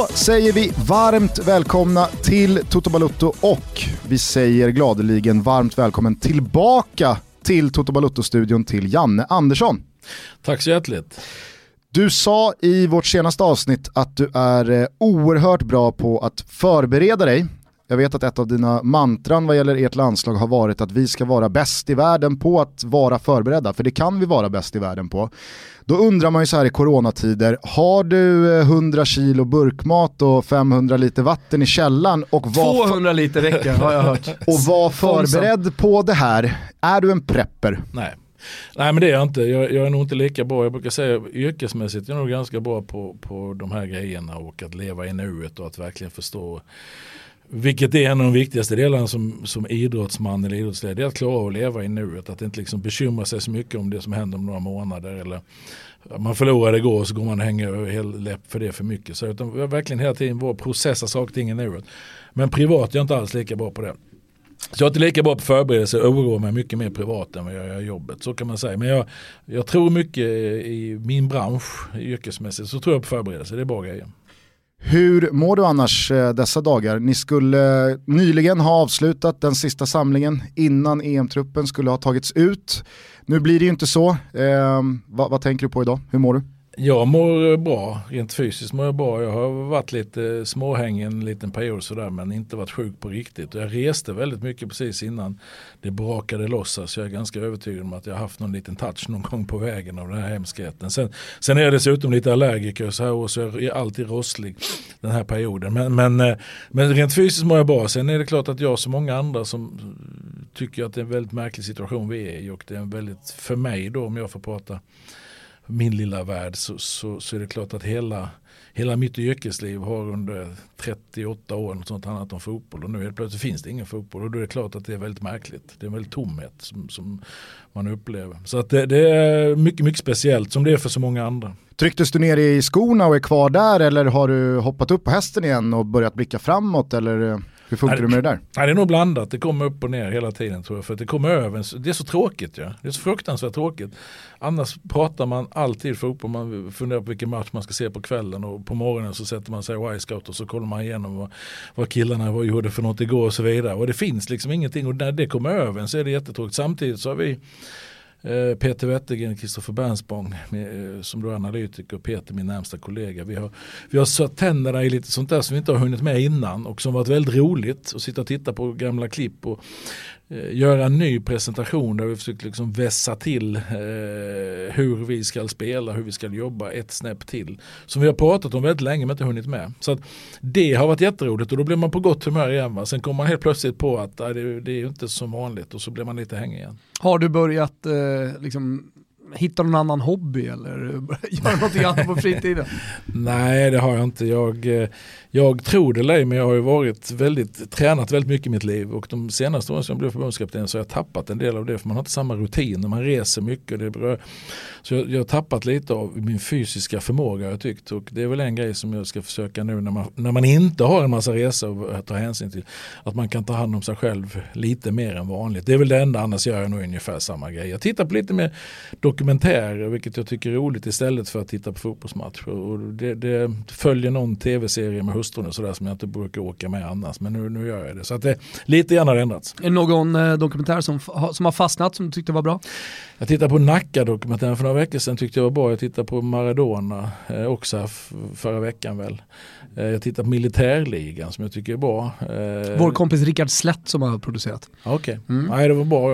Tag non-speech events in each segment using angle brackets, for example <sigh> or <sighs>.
Då säger vi varmt välkomna till Toto Balutto och vi säger gladeligen varmt välkommen tillbaka till Toto Balutto-studion till Janne Andersson. Tack så hjärtligt. Du sa i vårt senaste avsnitt att du är eh, oerhört bra på att förbereda dig. Jag vet att ett av dina mantran vad gäller ert landslag har varit att vi ska vara bäst i världen på att vara förberedda, för det kan vi vara bäst i världen på. Då undrar man ju så här i coronatider, har du 100 kilo burkmat och 500 liter vatten i källan och var 200 liter räcker har jag hört. <laughs> och var förberedd på det här? Är du en prepper? Nej. Nej men det är jag inte. Jag, jag, är nog inte lika bra. Jag brukar säga yrkesmässigt jag är nog ganska bra på, på de här grejerna och att leva i nuet och att verkligen förstå vilket är en av de viktigaste delarna som, som idrottsman eller idrottsledare. Det är att klara av att leva i nuet. Att inte liksom bekymra sig så mycket om det som händer om några månader. Eller man förlorade igår så går man och hänger över läpp för det för mycket. Så utan verkligen hela tiden vara processa saker och ting i nuet. Men privat är jag inte alls lika bra på det. Så jag är inte lika bra på förberedelse och oroar mig mycket mer privat än vad jag gör i jobbet. Så kan man säga. Men jag, jag tror mycket i min bransch yrkesmässigt så tror jag på förberedelse. Det är bra grejer. Hur mår du annars eh, dessa dagar? Ni skulle eh, nyligen ha avslutat den sista samlingen innan EM-truppen skulle ha tagits ut. Nu blir det ju inte så. Eh, vad, vad tänker du på idag? Hur mår du? Jag mår bra, rent fysiskt mår jag bra. Jag har varit lite småhängig en liten period sådär men inte varit sjuk på riktigt. Och jag reste väldigt mycket precis innan det brakade loss. Så jag är ganska övertygad om att jag har haft någon liten touch någon gång på vägen av den här hemskheten. Sen, sen är jag dessutom lite allergiker så här och så är jag alltid rosslig den här perioden. Men, men, eh, men rent fysiskt mår jag bra. Sen är det klart att jag som många andra som tycker att det är en väldigt märklig situation vi är i och det är en väldigt, för mig då om jag får prata min lilla värld så, så, så, är det klart att hela, hela mitt yrkesliv har under 38 år något sånt handlat om fotboll och nu helt plötsligt finns det ingen fotboll och då är det klart att det är väldigt märkligt. Det är en väldigt tomhet som, som man upplever. Så att det, det, är mycket, mycket speciellt som det är för så många andra. Trycktes du ner i skorna och är kvar där eller har du hoppat upp på hästen igen och börjat blicka framåt eller? Hur funkar det, du med det där? Nej, det är nog blandat, det kommer upp och ner hela tiden tror jag. För att det kommer över, det är så tråkigt ja. Det är så fruktansvärt tråkigt. Annars pratar man alltid fotboll, man funderar på vilken match man ska se på kvällen och på morgonen så sätter man sig i Y-scout och så kollar man igenom vad, vad killarna vad gjorde för något igår och så vidare. Och det finns liksom ingenting och när det kommer över så är det jättetråkigt. Samtidigt så har vi Eh, Peter Wettergren, Kristoffer Bernsbong eh, som då är analytiker och Peter min närmsta kollega. Vi har, vi har satt tänderna i lite sånt där som vi inte har hunnit med innan och som varit väldigt roligt att sitta och titta på gamla klipp och göra en ny presentation där vi försöker liksom vässa till eh, hur vi ska spela, hur vi ska jobba ett snäpp till. Som vi har pratat om väldigt länge men inte hunnit med. Så det har varit jätteroligt och då blir man på gott humör igen. Va? Sen kommer man helt plötsligt på att nej, det, det är inte som vanligt och så blir man lite hängig igen. Har du börjat eh, liksom hitta någon annan hobby eller <laughs> göra någonting annat på fritiden? <laughs> Nej det har jag inte. Jag, eh, jag tror det eller ej, men jag har ju varit väldigt, tränat väldigt mycket i mitt liv och de senaste åren som jag blev förbundskapten så har jag tappat en del av det för man har inte samma rutin man reser mycket. Det berör. Så jag, jag har tappat lite av min fysiska förmåga har jag tyckt och det är väl en grej som jag ska försöka nu när man, när man inte har en massa resor att eh, ta hänsyn till. Att man kan ta hand om sig själv lite mer än vanligt. Det är väl det enda, annars gör jag nog ungefär samma grej. Jag tittar på lite mer dokumentärer vilket jag tycker är roligt istället för att titta på fotbollsmatcher. Och det, det följer någon tv-serie med hustrun och sådär som jag inte brukar åka med annars. Men nu, nu gör jag det. Så att det lite grann har ändrats. Är det någon eh, dokumentär som, som har fastnat som du tyckte var bra? Jag tittade på Nacka-dokumentären för några veckor sedan tyckte jag var bra. Jag tittade på Maradona eh, också förra veckan väl. Eh, jag tittade på Militärligan som jag tycker är bra. Eh, Vår kompis Rickard Slätt som har producerat. Okej, okay. mm. Nej, det var bra.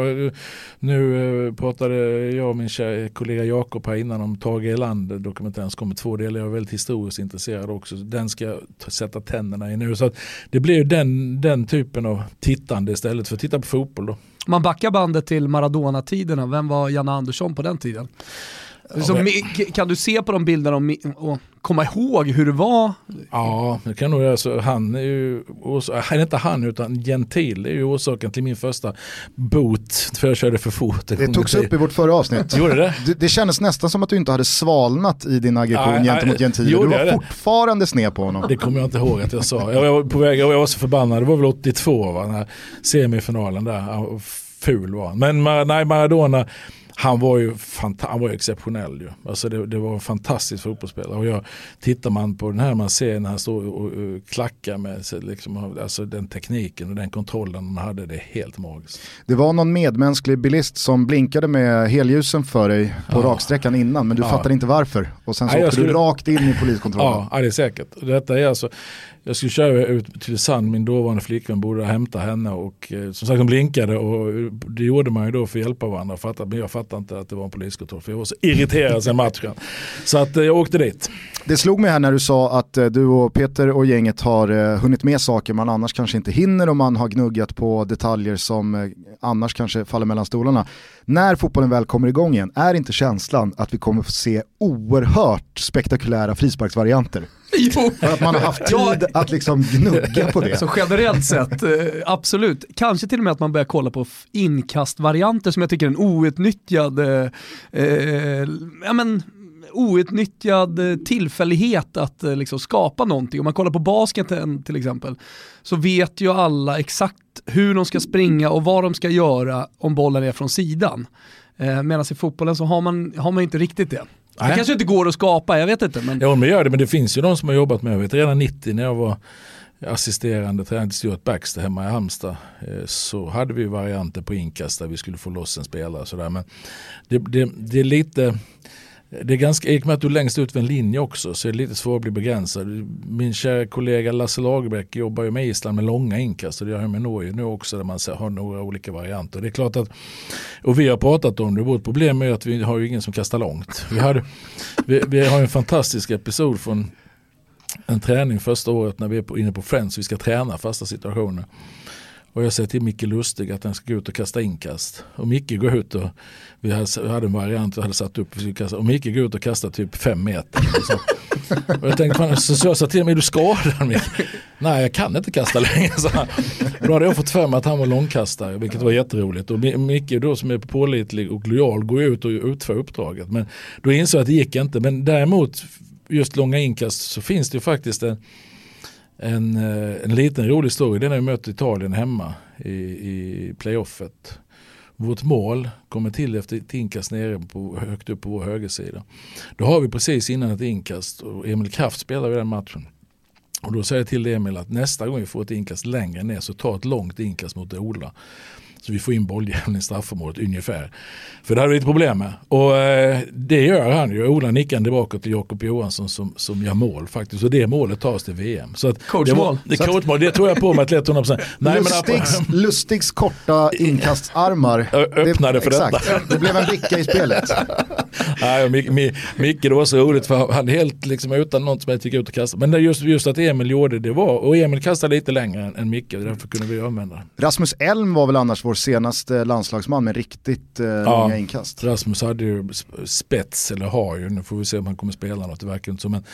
Nu eh, pratade jag och min kollega Jakob här innan om Tage Erlander dokumentären som kommer två delar. Jag är väldigt historiskt intresserad också. Den ska jag sätta tänderna i nu. Så det blir den, den typen av tittande istället för att titta på fotboll. Då. Man backar bandet till Maradona-tiderna, vem var Janne Andersson på den tiden? Så, kan du se på de bilderna och, och komma ihåg hur det var? Ja, det kan nog göra. Så han är ju, är inte han utan Gentil det är ju orsaken till min första bot för jag körde för fort. Det togs upp i vårt förra avsnitt. Gjorde det? det? Det kändes nästan som att du inte hade svalnat i din aggression ja, gentemot Gentil. Du var fortfarande sned på honom. Det kommer jag inte ihåg att jag sa. Jag var på väg, jag var så förbannad, det var väl 82 va, den här semifinalen där. Ful var han. Men nej, Maradona han var ju han var exceptionell. Ju. Alltså det, det var en fantastisk fotbollsspelare. Och jag, tittar man på den här man ser när han står och, och, klackar med liksom, alltså den tekniken och den kontrollen han hade, det är helt magiskt. Det var någon medmänsklig bilist som blinkade med helljusen för dig på ja. raksträckan innan men du ja. fattade inte varför. Och sen så Nej, åkte skulle... du rakt in i poliskontrollen. Ja, det är säkert. Detta är alltså, jag skulle köra ut till Sand, min dåvarande flickvän bodde och hämta henne och eh, som sagt de blinkade och det gjorde man ju då för att hjälpa varandra. Fattat, men jag fattade inte att det var en poliskontroll för jag var så irriterad sen matchen. Så att eh, jag åkte dit. Det slog mig här när du sa att eh, du och Peter och gänget har eh, hunnit med saker man annars kanske inte hinner och man har gnuggat på detaljer som eh, annars kanske faller mellan stolarna. När fotbollen väl kommer igång igen, är inte känslan att vi kommer få se oerhört spektakulära frisparksvarianter? <laughs> Jo. För att man har haft tid att liksom gnugga på det. Så generellt sett, absolut. Kanske till och med att man börjar kolla på inkastvarianter som jag tycker är en outnyttjad eh, ja, men, outnyttjad eh, tillfällighet att eh, liksom skapa någonting. Om man kollar på basketen till exempel så vet ju alla exakt hur de ska springa och vad de ska göra om bollen är från sidan. Eh, Medan i fotbollen så har man, har man inte riktigt det. Det kanske inte går att skapa, jag vet inte. Men... Ja, men gör det, men det finns ju de som har jobbat med, jag vet redan 90 när jag var assisterande tränare till Stuart Baxter hemma i Halmstad så hade vi varianter på inkast där vi skulle få loss en spelare. Sådär. Men det, det, det är lite det är ganska, i och med att du är längst ut vid en linje också så är det lite svårt att bli begränsad. Min kära kollega Lasse Lagerbäck jobbar ju med Island med långa inkast och det gör han med Norge nu också där man har några olika varianter. Det är klart att, och vi har pratat om det, vårt problem är att vi har ju ingen som kastar långt. Vi, hade, vi, vi har en fantastisk episod från en träning första året när vi är inne på Friends, vi ska träna fasta situationer. Och jag säger till Micke Lustig att han ska gå ut och kasta inkast. Och Micke går ut och, vi hade en variant vi hade satt upp, och Micke går ut och kastar typ fem meter. Så, och jag tänkte, så, så jag sa till honom, är du skadad Micke? Nej jag kan inte kasta längre, så Då hade jag fått för mig att han var långkastare, vilket var jätteroligt. Och Micke då som är pålitlig och lojal går ut och utför uppdraget. Men då insåg jag att det gick inte. Men däremot, just långa inkast så finns det ju faktiskt en en, eh, en liten rolig story, det är när vi möter Italien hemma i, i playoffet. Vårt mål kommer till efter ett inkast nere på, högt upp på vår högersida. Då har vi precis innan ett inkast och Emil Kraft spelar i den matchen. Och då säger jag till Emil att nästa gång vi får ett inkast längre ner så ta ett långt inkast mot Ola. Så vi får in bolljäveln i straffområdet ungefär. För det hade vi ett problem med. Och eh, det gör han ju. Ola nickar tillbaka till Jakob Johansson som, som gör mål faktiskt. Och det målet tas till VM. Så att coachmål. Det, var, coachmål, det tror jag på mig att lätt 100%. Nej, Lustigs, men, Lustigs korta inkastarmar. <laughs> Öppnade det, för exakt, detta. Det blev en bricka i spelet. <laughs> Nej, Micke, det var så roligt för han helt liksom utan något som jag tycker ut och kasta. Men just, just att Emil gjorde det var, och Emil kastade lite längre än, än Micke, därför kunde vi använda Rasmus Elm var väl annars vår senaste landslagsman med riktigt eh, ja, långa inkast. Rasmus hade ju spets, eller har ju, nu får vi se om han kommer spela något, det verkar inte så. Men,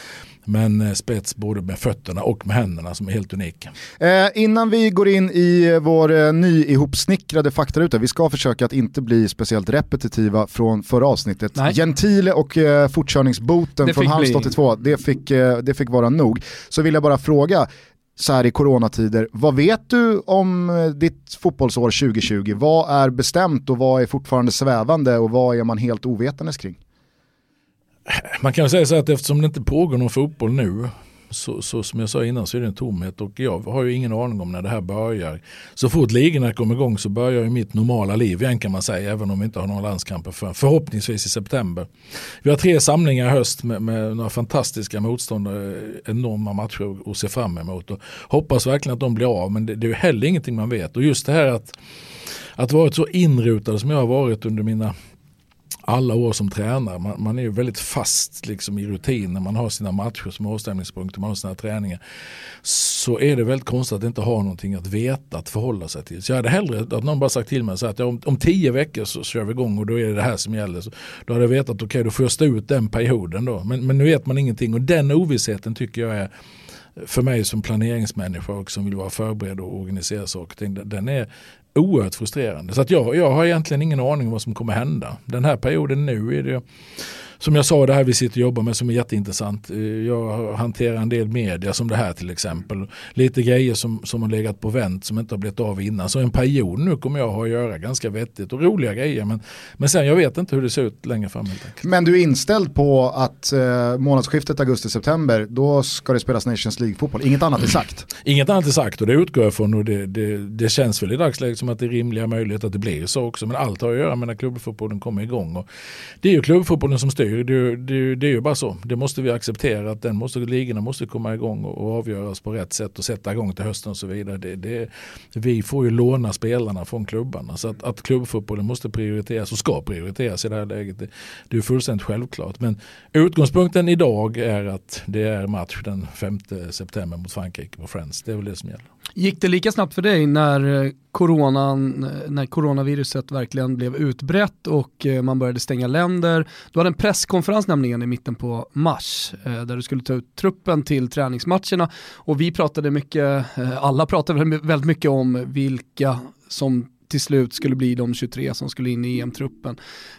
men eh, spets både med fötterna och med händerna som är helt unik. Eh, innan vi går in i vår eh, nyihopsnickrade faktaruta, vi ska försöka att inte bli speciellt repetitiva från förra avsnittet. Nej. Gentile och eh, fortkörningsboten från Halmstad 82, det fick, eh, det fick vara nog. Så vill jag bara fråga, så här i coronatider. Vad vet du om eh, ditt fotbollsår 2020? Vad är bestämt och vad är fortfarande svävande och vad är man helt ovetandes kring? Man kan säga så att eftersom det inte pågår någon fotboll nu så, så, som jag sa innan så är det en tomhet och jag har ju ingen aning om när det här börjar. Så fort ligorna kommer igång så börjar ju mitt normala liv igen kan man säga även om vi inte har några landskamper för, förhoppningsvis i september. Vi har tre samlingar i höst med, med några fantastiska motståndare, enorma matcher att se fram emot och hoppas verkligen att de blir av men det, det är ju heller ingenting man vet och just det här att att varit så inrutad som jag har varit under mina alla år som tränare. Man, man är ju väldigt fast liksom, i rutin när man har sina matcher som avstämningspunkter, man har sina träningar. Så är det väldigt konstigt att inte ha någonting att veta, att förhålla sig till. Så jag hade hellre att någon bara sagt till mig så att om, om tio veckor så kör vi igång och då är det det här som gäller. Så då hade jag vetat okej okay, då får jag stå ut den perioden då. Men, men nu vet man ingenting och den ovissheten tycker jag är för mig som planeringsmänniska och som vill vara förberedd och organisera saker och ting, den är oerhört frustrerande. Så att jag, jag har egentligen ingen aning om vad som kommer hända. Den här perioden nu är det som jag sa, det här vi sitter och jobbar med som är jätteintressant. Eh, jag hanterar en del media som det här till exempel. Lite grejer som, som har legat på vänt som inte har blivit av innan. Så en period nu kommer jag ha att göra ganska vettigt och roliga grejer. Men, men sen jag vet inte hur det ser ut längre fram. Men du är inställd på att eh, månadsskiftet augusti-september, då ska det spelas Nations League-fotboll. Inget annat är sagt. <clears throat> Inget annat är sagt och det utgår jag från och det, det, det känns väl i dagsläget som att det är rimliga möjligheter att det blir så också. Men allt har att göra med när klubbfotbollen kommer igång. Och det är ju klubbfotbollen som styr, det, det, det är ju bara så. Det måste vi acceptera att den måste, ligorna måste komma igång och, och avgöras på rätt sätt och sätta igång till hösten och så vidare. Det, det, vi får ju låna spelarna från klubbarna så att, att klubbfotbollen måste prioriteras och ska prioriteras i det här läget. Det, det är fullständigt självklart. Men utgångspunkten idag är att det är match den 5 september mot Frankrike på Friends. Det är väl det som gäller. Gick det lika snabbt för dig när, eh, coronan, eh, när coronaviruset verkligen blev utbrett och eh, man började stänga länder? Du hade en presskonferens nämligen i mitten på mars där du skulle ta ut truppen till träningsmatcherna och vi pratade mycket, alla pratade väldigt mycket om vilka som till slut skulle bli de 23 som skulle in i EM-truppen.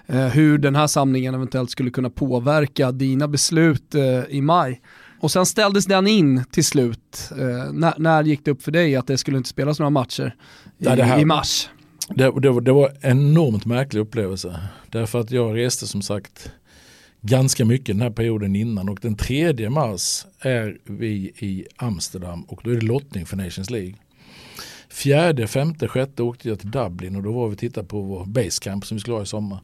hur den här samlingen eventuellt skulle kunna påverka dina beslut i maj. Och sen ställdes den in till slut. Eh, när, när gick det upp för dig att det skulle inte spelas några matcher i, ja, här, i mars? Det, det, det, var en enormt märklig upplevelse. Därför att jag reste som sagt ganska mycket den här perioden innan och den 3 mars är vi i Amsterdam och då är det lottning för Nations League. Fjärde, femte, sjätte åkte jag till Dublin och då var vi tittade på vår basecamp som vi skulle ha i sommar.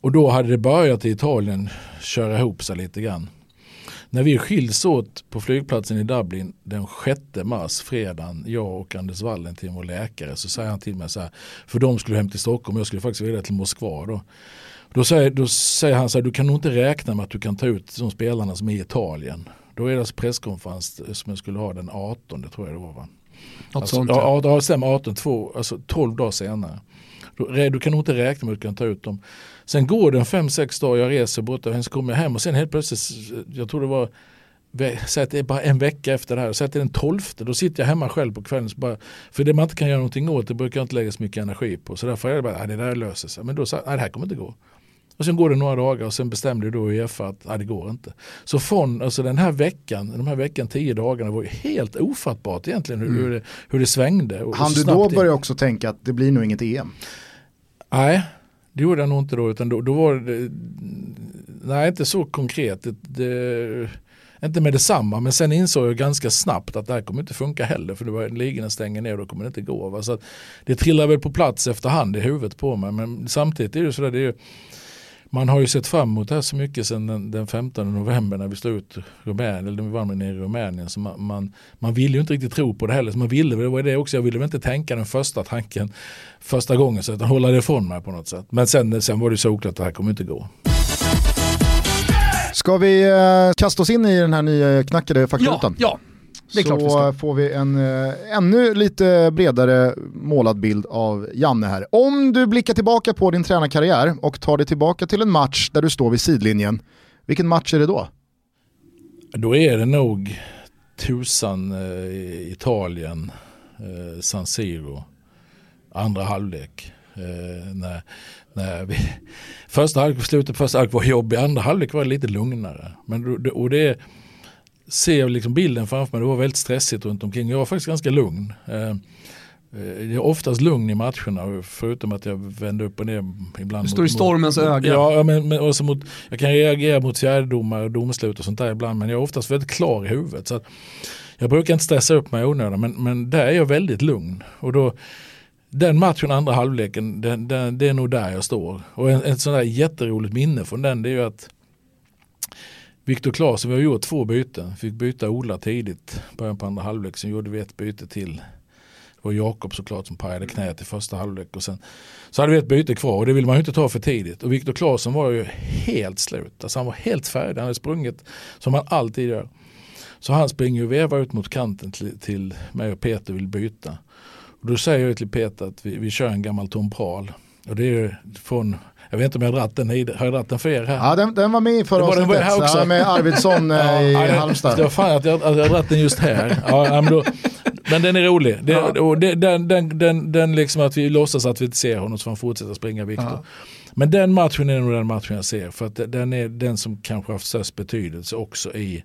Och då hade det börjat i Italien köra ihop sig lite grann. När vi skiljs åt på flygplatsen i Dublin den 6 mars, fredagen, jag och Anders Valentin, vår läkare, så säger han till mig så här, för de skulle hem till Stockholm och jag skulle faktiskt vidare till Moskva då. Då säger, då säger han så här, du kan nog inte räkna med att du kan ta ut de spelarna som är i Italien. Då är det alltså presskonferens som jag skulle ha den 18 tror jag det var va? Något alltså, sånt ja. Ja, det stämmer 18, 2, alltså 12 dagar senare. Du, du kan nog inte räkna med att du kan ta ut dem. Sen går det en fem, sex dagar, jag reser bort och sen kommer jag hem och sen helt plötsligt, jag tror det var Säg att det är bara en vecka efter det här, säg att det är den tolfte, då sitter jag hemma själv på kvällen. Bara, för det man inte kan göra någonting åt, det brukar jag inte lägga så mycket energi på. Så därför är det bara, det där löser sig. Men då sa nej det här kommer inte gå. Och sen går det några dagar och sen bestämde då Uefa att nej, det går inte. Så från alltså den här veckan, de här veckan, tio dagarna var ju helt ofattbart egentligen hur, mm. hur, det, hur det svängde. Han du då börja också tänka att det blir nog inget EM? Nej, det gjorde jag nog inte då. Utan då, då var det, nej inte så konkret. Det, det, inte med detsamma men sen insåg jag ganska snabbt att det här kommer inte funka heller för det var ligorna stänger ner och då kommer det inte gå. Va? Så att det trillar väl på plats efterhand i huvudet på mig men samtidigt är det så det är man har ju sett fram emot det här så mycket sedan den, den 15 november när vi slog ut Rumänien, eller vi vann nere i Rumänien. Så man, man, man ville ju inte riktigt tro på det heller. Så man ville, det var det också, jag ville väl inte tänka den första tanken första gången så att hålla det ifrån mig på något sätt. Men sen, sen var det såklart att det här kommer inte gå. Ska vi eh, kasta oss in i den här nya knackade faktarutan? Ja, ja så vi får vi en äh, ännu lite bredare målad bild av Janne här. Om du blickar tillbaka på din tränarkarriär och tar dig tillbaka till en match där du står vid sidlinjen, vilken match är det då? Då är det nog tusan eh, Italien, eh, San Siro, andra halvlek. Eh, när, när vi, första halvlek, slutet på första halvlek var jobbig, andra halvlek var lite lugnare. Men, och det är ser liksom bilden framför mig, det var väldigt stressigt runt omkring. Jag var faktiskt ganska lugn. Eh, jag är oftast lugn i matcherna förutom att jag vänder upp och ner ibland. Du står mot, i stormens öga. Ja, men, men också mot, jag kan reagera mot fjärdedomare och domslut och sånt där ibland men jag är oftast väldigt klar i huvudet. Så jag brukar inte stressa upp mig i onödan men, men där är jag väldigt lugn. Och då, den matchen, andra halvleken, den, den, det är nog där jag står. Och en, ett sånt där jätteroligt minne från den det är ju att Viktor Claesson, vi har gjort två byten. Fick byta Ola tidigt, början på andra halvlek. Sen gjorde vi ett byte till. Det var Jakob såklart som pajade knät i första halvlek. Och sen så hade vi ett byte kvar och det vill man ju inte ta för tidigt. Och Viktor Claesson var ju helt slut. Alltså han var helt färdig. Han hade sprungit som han alltid gör. Så han springer och vevar ut mot kanten till, till mig och Peter vill byta. Och då säger jag till Peter att vi, vi kör en gammal Tom Prahl. Och det är från jag vet inte om jag har dratt den, har jag dratt den för er här? Ja den, den var med i förra avsnittet, här också. Ja, med Arvidsson <laughs> eh, i Halmstad. Det var fan att jag, att jag dratt den just här. Ja, men då, Men den är rolig. Det, ja. och det, den, den, den, den liksom att vi låtsas att vi inte ser honom så han fortsätter springa Viktor. Ja. Men den matchen är nog den matchen jag ser. För att den är den som kanske har haft störst betydelse också i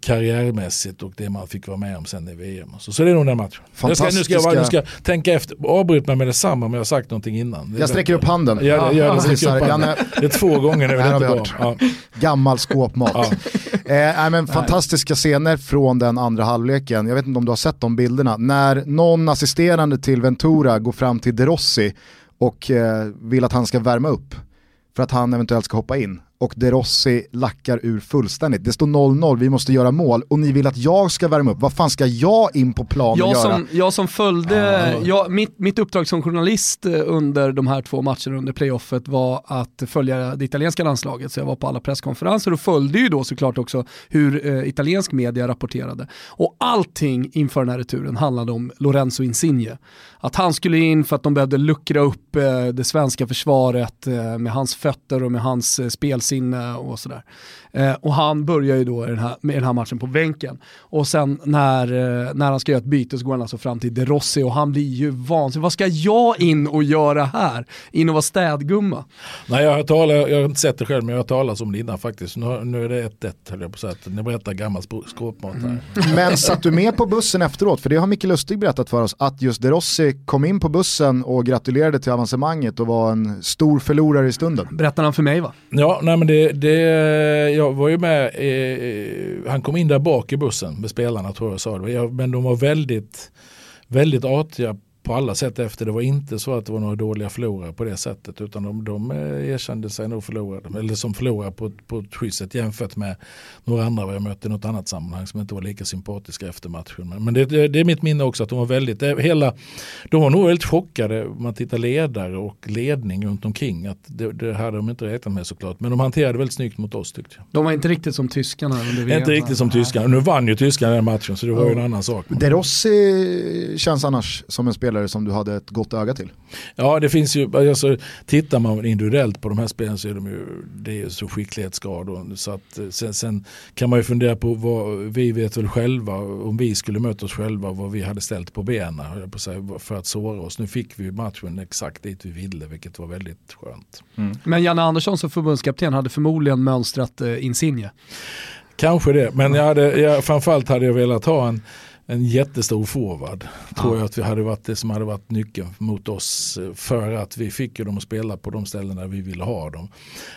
karriärmässigt och det man fick vara med om sen i VM. Så, så det är nog den matchen. Jag ska, nu, ska jag, nu ska jag tänka efter, avbryt mig med detsamma om jag har sagt någonting innan. Jag sträcker upp handen. Ja, ja, ja, det, upp handen. det är två gånger nu. Det det ja. Gammal skåpmat. Ja. Eh, men fantastiska scener från den andra halvleken. Jag vet inte om du har sett de bilderna. När någon assisterande till Ventura går fram till De Rossi och eh, vill att han ska värma upp för att han eventuellt ska hoppa in och De Rossi lackar ur fullständigt. Det står 0-0, vi måste göra mål och ni vill att jag ska värma upp. Vad fan ska jag in på plan jag och som, göra? Jag som följde, ah. jag, mitt, mitt uppdrag som journalist eh, under de här två matcherna under playoffet var att följa det italienska landslaget. Så jag var på alla presskonferenser och följde ju då såklart också hur eh, italiensk media rapporterade. Och allting inför den här returen handlade om Lorenzo Insigne. Att han skulle in för att de behövde luckra upp eh, det svenska försvaret eh, med hans fötter och med hans eh, spelsätt sinne och sådär. Eh, och han börjar ju då i den här, med den här matchen på bänken. Och sen när, eh, när han ska göra ett byte så går han alltså fram till De Rossi och han blir ju vansinnig. Vad ska jag in och göra här? In och vara städgumma? Nej, jag har, talat, jag har inte sett det själv men jag har talat om det innan faktiskt. Nu, nu är det 1-1 höll jag på att säga. Ni berättar gammal skåpmat här. Mm. Men satt du med på bussen efteråt? För det har Micke Lustig berättat för oss att just De Rossi kom in på bussen och gratulerade till avancemanget och var en stor förlorare i stunden. Berättade han för mig va? Ja, nej men det, det jag var ju med, eh, eh, han kom in där bak i bussen med spelarna tror jag sa det. Men de var väldigt, väldigt artiga på alla sätt efter. Det var inte så att det var några dåliga förlorare på det sättet utan de, de eh, erkände sig nog förlorade, eller som förlorare på, på ett schysst sätt jämfört med några andra vi har mött i något annat sammanhang som inte var lika sympatiska efter matchen. Men, men det, det, är mitt minne också att de var väldigt, hela, de var nog väldigt chockade om man tittar ledare och ledning runt omkring. Att det, det hade de inte räknat med såklart. Men de hanterade väldigt snyggt mot oss tyckte jag. De var inte riktigt som tyskarna under VM. Inte riktigt som tyskarna. Nu vann ju tyskarna den matchen så det var ju en annan sak. De Rossi känns annars som en spelare spelare som du hade ett gott öga till? Ja det finns ju, alltså, tittar man individuellt på de här spelen så är de ju, det är så skicklighetsgrad. Så att, eh, sen, sen, kan man ju fundera på vad, vi vet väl själva, om vi skulle möta oss själva, vad vi hade ställt på benen för att såra oss. Nu fick vi matchen exakt dit vi ville, vilket var väldigt skönt. Mm. Men Janne Andersson som förbundskapten hade förmodligen mönstrat eh, Insigne? Kanske det, men jag hade, jag, framförallt hade jag velat ha en en jättestor forward. Tror jag att vi hade varit det som hade varit nyckeln mot oss. För att vi fick ju dem att spela på de ställen där vi ville ha dem.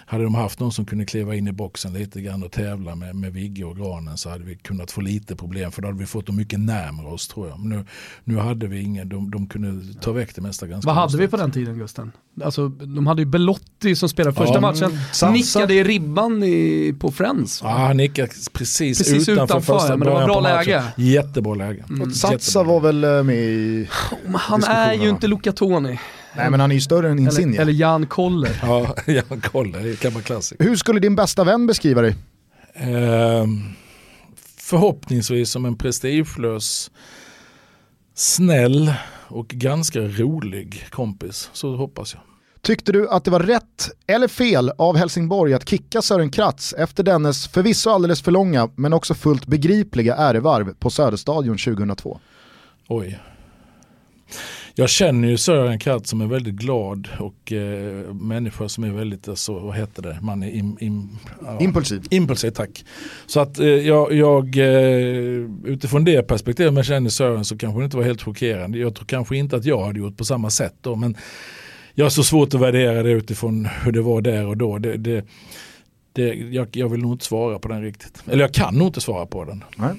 Hade de haft någon som kunde kliva in i boxen lite grann och tävla med, med Vigge och Granen så hade vi kunnat få lite problem. För då hade vi fått dem mycket närmare oss tror jag. Men nu, nu hade vi ingen, de, de kunde ta väck det mesta ganska Vad hade vi på den tiden Gusten? Alltså, de hade ju Belotti som spelade första ja, matchen. Sansa. Nickade i ribban i, på Friends. Ja, han nickade precis, precis utanför, utanför första men det var bra läge. Jättebra läge. Mm. Satsa var väl eh, med i <sighs> oh, Han är ju inte Luca Toni. Nej men han är ju större än Insigne. Eller, eller Jan Koller. <laughs> ja, Jan Koller, det kan vara klassiskt. Hur skulle din bästa vän beskriva dig? Eh, förhoppningsvis som en prestigelös, snäll och ganska rolig kompis. Så hoppas jag. Tyckte du att det var rätt eller fel av Helsingborg att kicka Sören Kratz efter dennes förvisso alldeles för långa men också fullt begripliga ärevarv på Söderstadion 2002? Oj. Jag känner ju Sören Kratz som är väldigt glad och eh, människa som är väldigt, alltså, vad heter det, man är im, im, ja, impulsiv. Impulsiv, tack. Så att eh, jag, jag eh, utifrån det perspektivet man känner Sören så kanske det inte var helt chockerande. Jag tror kanske inte att jag hade gjort på samma sätt då, men jag har så svårt att värdera det utifrån hur det var där och då. Det, det, det, jag, jag, vill nog inte svara på den riktigt. Eller jag kan nog inte svara på den. Nej.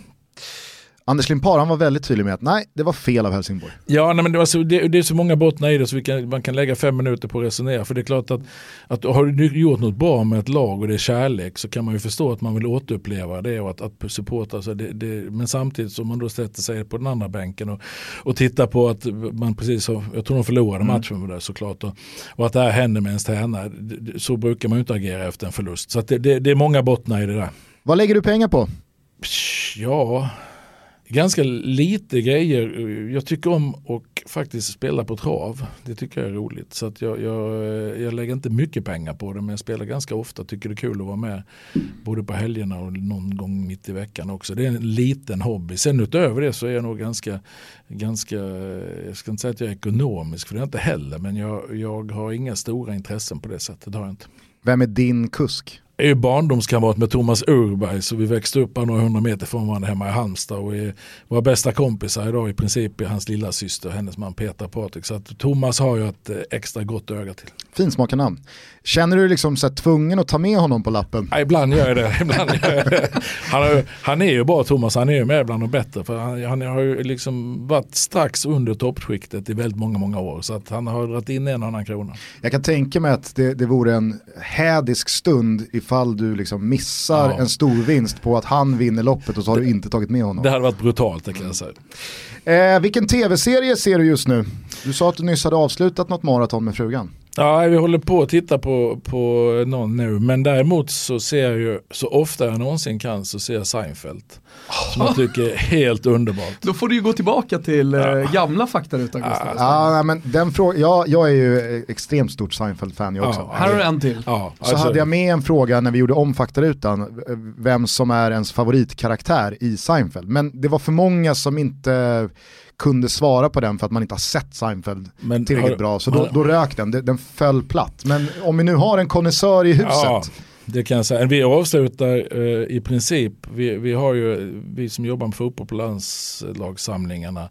Anders Limpar han var väldigt tydlig med att nej, det var fel av Helsingborg. Ja, nej, men det, så, det, det är så många bottnar i det så kan, man kan lägga fem minuter på att resonera. För det är klart att, att har du gjort något bra med ett lag och det är kärlek så kan man ju förstå att man vill återuppleva det och att, att supporta. Så det, det, men samtidigt som man då sätter sig på den andra bänken och, och tittar på att man precis har, jag tror de förlorade mm. matchen det såklart. Och, och att det här händer med ens tränare. Så brukar man ju inte agera efter en förlust. Så det, det, det är många bottnar i det där. Vad lägger du pengar på? Ja, Ganska lite grejer. Eh, jag tycker om att faktiskt spela på trav. Det tycker jag är roligt. Så att jag, jag, eh, jag lägger inte mycket pengar på det men jag spelar ganska ofta. Tycker det är kul att vara med både på helgerna och någon gång mitt i veckan också. Det är en liten hobby. Sen utöver det så är jag nog ganska, ganska jag ska inte säga att jag är ekonomisk för det är jag inte heller. Men jag, jag har inga stora intressen på det sättet. Det har jag inte. Vem är din kusk? Är ju barndomskamrat med Thomas Urberg så vi växte upp några hundra meter från varandra hemma i Halmstad och är våra bästa kompisar idag i princip är hans lilla syster hennes man Petra Patrik. Så att Thomas har ju ett eh, extra gott öga till. Finsmakarnamn. Känner du dig liksom så tvungen att ta med honom på lappen? Ja, ibland gör jag det. <laughs> Ibland gör jag det. Han, har, han är ju bra Thomas, han är ju med bland de bättre. För han, han har ju liksom varit strax under toppskiktet i väldigt många, många år. Så att han har dragit in en annan krona. Jag kan tänka mig att det, det vore en hädisk stund ifall du liksom missar ja. en stor vinst på att han vinner loppet och så har du inte tagit med honom. Det hade varit brutalt det kan jag säga. Eh, vilken tv-serie ser du just nu? Du sa att du nyss hade avslutat något maraton med frugan. Ja, vi håller på att titta på, på någon nu. Men däremot så ser jag ju, så ofta jag någonsin kan så ser jag Seinfeld. Som jag tycker är helt underbart. Då får du ju gå tillbaka till eh, ja. gamla faktarutan Gustav. Ja, men den frågan, jag, jag är ju extremt stort Seinfeld-fan jag också. Ja, här har du en till. Ja, så alltså. hade jag med en fråga när vi gjorde om faktarutan, vem som är ens favoritkaraktär i Seinfeld. Men det var för många som inte kunde svara på den för att man inte har sett Seinfeld men, tillräckligt har, bra. Så då, då rök den, den föll platt. Men om vi nu har en konnässör i huset. Ja, det kan jag säga. Vi avslutar eh, i princip, vi, vi har ju, vi som jobbar med fotboll på landslagssamlingarna,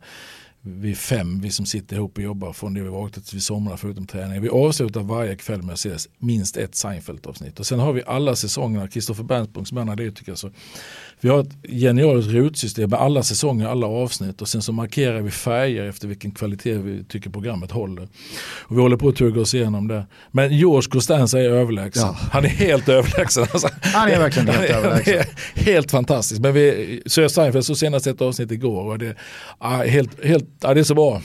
vi är fem, vi som sitter ihop och jobbar från det vi vaknade tills vi somnar förutom träning. Vi avslutar varje kväll med att se minst ett Seinfeld-avsnitt. Och sen har vi alla säsongerna, Kristoffer Bernsbrunn som är analytiker, så vi har ett genialt rotsystem med alla säsonger, alla avsnitt och sen så markerar vi färger efter vilken kvalitet vi tycker programmet håller. Och vi håller på att tugga oss igenom det. Men George Costanza är överlägsen. Ja. Han är helt överlägsen. Alltså, han är verkligen helt överlägsen. helt fantastiskt. Men vi, så jag Seinfeld så senast ett avsnitt igår och det, ah, helt, helt, ah, det är så bra.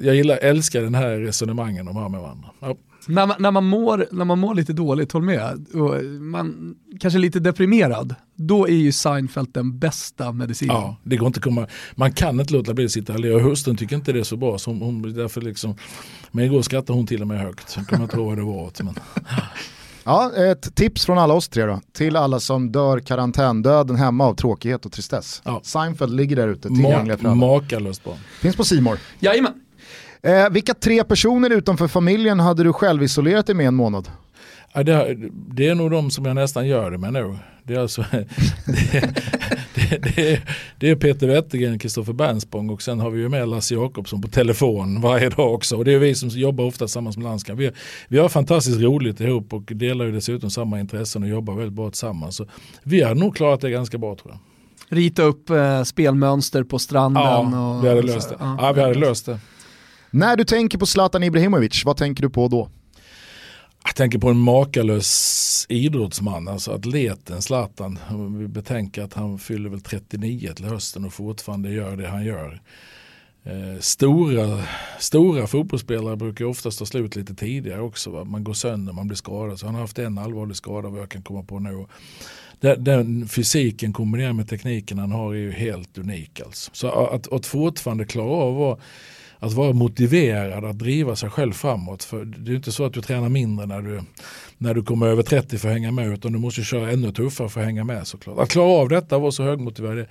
Jag gillar, älskar den här resonemangen de har med varandra. Ja. När man, när, man mår, när man mår lite dåligt, håll med, och man kanske lite deprimerad, då är ju Seinfeld den bästa medicinen. Ja, det går inte att komma, man kan inte låta bli att sitta och le. Hustrun tycker inte det är så bra, så hon, hon, därför liksom, men igår skrattade hon till och med högt. Jag kommer inte ihåg vad det var. Men. Ja, ett tips från alla oss tre då, till alla som dör karantändöden hemma av tråkighet och tristess. Ja. Seinfeld ligger där ute tillgängliga för alla. Makalöst bra. Finns på Simor. Jajamän. Eh, vilka tre personer utanför familjen hade du själv isolerat dig med en månad? Ja, det, det, är nog de som jag nästan gör det med nu. Det är, alltså, <laughs> det, det, det, det är Peter Wettergren, Kristoffer Bernsbong och sen har vi ju med Lasse Jakobsson på telefon varje dag också. Och det är vi som jobbar ofta tillsammans med landskamp. Vi, vi har fantastiskt roligt ihop och delar ju dessutom samma intressen och jobbar väldigt bra tillsammans. Så vi har nog klarat det ganska bra tror jag. Rita upp eh, spelmönster på stranden. Ja, och, vi hade löst det. Ja, ja, vi hade löst det. När du tänker på Zlatan Ibrahimovic, vad tänker du på då? Jag tänker på en makalös idrottsman, alltså atleten Zlatan. Vi betänker att han fyller väl 39 till hösten och fortfarande gör det han gör. Eh, stora, stora fotbollsspelare brukar oftast ta slut lite tidigare också. Va? Man går sönder, man blir skadad. Så han har haft en allvarlig skada vad jag kan komma på nu. Den, den fysiken kombinerat med tekniken han har är ju helt unik. Alltså. Så att, att fortfarande klara av att att vara motiverad att driva sig själv framåt. För det är inte så att du tränar mindre när du, när du kommer över 30 för att hänga med utan du måste köra ännu tuffare för att hänga med såklart. Att klara av detta och vara så högmotiverad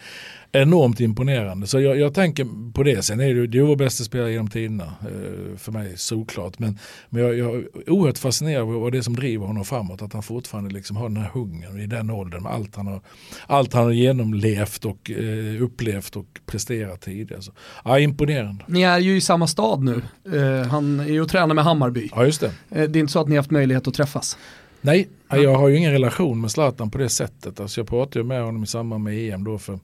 enormt imponerande. Så jag, jag, tänker på det. Sen är det, det är vår bästa spelare genom tiderna. Eh, för mig såklart. Men, men jag, jag är oerhört fascinerad av det som driver honom framåt. Att han fortfarande liksom har den här hungern i den åldern. Med allt han har, allt han har genomlevt och eh, upplevt och presterat tidigare. Så, ja, imponerande. Ni är ju i samma stad nu. Eh, han är ju och tränar med Hammarby. Ja, just det. Eh, det är inte så att ni har haft möjlighet att träffas? Nej, jag har ju ingen relation med Zlatan på det sättet. Alltså jag pratade ju med honom i samband med EM då för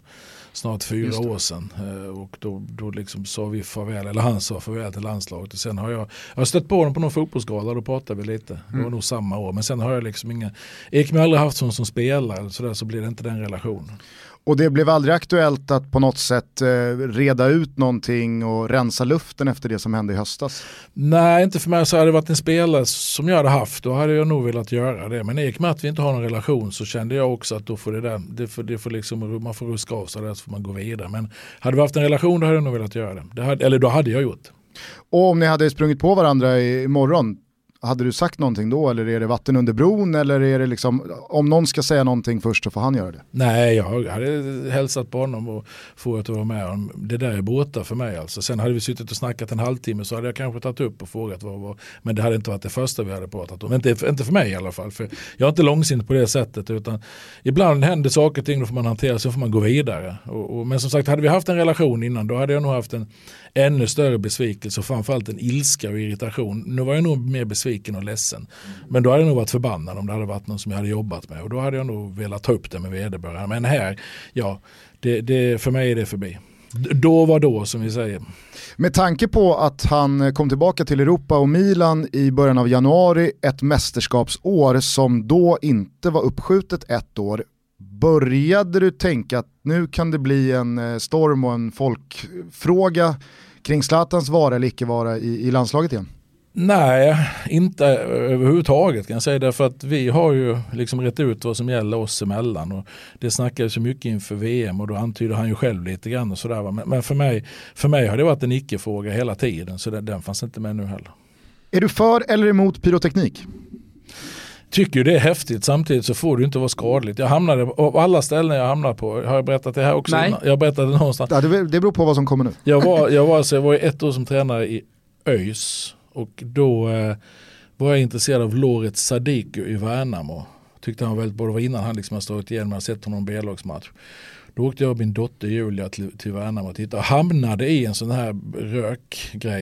snart fyra år sedan. Eh, och då, då liksom sa vi farväl, eller han sa farväl till landslaget. Och sen har jag, jag har stött på honom på någon fotbollsgala, då pratade vi lite. Det var mm. nog samma år. Men sen har jag liksom inga, Ekman har aldrig haft sån som spelare, så, där, så blir det inte den relationen. Och det blev aldrig aktuellt att på något sätt eh, reda ut någonting och rensa luften efter det som hände i höstas? Nej, inte för mig. Så hade det varit en spelare som jag hade haft, då hade jag nog velat göra det. Men i och med att vi inte har någon relation så kände jag också att då får det där, det får, det får liksom, man får ruska av sig där så får man gå vidare. Men hade vi haft en relation då hade jag nog velat göra det. det hade, eller då hade jag gjort. Och om ni hade sprungit på varandra imorgon, hade du sagt någonting då eller är det vatten under bron eller är det liksom, om någon ska säga någonting först så får han göra det? Nej, jag hade hälsat på honom och frågat att vara med om. Det där är borta för mig alltså. Sen hade vi suttit och snackat en halvtimme så hade jag kanske tagit upp och frågat vad var. Men det hade inte varit det första vi hade pratat om. Inte, inte för mig i alla fall. För jag är inte långsint på det sättet utan ibland händer saker och ting då får man hantera så får man gå vidare. Och, och, men som sagt, hade vi haft en relation innan då hade jag nog haft en ännu större besvikelse och framförallt en ilska och irritation. Nu var jag nog mer besviken och ledsen. Men då hade jag nog varit förbannad om det hade varit någon som jag hade jobbat med och då hade jag nog velat ta upp det med vederbörande. Men här, ja, det, det, för mig är det förbi. Då var då som vi säger. Med tanke på att han kom tillbaka till Europa och Milan i början av januari, ett mästerskapsår som då inte var uppskjutet ett år, började du tänka att nu kan det bli en eh, storm och en folkfråga kring Zlatans vara eller icke vara i, i landslaget igen? Nej, inte överhuvudtaget kan jag säga. Därför att vi har ju liksom rätt ut vad som gäller oss emellan. Och det snackades ju mycket inför VM och då antyder han ju själv lite grann och sådär. Men, men för, mig, för mig har det varit en icke-fråga hela tiden så den, den fanns inte med nu heller. Är du för eller emot pyroteknik? Tycker ju det är häftigt samtidigt så får det inte vara skadligt. Jag hamnade, av alla ställen jag hamnade på, har jag berättat det här också? Nej. Jag berättade någonstans. Ja, det, det beror på vad som kommer nu. Jag var, jag var, alltså, jag var ett år som tränare i ÖIS och då eh, var jag intresserad av Loret Sadiku i Värnamo. Tyckte han var väldigt bra, det var innan han liksom hade slagit igenom, jag hade sett honom i B-lagsmatch. Då åkte jag och min dotter Julia till, till Värnamo och tittade och hamnade i en sån här rökgrej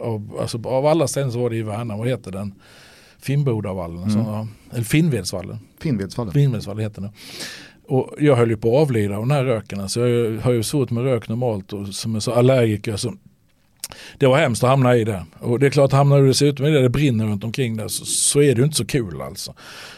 Av, alltså, av alla ställen så var det i Värnamo, vad heter den? Finnbodavallen, mm. så, eller Finnvedsvallen. Finnvedsvallen. Finnvedsvallen heter den. Och jag höll ju på att avlida av den här röken. Alltså jag har ju svårt med rök normalt och som är så allergiker så det var hemskt att hamna i det. Och det är klart, hamnar du dessutom i det, det brinner runt omkring det så, så är det ju inte så kul alltså.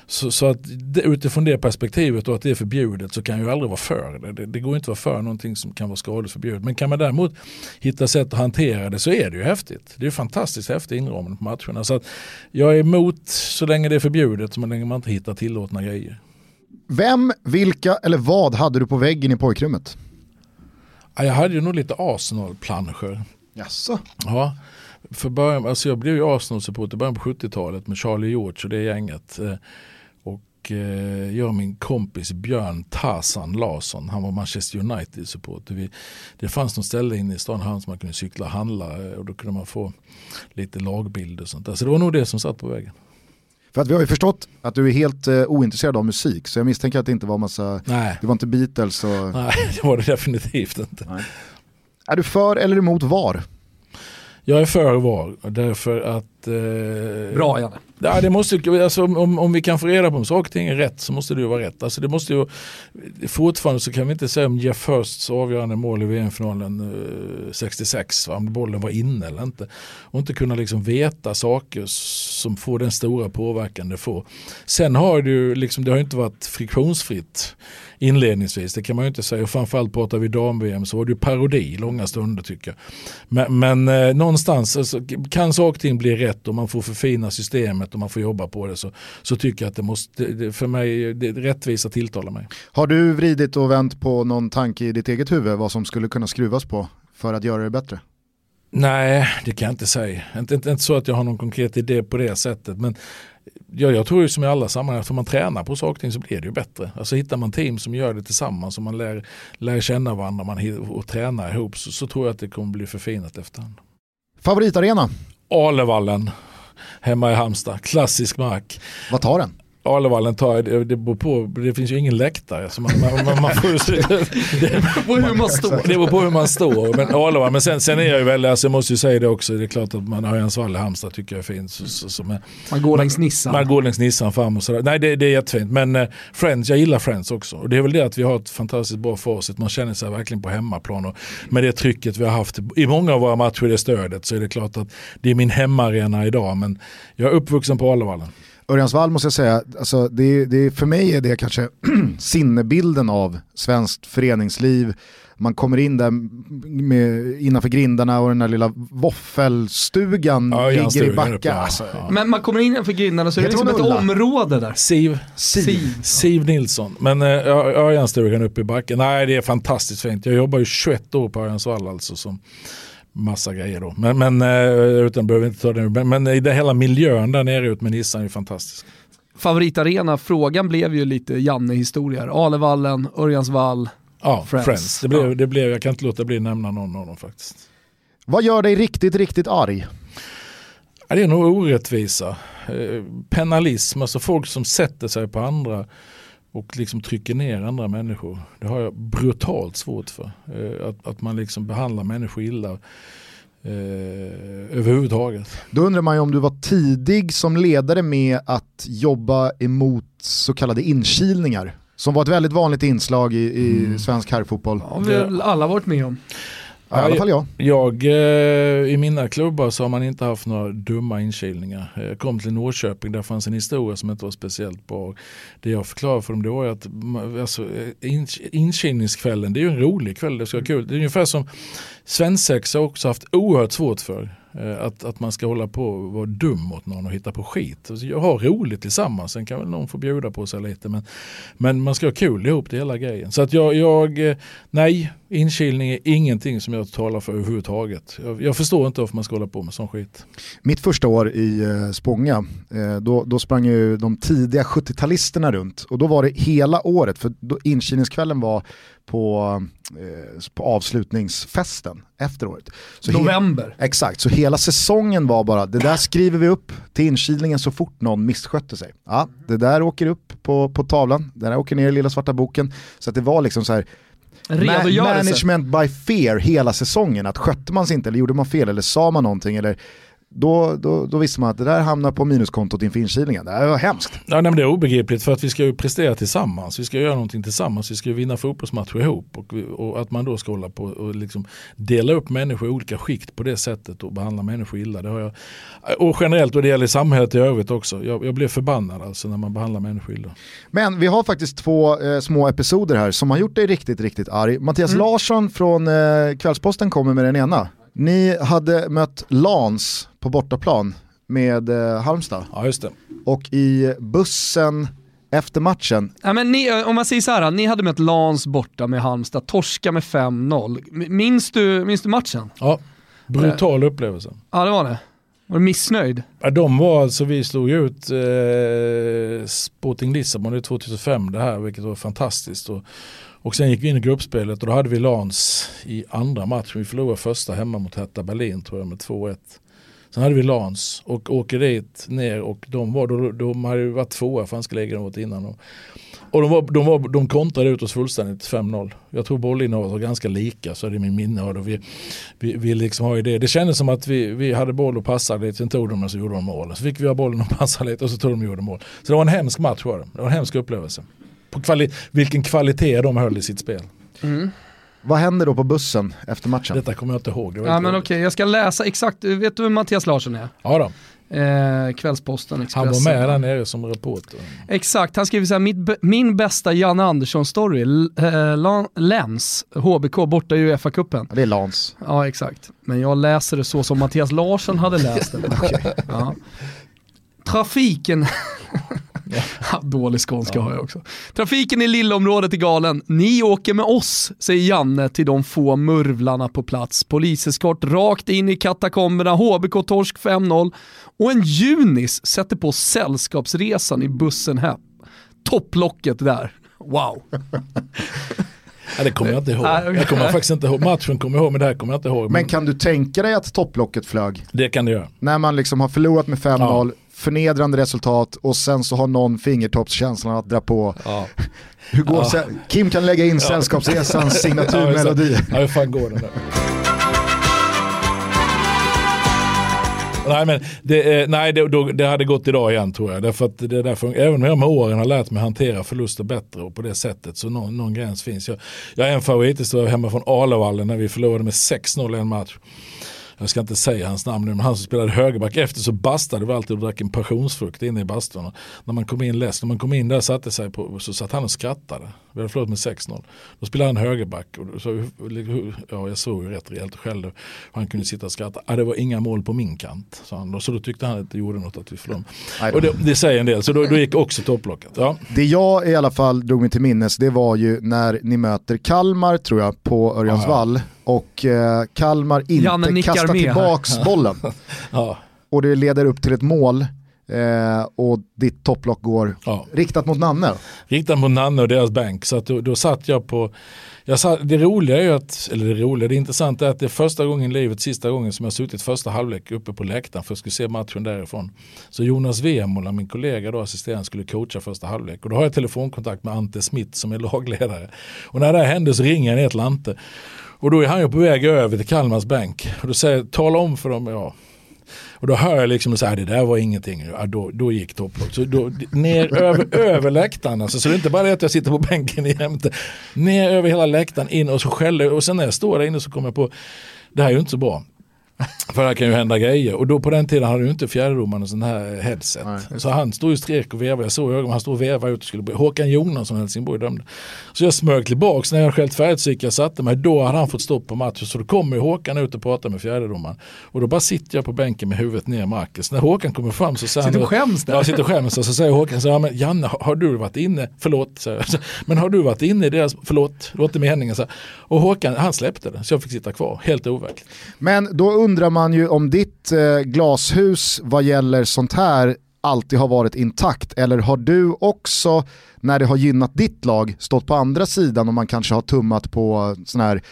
Så, så att det, utifrån det perspektivet och att det är förbjudet så kan jag ju aldrig vara för det. det. Det går inte att vara för någonting som kan vara skadligt förbjudet. Men kan man däremot hitta sätt att hantera det så är det ju häftigt. Det är fantastiskt häftig inramning på matcherna. Så att jag är emot så länge det är förbjudet, så länge man inte hittar tillåtna grejer. Vem, vilka eller vad hade du på väggen i pojkrummet? Jag hade ju nog lite Arsenal-planscher. Jaså? Ja, för början, alltså jag blev ju Arsenal-supporter i början på 70-talet med Charlie George och det gänget. Eh, och eh, jag och min kompis Björn Tarzan Larsson, han var Manchester United-supporter. Det fanns något ställe inne i stan här som man kunde cykla och handla eh, och då kunde man få lite lagbilder och sånt där. Så det var nog det som satt på vägen. För att vi har ju förstått att du är helt eh, ointresserad av musik, så jag misstänker att det inte var massa, Nej. det var inte Beatles och... Nej, <laughs> det var det definitivt inte. Nej. Är du för eller emot VAR? Jag är för VAR därför att... Eh, Bra Janne. Ja, det måste, alltså, om, om vi kan få reda på om saker och ting är rätt så måste det ju vara rätt. Alltså, det måste ju, fortfarande så kan vi inte säga om Jeff Hursts avgörande mål i VM-finalen eh, 66, va, om bollen var inne eller inte. Och inte kunna liksom veta saker som får den stora påverkan det får. Sen har det ju liksom, det har inte varit friktionsfritt inledningsvis, det kan man ju inte säga. Och framförallt pratar vi dam-VM så var det ju parodi långa stunder tycker jag. Men, men eh, någonstans alltså, kan saker och ting bli rätt och man får förfina systemet och man får jobba på det så, så tycker jag att det måste, det, för mig, det, rättvisa tilltalar mig. Har du vridit och vänt på någon tanke i ditt eget huvud vad som skulle kunna skruvas på för att göra det bättre? Nej, det kan jag inte säga. Inte, inte, inte så att jag har någon konkret idé på det sättet. Men ja, jag tror ju som i alla sammanhang, att om man tränar på saker och ting så blir det ju bättre. Alltså hittar man team som gör det tillsammans och man lär, lär känna varandra man, och tränar ihop så, så tror jag att det kommer bli förfinat efterhand. Favoritarena? Alevallen hemma i Halmstad. Klassisk mark. Vad tar den? Alevallen tar, det, det beror på, det finns ju ingen läktare. Så man, man, man, man får, <laughs> det, på hur man står. det beror på hur man står. Men, Alevallen, men sen, sen är jag ju väldigt, alltså jag måste ju säga det också, det är klart att man Örjansvall i Halmstad tycker jag är fint. Så, så, så, men, Man går längs Nissan. man går längs Nissan fram och sådär. Nej det, det är jättefint. Men eh, Friends, jag gillar Friends också. Och det är väl det att vi har ett fantastiskt bra facit. Man känner sig verkligen på hemmaplan. Och med det trycket vi har haft i många av våra matcher, det stödet, så är det klart att det är min hemmaarena idag. Men jag är uppvuxen på Alevallen. Örjansvall måste jag säga, alltså det, det, för mig är det kanske <clears throat> sinnebilden av svenskt föreningsliv. Man kommer in där med, innanför grindarna och den där lilla våffelstugan Ja, ligger i backa. Alltså, Ja. Men man kommer in för grindarna så är det liksom ett område där. Siv. Siv. Siv Nilsson. Men äh, Örjanstugan uppe i backen. Nej det är fantastiskt fint. Jag jobbar ju 21 år på Örjansvall alltså. Som massa grejer då. Men, men eh, utan behöver inte ta det nu. Men, men i den hela miljön där nere ute med Nissan är fantastisk. Favoritarena, frågan blev ju lite Janne-historier. Alevallen, Örjansvall. Ja, Friends. Friends. Det, blev, Ja. det blev, jag kan inte låta bli att nämna någon av dem faktiskt. Vad gör dig riktigt, riktigt arg? Ja, det är nog orättvisa. Eh, penalism, alltså folk som sätter sig på andra och liksom trycker ner andra människor. Det har jag brutalt svårt för. Eh, att, att man liksom behandlar människor illa eh, överhuvudtaget. Då undrar man ju om du var tidig som ledare med att jobba emot så kallade inkilningar. Som var ett väldigt vanligt inslag i, i svensk herrfotboll. har vi väl alla varit med om. Ja, I alla fall jag. Jag, eh, I mina klubbar så har man inte haft några dumma inkilningar. Jag kom till Norrköping, där fanns en historia som inte var speciellt bra. Det jag förklarade för dem var ju att alltså, eh, in, inkilningskvällen, det är ju en rolig kväll, det ska vara kul. Det är ungefär som svensexa också haft oerhört svårt för. Eh, att, att man ska hålla på och vara dum mot någon och hitta på skit. Alltså, jag har roligt tillsammans, sen kan väl någon få bjuda på sig lite. Men, men man ska ha kul ihop det hela grejen. Så att jag, jag eh, nej, inkilning är ingenting som jag talar för överhuvudtaget. Jag, jag förstår inte varför man ska hålla på med sån skit. Mitt första år i eh, Spånga, då, då sprang ju de tidiga 70-talisterna runt och då var det hela året, för då, inkilningskvällen var på, på avslutningsfesten efter året. Så November. Exakt, så hela säsongen var bara, det där skriver vi upp till inkilningen så fort någon misskötte sig. Ja, det där åker upp på, på tavlan, det där åker ner i lilla svarta boken. Så att det var liksom så här, ma- management by fear hela säsongen. Att skötte man sig inte eller gjorde man fel eller sa man någonting eller då, då, då visste man att det där hamnar på minuskontot inför inkilningen. Det här var hemskt. Ja, nej, det är obegripligt för att vi ska ju prestera tillsammans. Vi ska göra någonting tillsammans. Vi ska ju vinna fotbollsmatcher ihop. Och, och att man då ska hålla på och liksom dela upp människor i olika skikt på det sättet och behandla människor illa. Det har jag, och generellt och det gäller samhället i övrigt också. Jag, jag blev förbannad alltså när man behandlar människor illa. Men vi har faktiskt två eh, små episoder här som har gjort dig riktigt, riktigt arg. Mattias Larsson från eh, Kvällsposten kommer med den ena. Ni hade mött Lans på bortaplan med eh, Halmstad Ja just det. och i bussen efter matchen, Ja, men ni, om man säger så här, ni hade mött Lans borta med Halmstad, torska med 5-0. M- Minns du, minns du matchen? Ja, brutal upplevelse. Ja det var det. Var du missnöjd? Ja, de var alltså, vi slog ut eh, Sporting Lissabon i 2005 det här vilket var fantastiskt. Och, och sen gick vi in i gruppspelet och då hade vi Lans i andra matchen. Vi förlorade första hemma mot Hertha Berlin tror jag med 2-1. Sen hade vi Lans och åker dit ner och de, var, de, de hade ju varit tvåa franska ligan året innan. Och, och de, var, de, var, de kontrade ut oss fullständigt 5-0. Jag tror bollinnehavet var ganska lika så är det min minne av det. Vi, vi, vi liksom har ju det. det kändes som att vi, vi hade boll och passade lite, sen tog de och så gjorde de mål. Så fick vi ha bollen och <laughs> passade lite och så tog de och gjorde mål. Så det var en hemsk match var det. Det var en hemsk upplevelse. På kvali vilken kvalitet de höll i sitt spel. vad händer då på bussen efter matchen? Detta kommer jag inte ihåg. Det var Ja men okej, jag ska läsa exakt, vet du vem Mattias Larsson är? Ja då. Eh, Kvällsposten, Expressen. Han var med där nere som reporter. Exakt, han skriver så här, min bästa Janne Andersson-story, L- eh, Lens, HBK borta i Uefa-cupen. Ja, det är Lans. Ja exakt, men jag läser det så som Mattias Larsson hade läst det. <laughs> Ja. Trafiken, <laughs> Ja, dålig skånska har jag också. Trafiken i lillområdet är galen. Ni åker med oss, säger Janne till de få murvlarna på plats. Poliseskort rakt in i katakomberna, HBK torsk 5-0 och en junis sätter på sällskapsresan i bussen hem. Topplocket där. Wow. <laughs> Ja, det kommer jag inte ihåg. Nej. Jag kommer faktiskt inte ihåg. Matchen kommer jag ihåg men det här kommer jag inte ihåg. Men kan du tänka dig att topplocket flög? Det kan det göra. När man liksom har förlorat med 5-0, förnedrande resultat och sen så har någon fingertoppskänslan att dra på. Ja. <laughs> Hur går ja. Kim kan lägga in Sällskapsresans <laughs> signaturmelodi. Ja, hur fan går den där? Nej, men det, nej det, då, det hade gått idag igen tror jag. Därför att det därför, även om jag med åren har lärt mig hantera förluster bättre och på det sättet så någon, någon gräns finns. Jag, jag är en favorithistoria hemma från Arlavallen när vi förlorade med 6-0 en match jag ska inte säga hans namn nu, men han som spelade högerback. Efter så bastade vi alltid och drack en passionsfrukt inne i bastun. När man kom in läsk, när man kom in där satte sig på, så satt han och skrattade. Vi hade förlorat med 6-0. Då spelade han högerback och så, ja, jag såg ju rätt rejält själv. Han kunde sitta och skratta. Ah, det var inga mål på min kant, sa han. Så då tyckte han att det gjorde något att vi förlorade. Och det, det, säger en del, så då, då gick också topplocket. Ja. Det jag i alla fall drog mig till minnes, det var ju när ni möter Kalmar, tror jag, på Örjansvall. Ja, ja. Och eh, Kalmar inte kastar tillbaks bollen. <laughs> ja. Och det leder upp till ett mål Eh, och ditt topplock går ja. riktat mot Nanne. Riktat mot Nanne och deras bank. Så då, då satt jag på, jag satt, det roliga är ju att, eller det roliga, det intressanta är att det är första gången i livet, sista gången som jag suttit första halvlek uppe på läktaren för att skulle se matchen därifrån. Så Jonas Wemola, min kollega då, assisterande, skulle coacha första halvlek. Och då har jag telefonkontakt med Ante Smith som är lagledare. Och när det här hände så ringer jag ner till Ante. Och då är han ju på väg över till Kalmars bank. Och då säger jag, tala om för dem, ja och då hör jag liksom så här, det där var ingenting. Ja, då, då gick topplock. Så då, ner över, <laughs> över läktaren. Alltså, så det är inte bara det att jag sitter på bänken i jämte. Ner över hela läktaren in och så skäller Och sen när jag står där inne så kommer jag på, det här är ju inte så bra. <laughs> För det kan ju hända grejer. Och då på den tiden hade ju inte fjärdedomaren en sån här headset. Nej, så han stod ju strek och vevade. Jag såg ögonen, han stod och vevade ut och skulle bli. Håkan Jonasson Helsingborg dömde. Så jag smög tillbaks när jag skällt färdigt så gick jag satte mig. Då hade han fått stopp på matchen. Så då kommer Håkan ut och pratar med fjärdedomaren. Och då bara sitter jag på bänken med huvudet ner i marken. Så när Håkan kommer fram så säger han. Sitter och skäms där? Ja, sitter och skäms. Och så säger Håkan så här, men Janne har du varit inne, förlåt, så här, <laughs> men har du varit inne i deras, förlåt, det var inte meningen. Så här. Och Håkan, han släppte det. Så jag fick sitta kvar, helt overkligt. Men då undrar man ju om ditt eh, glashus vad gäller sånt här alltid har varit intakt eller har du också när det har gynnat ditt lag stått på andra sidan och man kanske har tummat på sån här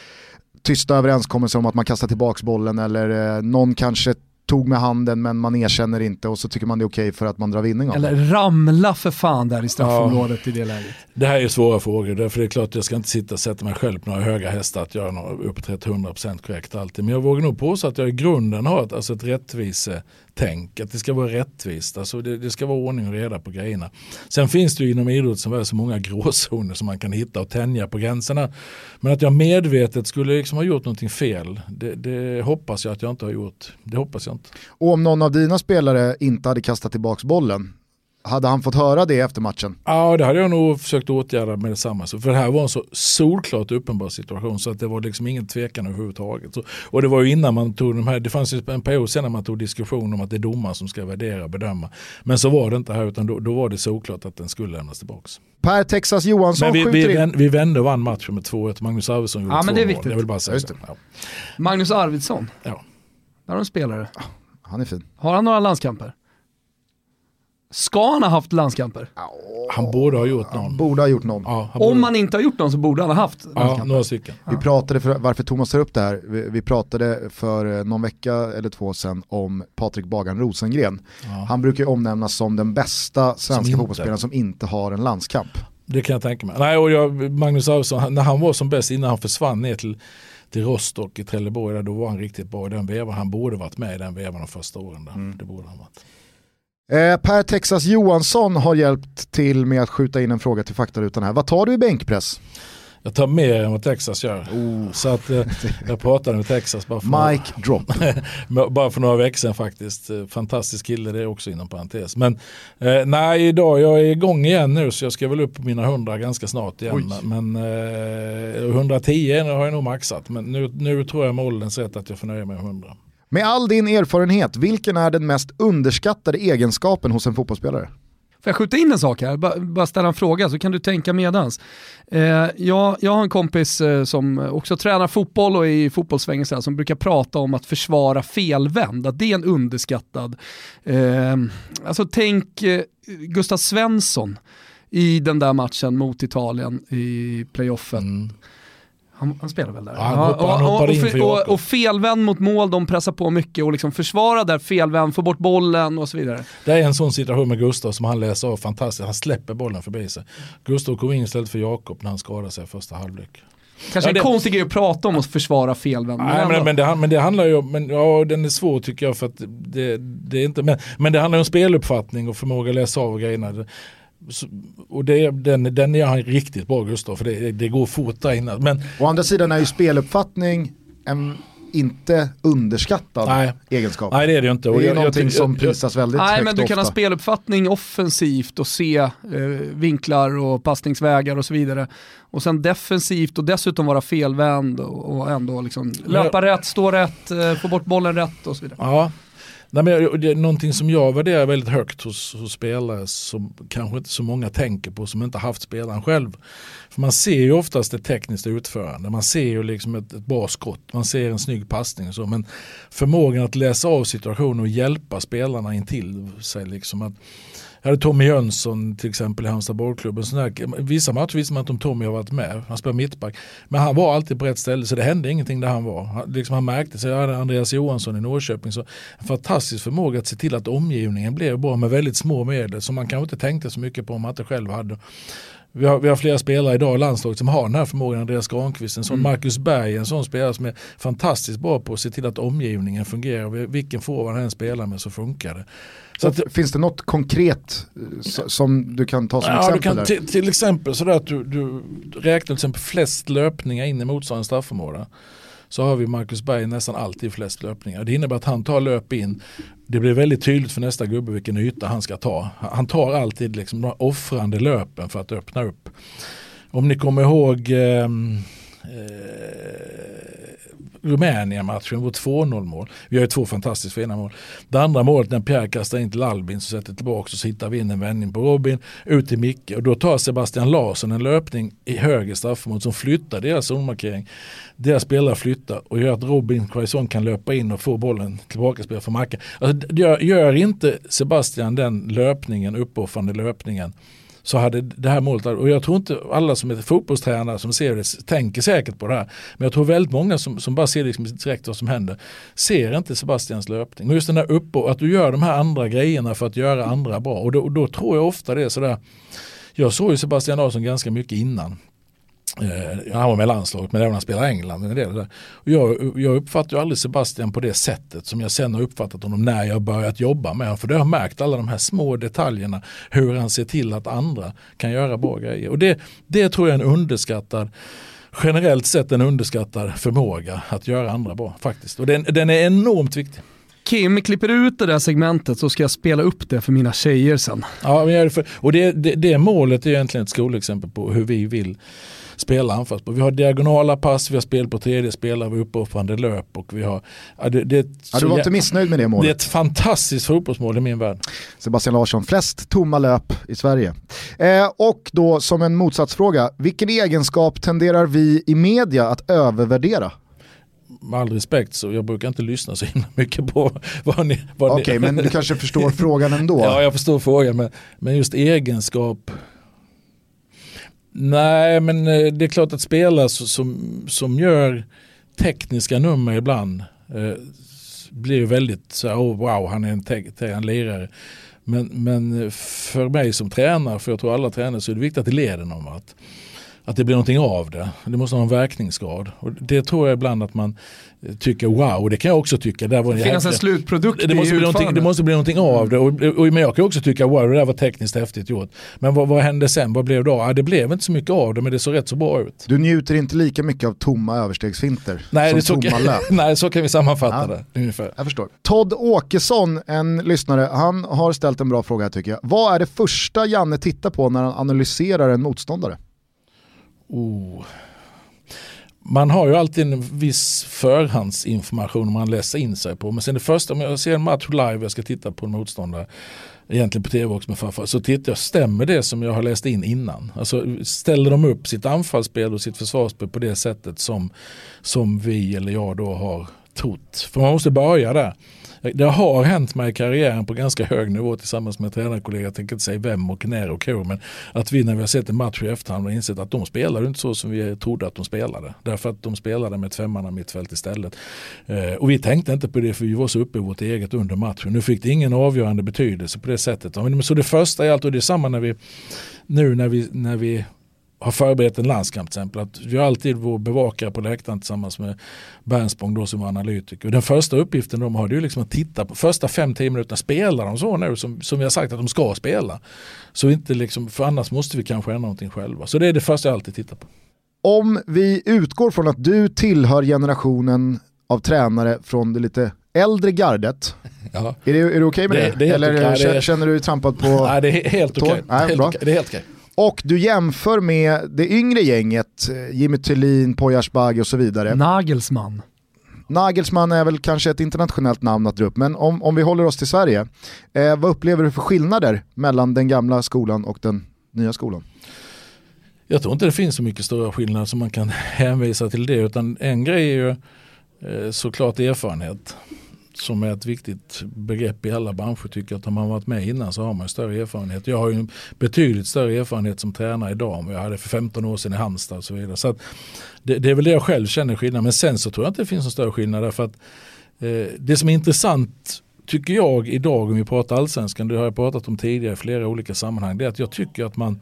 tysta överenskommelser om att man kastar tillbaka bollen eller eh, någon kanske tog med handen men man erkänner inte och så tycker man det är okej okay för att man drar vinning av Eller ramla för fan där i straffområdet ja. i det läget. Det här är svåra frågor, därför det är klart att jag ska inte sitta och sätta mig själv på några höga hästar att göra något uppåt 100% korrekt alltid. Men jag vågar nog påstå att jag i grunden har ett, alltså ett rättvise tänk, att det ska vara rättvist, alltså det, det, ska vara ordning och reda på grejerna. Sen finns det ju inom idrotten så många gråzoner som man kan hitta och tänja på gränserna. Men att jag medvetet skulle liksom ha gjort någonting fel, det, det, hoppas jag att jag inte har gjort. Det hoppas jag inte. Och om någon av dina spelare inte hade kastat tillbaka bollen, hade han fått höra det efter matchen? Ja, det hade jag nog försökt åtgärda med detsamma. För det här var en så solklart uppenbar situation så att det var liksom ingen tvekan överhuvudtaget. Så, och det var ju innan man tog de här, det fanns ju en period sen när man tog diskussion om att det är domaren som ska värdera och bedöma. Men så var det inte här utan då, då var det solklart att den skulle lämnas tillbaka. Per Texas Johansson Men vi, vi, vän, vi vände och vann matchen med 2-1. Magnus Arvidsson gjorde ja, men det är viktigt. mål. Jag vill bara säga det. Ja. Magnus Arvidsson? Ja. Där har en spelare. Han är fin. Har han några landskamper? Ska han ha haft landskamper? Han borde ha gjort någon. Han borde ha gjort någon. Ja, Om han inte har gjort någon så borde han ha haft ja, några stycken. Vi pratade, för, varför Thomas tar upp det här, vi, vi, pratade för någon vecka eller två sedan om Patrik Bagan Rosengren. Ja. Han brukar ju omnämnas som den bästa svenska fotbollsspelaren som inte har en landskamp. Det kan jag tänka mig. Nej, och jag, Magnus Arvidsson, när han var som bäst innan han försvann ner till till Rostock i Trelleborg, där då var han riktigt bra i den vevan. Han borde varit med i den vevan de första åren. Där. Mm. Det borde han varit. Eh, per Texas Johansson har hjälpt till med att skjuta in en fråga till faktarutan här. Vad tar du i bänkpress? Jag tar mer än vad Texas gör. Oh. Så att eh, jag pratade med Texas bara för, Mike drop. <laughs> bara för några veckor sedan faktiskt. Eh, fantastisk kille det är också inom parentes. Men eh, nej idag, jag är igång igen nu så jag ska väl upp på mina 100 ganska snart igen. Oj. Men eh, 110 har jag nog maxat. Men nu, nu tror jag med ålderns rätt att jag får nöja mig med 100. Med all din erfarenhet, vilken är den mest underskattade egenskapen hos en fotbollsspelare? Får jag skjuta in en sak här? Bara, bara ställa en fråga så kan du tänka medans. Eh, jag, jag har en kompis eh, som också tränar fotboll och är i fotbollssvängen som brukar prata om att försvara felvänd, att det är en underskattad. Eh, alltså tänk eh, Gustav Svensson i den där matchen mot Italien i playoffen. Mm Han, han spelar väl där? Ja, han hoppar- han hoppar och, in och, för och, och felvänd mot mål, de pressar på mycket och liksom försvara där, felvänd, få bort bollen och så vidare. Det är en sån situation med Gustav som han läser av fantastiskt. Han släpper bollen förbi sig. Gustav kom in istället för Jakob när han skadade sig i första halvlek. Kanske Ja, en det- konstig grej att prata om att försvara felvänd. Nej, men, men, det, men det handlar ju om, men, ja den är svår tycker jag för att det, det är inte, men, men det handlar om speluppfattning och förmåga att läsa av grejerna. Och det, den, den är han riktigt bra Gustav, för det, det går fort där inne. Men Å andra sidan är ju speluppfattning en inte underskattad Nej. egenskap. nej det är det ju inte. det är jag- jag någonting tycker- som jag- prisas väldigt Nej högt men du kan ha ofta. speluppfattning offensivt och se eh, vinklar och passningsvägar och så vidare. Och sen defensivt och dessutom vara felvänd och, och ändå liksom löpa rätt, stå rätt, eh, få bort bollen rätt och så vidare. Ja. Nej, men det är någonting som jag värderar väldigt högt hos, hos spelare som kanske inte så många tänker på som inte haft spelaren själv. För man ser ju oftast ett tekniskt utförande, man ser ju liksom ett, ett bra skott, man ser en snygg passning och så. Men förmågan att läsa av situationen och hjälpa spelarna intill sig. Liksom att, jag hade Tommy Jönsson till exempel i Halmstad bollklubb. Vissa matcher visste man inte om Tommy har varit med. Han spelar mittback. Men han var alltid på rätt ställe så det hände ingenting där han var. Han, liksom han märkte sig. Jag hade Andreas Johansson i Norrköping. Så en fantastisk förmåga att se till att omgivningen blev bra med väldigt små medel som man kanske inte tänkte så mycket på om man inte själv hade. Vi har, vi har flera spelare idag i landslaget som har den här förmågan. Andreas Granqvist, en sån Marcus Berg, en sån spelare som är fantastiskt bra på att se till att omgivningen fungerar. Vilken forward han än spelar med så funkar det. Så att, Finns det något konkret eh, som du kan ta som Ja, du exempel? kan där? till, till exempel sådär att du, du räknar till exempel flest löpningar in i motståndarens straffområde. Så har vi Marcus Berg nästan alltid flest löpningar. Det innebär att han tar löp in. Det blir väldigt tydligt för nästa gubbe vilken yta han ska ta. Han tar alltid liksom de offrande löpen för att öppna upp. Om ni kommer ihåg ehm, eh, Rumänien-matchen, vårt 2-0 mål. Vi har ju två fantastiskt fina mål. Det andra målet när Pierre kastar in till Albin så sätter tillbaka och så hittar vi in en vändning på Robin, ut till Micke och då tar Sebastian Larsson en löpning i höger straffområde som flyttar deras zonmarkering. Deras spelare flyttar och gör att Robin Quaison kan löpa in och få bollen tillbaka spel för Macke. Alltså, gör, gör inte Sebastian den löpningen, uppoffrande löpningen så hade det här målet, och jag tror inte alla som är fotbollstränare som ser det tänker säkert på det här. Men jag tror väldigt många som, som bara ser liksom direkt vad som händer ser inte Sebastians löpning. Och just den här uppe, att du gör de här andra grejerna för att göra andra bra. Och då, och då tror jag ofta det är sådär, jag såg ju Sebastian Larsson ganska mycket innan. Eh, han var med i landslaget men även han spelade i England. Men det där. Och jag, jag uppfattar ju aldrig Sebastian på det sättet som jag sen har uppfattat honom när jag börjat jobba med honom. För det har jag märkt alla de här små detaljerna. Hur han ser till att andra kan göra bra grejer. Och det, det tror jag är en underskattad generellt sett en underskattad förmåga att göra andra bra faktiskt. Och den, den är enormt viktig. Kim, klipper du ut det där segmentet så ska jag spela upp det för mina tjejer sen. Ja, men jag och det, det, det målet är egentligen ett skolexempel på hur vi vill spela anfallsspel. Vi har diagonala pass, vi har spel på tredje spelare, vi har uppoffrande löp och vi har... Ja, det, det, Ja, du var inte missnöjd med det det är målet. ett fantastiskt fotbollsmål i min värld. Sebastian Larsson, flest tomma löp i Sverige. Eh, och då som en motsatsfråga, vilken egenskap tenderar vi i media att övervärdera? Med all respekt så jag brukar inte lyssna så himla mycket på <laughs> vad ni... Okej, men du kanske förstår frågan ändå. <laughs> Ja, jag förstår frågan, men, men just egenskap. Nej, men eh, det är klart att spelare som, som gör tekniska nummer ibland eh, blir väldigt så oh, wow, han är en, te- en lirare. Men, men eh, för mig som tränare, för jag tror alla tränare, så är det viktigt att det leder någon vart. Att det blir någonting av det. Det måste ha en verkningsgrad. Och det tror jag ibland att man tycker wow, och det kan jag också tycka. Där var Det finns en slutprodukt det måste, bli någonting, det måste bli någonting av det. Och, och, men jag kan också tycka wow det där var tekniskt häftigt gjort. Men vad, vad hände sen? Vad blev det då? Ja, det blev inte så mycket av det men det såg rätt så bra ut. Du njuter inte lika mycket av tomma överstegsfinter Nej, som det så, tomma löp. <laughs> nej så kan vi sammanfatta Ja. det. Ungefär. Jag förstår. Todd Åkesson, en lyssnare, han har ställt en bra fråga här tycker jag. Vad är det första Janne tittar på när han analyserar en motståndare? Oh. Man har ju alltid en viss förhandsinformation man läser in sig på. Men sen det första, om jag ser en match live jag ska titta på en motståndare, egentligen på tv också med farfar, så tittar jag, stämmer det som jag har läst in innan? Alltså ställer de upp sitt anfallsspel och sitt försvarsspel på det sättet som, som vi eller jag då har trott. För man måste börja där. Det har hänt mig i karriären på ganska hög nivå tillsammans med tränarkollegor, jag tänker inte säga vem och när och hur, men att vi när vi har sett en match i efterhand har insett att de spelade inte så som vi trodde att de spelade. Därför att de spelade med ett femmanna mittfält istället. Eh, och vi tänkte inte på det för vi var så uppe i vårt eget under matchen. Nu fick det ingen avgörande betydelse på det sättet. Så det första är allt, och det är samma när vi nu när vi, när vi har förberett en landskamp till exempel. Att vi har alltid vår bevakare på läktaren tillsammans med Bernsbong då som var analytiker. Den första uppgiften de har det är liksom att titta på första fem tio minuterna. Spelar de så nu som, som vi har sagt att de ska spela? Så inte liksom, för annars måste vi kanske ändra någonting själva. Så det är det första jag alltid tittar på. Om vi utgår från att du tillhör generationen av tränare från det lite äldre gardet. <laughs> Ja. Är det, är det okej okay med det? det? det Eller okay. känner du dig trampad på Nej, det är helt okej. Okay. Det är helt okej. Och du jämför med det yngre gänget, eh, Jimmy Thulin, Poya Asbaghi och så vidare. Nagelsmann. Nagelsmann är väl kanske ett internationellt namn att dra upp, men om, om vi håller oss till Sverige, eh, vad upplever du för skillnader mellan den gamla skolan och den nya skolan? Jag tror inte det finns så mycket stora skillnader som man kan <laughs> hänvisa till det, utan en grej är ju eh, såklart erfarenhet som är ett viktigt begrepp i alla branscher tycker att har man varit med innan så har man större erfarenhet. Jag har ju betydligt större erfarenhet som tränare idag än vad jag hade för 15 år sedan i Halmstad och så vidare. Så det, det, är väl det jag själv känner skillnad. Men sen så tror jag inte det finns någon större skillnad därför att eh, det som är intressant tycker jag idag om vi pratar allsvenskan, det har jag pratat om tidigare i flera olika sammanhang, det är att jag tycker att man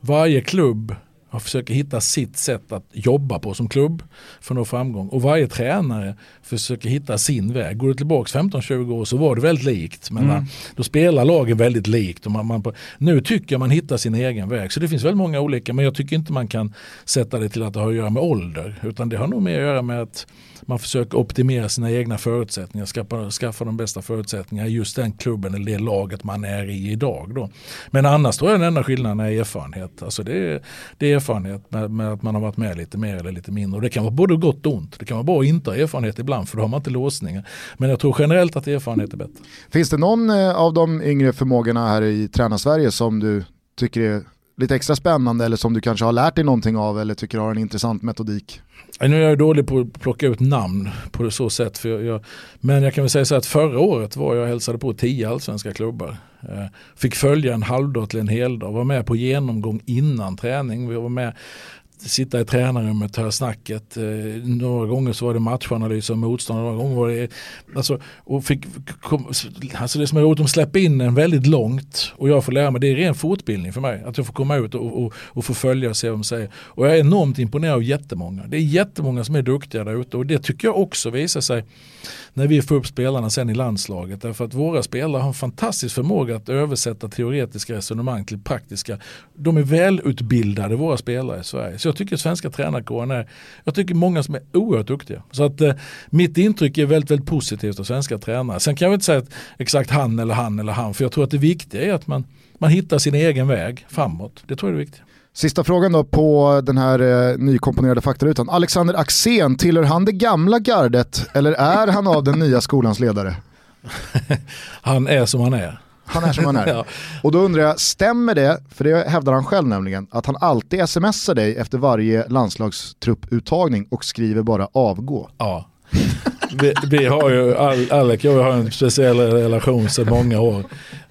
varje klubb har försöker hitta sitt sätt att jobba på som klubb för att nå framgång. Och varje tränare försöker hitta sin väg. Går du tillbaka 15-20 år så var det väldigt likt. Men mm. Då spelar lagen väldigt likt. Och man, man, nu tycker jag man hittar sin egen väg. Så det finns väldigt många olika men jag tycker inte man kan sätta det till att det har att göra med ålder. Utan det har nog mer att göra med att man försöker optimera sina egna förutsättningar, skaffa, skaffa de bästa förutsättningarna i just den klubben eller det laget man är i idag. Då. Men annars tror jag den enda skillnaden är erfarenhet. Alltså det, är, det är erfarenhet med, med, att man har varit med lite mer eller lite mindre. Och det kan vara både gott och ont. Det kan vara bra att inte ha erfarenhet ibland för då har man inte låsningar. Men jag tror generellt att erfarenhet är bättre. Finns det någon eh, av de yngre förmågorna här i Tränarsverige som du tycker är lite extra spännande eller som du kanske har lärt dig någonting av eller tycker har en intressant metodik? Nu är jag dålig på att plocka ut namn på så sätt. För jag, jag, men jag kan väl säga så att förra året var jag och hälsade på tio allsvenska klubbar. Eh, fick följa en halvdag till en heldag, var med på genomgång innan träning. Vi var med sitta i tränarrummet, höra snacket. Eh, några gånger så var det matchanalys av motståndare, några gånger var det, alltså, och fick, kom, alltså det som är roligt, de släpper in en väldigt långt och jag får lära mig, det är ren fortbildning för mig. Att jag får komma ut och, och, och få följa och se vad de säger. Och jag är enormt imponerad av jättemånga. Det är jättemånga som är duktiga där ute och det tycker jag också visar sig när vi får upp spelarna sen i landslaget. Därför att våra spelare har en fantastisk förmåga att översätta teoretiska resonemang till praktiska. De är välutbildade våra spelare i Sverige. Så jag tycker svenska tränarkåren är, jag tycker många som är oerhört duktiga. Så att eh, mitt intryck är väldigt, väldigt positivt av svenska tränare. Sen kan jag inte säga att exakt han eller han eller han, för jag tror att det viktiga är att man, man hittar sin egen väg framåt. Det tror jag är det viktiga. Sista frågan då på den här eh, nykomponerade faktarutan. Alexander Axén, tillhör han det gamla gardet eller är han av den nya skolans ledare? <laughs> han är som han är. Han är som han är. <laughs> ja. Och då undrar jag, stämmer det, för det hävdar han själv nämligen, att han alltid smsar dig efter varje landslagstrupputtagning och skriver bara avgå? Ja. vi, vi, har ju, Alec och jag har en speciell relation sedan många år.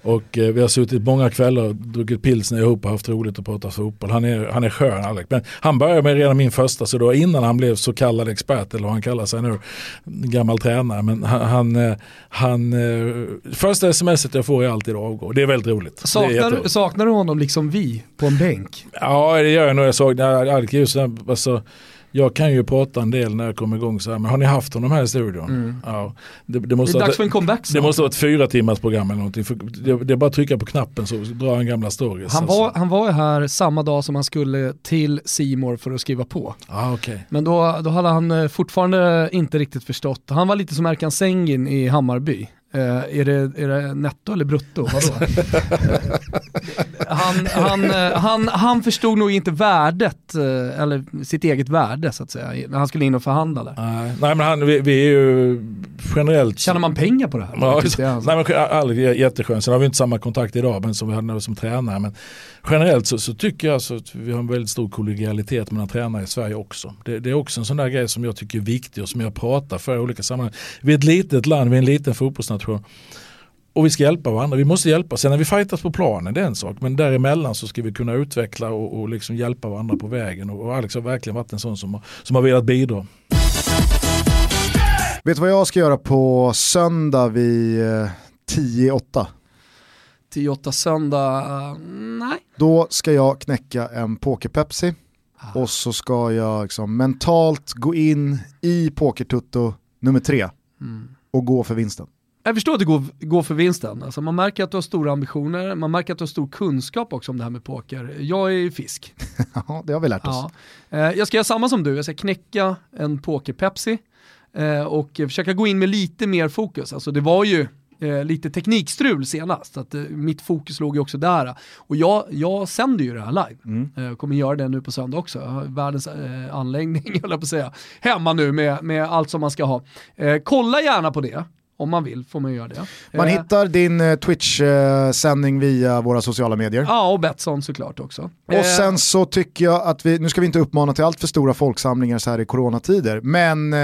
Och eh, vi har suttit många kvällar och druckit pilsner ihop och haft roligt och pratat fotboll. Han är, han är skön Alec. Men han började med redan min första, så då innan han blev så kallad expert, eller vad han kallar sig nu, gammal tränare. Men han, han, eh, han eh, första smset jag får är alltid avgå. Det är väldigt roligt. Saknar, saknar du honom liksom vi på en bänk? Ja det gör jag nog. Jag såg, Alec alltså, jag kan ju prata en del när jag kommer igång så här, men har ni haft honom här i studion? Mm. Ja, det, det, måste det är dags för en comeback snart. Det måste vara ett fyra timmars program eller någonting. För det, det är bara att trycka på knappen så drar han gamla stories. Han var, han var här samma dag som han skulle till Simor för att skriva på. Ah, okay. Men då, då hade han eh, fortfarande inte riktigt förstått. Han var lite som Erkan Sengin i Hammarby. Uh, är, det, är det netto eller brutto? han, han, uh, han, han förstod nog inte värdet, uh, eller sitt eget värde så att säga, när han skulle in och förhandla där. nej men han, vi, vi är ju generellt... Tjänar man pengar på det här? Ja, jag, alltså. nej, men aldrig jätteskön. Sen har vi inte samma kontakt idag men som vi hade som tränare. Men generellt så, så tycker jag så att vi har en väldigt stor kollegialitet mellan tränare i Sverige också. Det, det, är också en sån där grej som jag tycker är viktig och som jag pratar för i olika sammanhang. Vi är ett litet land, vi är en liten fotbollsnation. Och vi ska hjälpa varandra, vi måste hjälpa. Sen när vi fightas på planen, det är en sak. Men däremellan så ska vi kunna utveckla och, och liksom hjälpa varandra på vägen. Och, och Alex har verkligen varit en sån som som har velat bidra. Vet du vad jag ska göra på söndag vid eh, 10-8? till Jota söndag, eh, nej. Då ska jag knäcka en pokerpepsi ah. och så ska jag liksom mentalt gå in i pokertutto nummer tre mm. och gå för vinsten. Jag förstår att du går, går för vinsten. Alltså man märker att du har stora ambitioner, man märker att du har stor kunskap också om det här med poker. Jag är ju fisk. <laughs> ja, det har vi lärt oss. Ja. Eh, jag ska göra samma som du, jag ska knäcka en pokerpepsi eh, och försöka gå in med lite mer fokus. Alltså det var ju eh, lite teknikstrul senast, så att eh, mitt fokus låg ju också där. Och jag, jag sänder ju det här live, Mm. eh, kommer göra det nu på söndag också. Världens eh, anläggning, <laughs> höll jag på att säga, hemma nu med, med allt som man ska ha. Eh, kolla gärna på det, om man vill får man göra det. Man Eh, hittar din eh, Twitch-sändning via våra sociala medier. Ja, och Betsson såklart också. Och Eh, sen så tycker jag att vi, nu ska vi inte uppmana till allt för stora folksamlingar så här i coronatider, men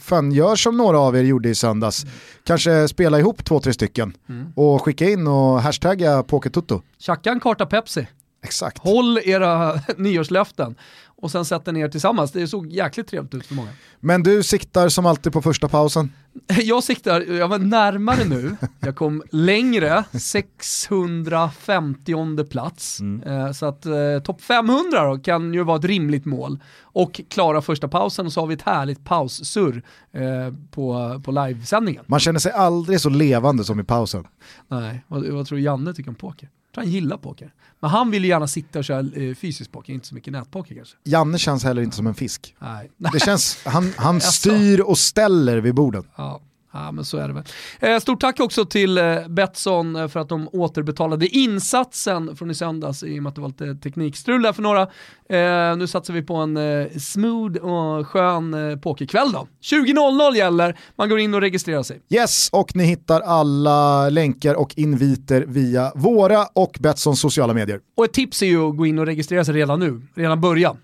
fan gör som några av er gjorde i söndags. Kanske spela ihop två, tre stycken Mm. och skicka in och hashtagga Pokertutto. Tjacka en karta Pepsi. Exakt. Håll era <laughs> nyårslöften och sen sätter ner tillsammans. Det såg jäkligt trevligt ut för många. Men du siktar som alltid på första pausen. <laughs> Jag siktar, jag var närmare nu, jag kom längre, 650 plats. Eh, Så att eh, topp 500 då, kan ju vara ett rimligt mål. Och klara första pausen och så har vi ett härligt paussurr eh, på, på livesändningen. Man känner sig aldrig så levande som i pausen. Nej, vad, vad tror du Janne tycker om poker? Tror han gillar poker. Men han vill ju gärna sitta och köra eh, fysisk poker, inte så mycket nätpoker kanske. Janne känns heller inte som en fisk. Nej. Det känns, han, han <laughs> styr och ställer vid borden. Ja. Ja men så är det väl. Eh, stort tack också till eh, Betsson eh, för att de återbetalade insatsen från i söndags i och med att det var lite teknikstrul där för några. Eh, nu satsar vi på en smooth och skön eh, pokerkväll då. 20.00 gäller, man går in och registrerar sig. Yes, och ni hittar alla länkar och inviter via våra och Betssons sociala medier. Och ett tips är ju att gå in och registrera sig redan nu, redan börja.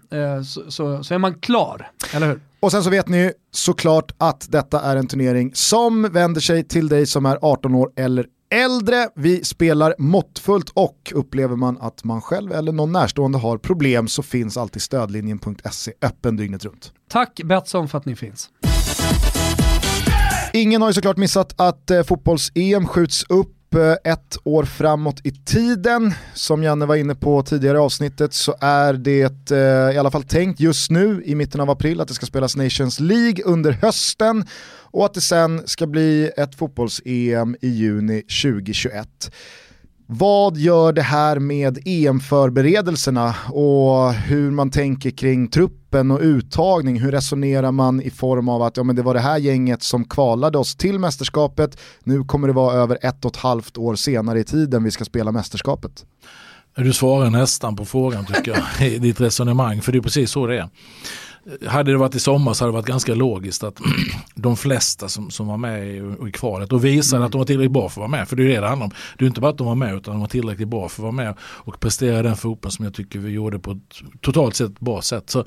Så, så, så är man klar, eller hur? Och sen så vet ni ju såklart att detta är en turnering som vänder sig till dig som är 18 år eller äldre. Vi spelar måttfullt och upplever man att man själv eller någon närstående har problem så finns alltid stödlinjen.se öppen dygnet runt. Tack Betsson för att ni finns. Ingen har ju såklart missat att eh, fotbolls-EM skjuts upp Eh, ett år framåt i tiden. Som Janne var inne på tidigare i avsnittet så är det eh, i alla fall tänkt just nu i mitten av april att det ska spelas Nations League under hösten och att det sen ska bli ett fotbolls-EM i juni 2021. Vad gör det här med EM-förberedelserna och hur man tänker kring truppen och uttagning? Hur resonerar man i form av att ja, men det var det här gänget som kvalade oss till mästerskapet, nu kommer det vara över ett och ett halvt år senare i tiden vi ska spela mästerskapet? Du svarar nästan på frågan tycker jag <laughs> i ditt resonemang, för det är precis så det är. Hade det varit i sommar så hade det varit ganska logiskt att <clears throat> de flesta som, som var med i, i kvalet och visade att de var tillräckligt bra för att vara med, för det är det det handlar om. Det är inte bara att de var med utan de var tillräckligt bra för att vara med och prestera den fotboll som jag tycker vi gjorde på ett totalt sett bra sätt. Så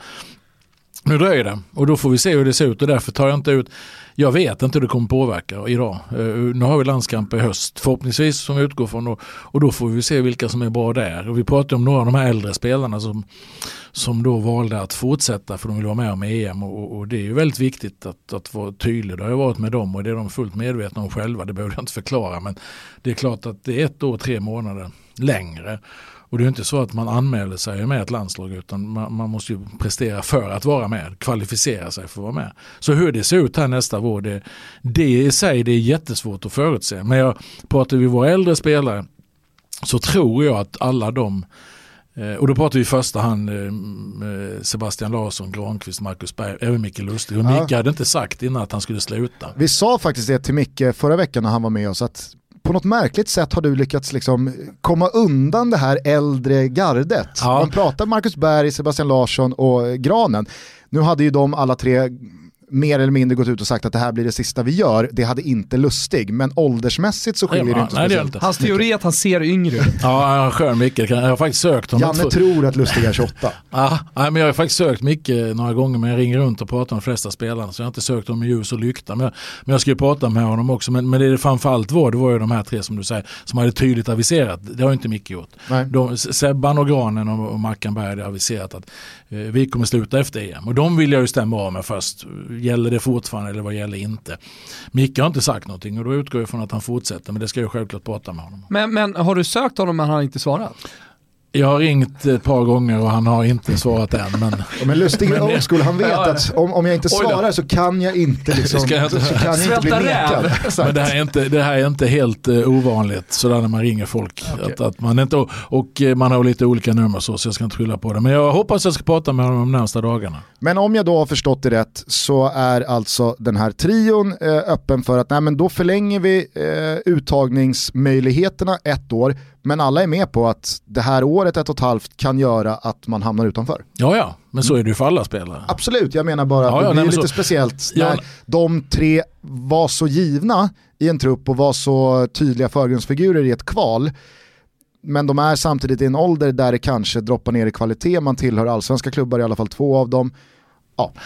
nu dröjer det och då får vi se hur det ser ut och därför tar jag inte ut, jag vet inte hur det kommer påverka idag. Eh, nu har vi landskamp i höst förhoppningsvis som vi utgår från och, och då får vi se vilka som är bra där. Och vi pratade om några av de här äldre spelarna som, som då valde att fortsätta för de vill vara med om EM och, och det är ju väldigt viktigt att, att vara tydlig. Det har jag varit med dem och det är de fullt medvetna om själva, det behöver jag inte förklara men det är klart att det är ett år, och tre månader längre. Och det är inte så att man anmäler sig med ett landslag utan man, man måste ju prestera för att vara med, kvalificera sig för att vara med. Så hur det ser ut här nästa vår, det, det i sig det är jättesvårt att förutse. Men jag pratar vi våra äldre spelare så tror jag att alla de eh, och då pratar vi i första hand eh, Sebastian Larsson, Granqvist, Marcus Berg, även Micke Lustig. Och Ja. Micke hade inte sagt innan att han skulle sluta. Vi sa faktiskt det till Micke förra veckan när han var med oss att på något märkligt sätt har du lyckats liksom komma undan det här äldre gardet. Ja. Man pratar Marcus Berg, Sebastian Larsson och Granen. Nu hade ju de alla tre mer eller mindre gått ut och sagt att det här blir det sista vi gör, det hade inte Lustig. Men åldersmässigt så skiljer det Ja, inte nej, det speciellt. inte. Hans teori är att han ser yngre ut. Ja, jag har skön Micke. Jag har faktiskt sökt honom. Janne tror att Lustig är 28. <laughs> Ja, nej, men jag har faktiskt sökt Micke några gånger men jag ringer runt och pratar med de flesta spelarna så jag har inte sökt dem med ljus och lykta. Men jag, men jag ska ju prata med honom också. Men, men det det framförallt var, det var ju de här tre som du säger som hade tydligt aviserat. Det har ju inte Micke gjort. Nej. De, Sebban och Granen och, och Mackan Berg hade aviserat att Eh, vi kommer sluta efter EM. Och de vill jag ju stämma av med först. Gäller det fortfarande eller vad gäller inte? Micke har inte sagt någonting och då utgår jag från att han fortsätter. Men det ska jag självklart prata med honom om. Men, men har du sökt honom men han har inte svarat? Jag har ringt ett par gånger och han har inte svarat än. Men Men Lustig Men old han vet Ja, att om, om jag inte svarar så kan jag inte, liksom, Ska jag så kan jag inte bli nekad. Men det här är inte, det här är inte helt uh, ovanligt sådär när man ringer folk. Okej. Att, att man inte, och, och eh, man har lite olika nummer så, så jag ska inte skylla på det. Men jag hoppas jag ska prata med honom de närmsta dagarna. Men om jag då har förstått det rätt så är alltså den här trion eh, öppen för att nej, men då förlänger vi eh, uttagningsmöjligheterna ett år. Men alla är med på att det här året, ett och ett halvt, kan göra att man hamnar utanför. Ja, ja, men så är det ju för alla spelare. Absolut, jag menar bara att Ja, ja, det blir lite så- speciellt Ja, när men- de tre var så givna i en trupp och var så tydliga förgrundsfigurer i ett kval. Men de är samtidigt i en ålder där det kanske droppar ner i kvalitet, man tillhör allsvenska klubbar, i alla fall två av dem.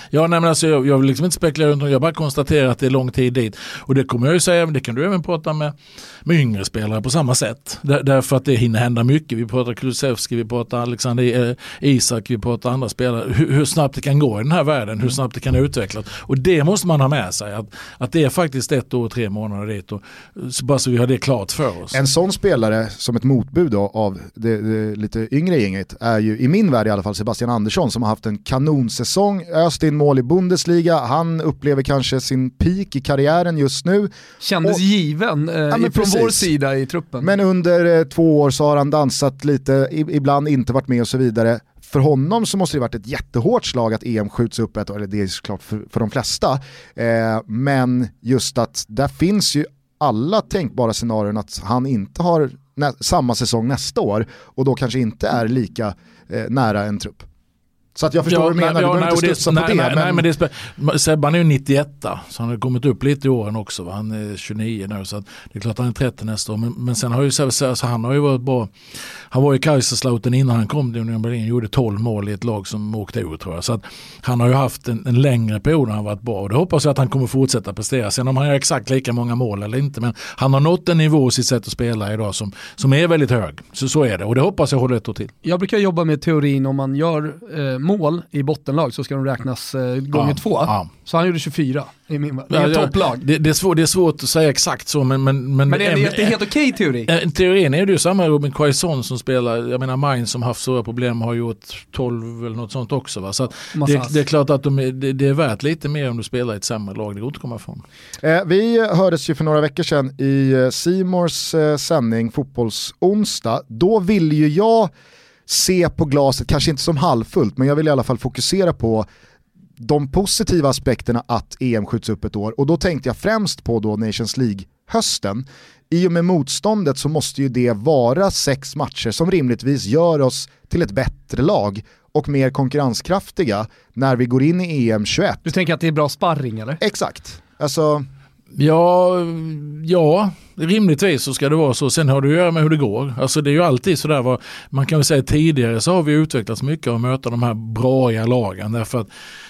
Ja, nej, men alltså, jag, jag vill liksom inte spekulera runt om, jag bara konstaterar att det är lång tid dit. Och det kommer jag ju säga, men det kan du även prata med, med yngre spelare på samma sätt. Där, därför att det hinner hända mycket. Vi pratar Kulusevski, vi pratar Alexander eh, Isak, vi pratar andra spelare. Hur, hur snabbt det kan gå i den här världen, hur snabbt det kan utvecklas. Och det måste man ha med sig, att, att det är faktiskt ett år och tre månader dit. Och, så bara så vi har det klart för oss. En sån spelare som ett motbud då, av det, det lite yngre gänget är ju i min värld i alla fall Sebastian Andersson som har haft en kanonsäsong, öst in mål i Bundesliga, han upplever kanske sin peak i karriären just nu. Kändes Och- given eh, men från precis. vår sida i truppen. Men under eh, två år så har han dansat lite, i- ibland inte varit med och så vidare. För honom så måste det varit ett jättehårt slag att EM skjuts upp ett år, eller det är såklart för, för de flesta. Eh, men just att där finns ju alla tänkbara scenarion att han inte har samma säsong nästa år och då kanske inte är lika eh, nära en trupp. Så att jag förstår vad du menar, du behöver nej, inte studsa nej, på det. Nej, men, nej, men det är Sebban är ju 91 så han har kommit upp lite i åren också. Va? Han är 29 nu så att det är klart han är 30 nästa år. Men, men sen har ju Sebbe, så han har ju varit bra. Han var i Kaiserslautern innan han kom till Union Berlin gjorde 12 mål i ett lag som åkte ur tror jag. Så att han har ju haft en, en längre period när han varit bra och det hoppas jag att han kommer fortsätta prestera. Sen om han gör exakt lika många mål eller inte men han har nått en nivå i sitt sätt att spela idag som, som är väldigt hög. Så så är det och det hoppas jag håller ett år till. Jag brukar jobba med teorin om man gör eh, mål i bottenlag så ska de räknas eh, gånger Ja, två. ja. Så han gjorde 24 i min värld. Det är ja, topplag. Det, det, är svårt, det är svårt att säga exakt så men... Men, men, Men det är, en- det är helt okej teori. Eh, Teorin är det ju samma Robin Quaison som spelar, jag menar Mainz som haft stora problem har gjort 12 eller något sånt också. Va? Så det, det är klart att de är, det, det är värt lite mer om du spelar i ett sämre lag, det går inte att komma ifrån. Eh, vi hördes ju för några veckor sedan i eh, Simors eh, sändning Fotbollsonsdag. Då ville ju jag se på glaset, kanske inte som halvfullt, men jag vill i alla fall fokusera på de positiva aspekterna att EM skjuts upp ett år. Och då tänkte jag främst på då Nations League-hösten. I och med motståndet så måste ju det vara sex matcher som rimligtvis gör oss till ett bättre lag och mer konkurrenskraftiga när vi går in i EM 21. Du tänker att det är bra sparring eller? Exakt. Alltså, Ja, ja, rimligtvis så ska det vara så. Sen har det att göra med hur det går. Alltså det är ju alltid sådär, vad, man kan väl säga tidigare så har vi utvecklats mycket av att möta de här braiga lagen. Därför att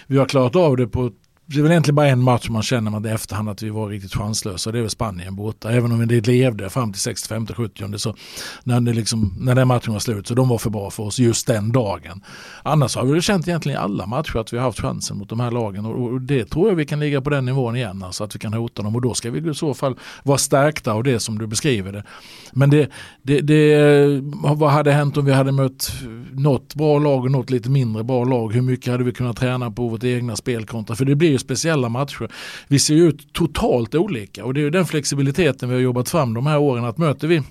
vi har klarat av det på det är väl egentligen bara en match man känner att i efterhand att vi var riktigt chanslösa. Det är väl Spanien borta. Även om det levde fram till 65-70 så när, det liksom, när den matchen var slut så de var för bra för oss just den dagen. Annars har vi väl känt egentligen i alla matcher att vi har haft chansen mot de här lagen och, och det tror jag vi kan ligga på den nivån igen. Alltså att vi kan hota dem och då ska vi i så fall vara stärkta av det som du beskriver det. Men det, det, det, vad hade hänt om vi hade mött något bra lag och något lite mindre bra lag? Hur mycket hade vi kunnat träna på vårt egna spelkontra? För det blir ju speciella matcher. Vi ser ju ut totalt olika och det är ju den flexibiliteten vi har jobbat fram de här åren att möter vi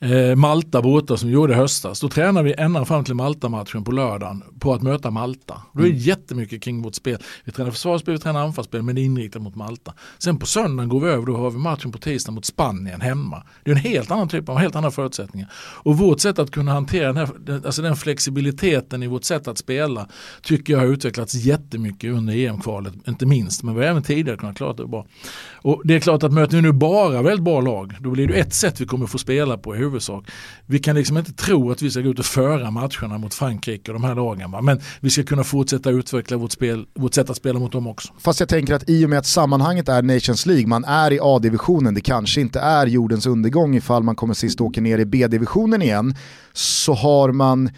eh, Malta borta som vi gjorde i höstas. Då tränar vi ända fram till Malta-matchen på lördagen på att möta Malta. Då är det mm. jättemycket kring vårt spel. Vi tränar försvarsspel, vi tränar anfallsspel men det är inriktat mot Malta. Sen på söndagen går vi över, då har vi matchen på tisdag mot Spanien hemma. Det är en helt annan typ av, helt andra förutsättningar. Och vårt sätt att kunna hantera den, här, alltså den flexibiliteten i vårt sätt att spela tycker jag har utvecklats jättemycket under EM-kvalet, inte minst, men vi har även tidigare kunnat klara det bra. Och det är klart att möter vi nu bara väldigt bra lag, då blir det ett sätt vi kommer få spela på i huvudsak. Vi kan liksom inte tro att vi ska gå ut och föra matcherna mot Frankrike och de här lagen. Va? Men vi ska kunna fortsätta utveckla vårt, spel, vårt sätt att spela mot dem också. Fast jag tänker att i och med att sammanhanget är Nations League, man är i A-divisionen, det kanske inte är jordens undergång ifall man kommer sist och åker ner i B-divisionen igen, så har man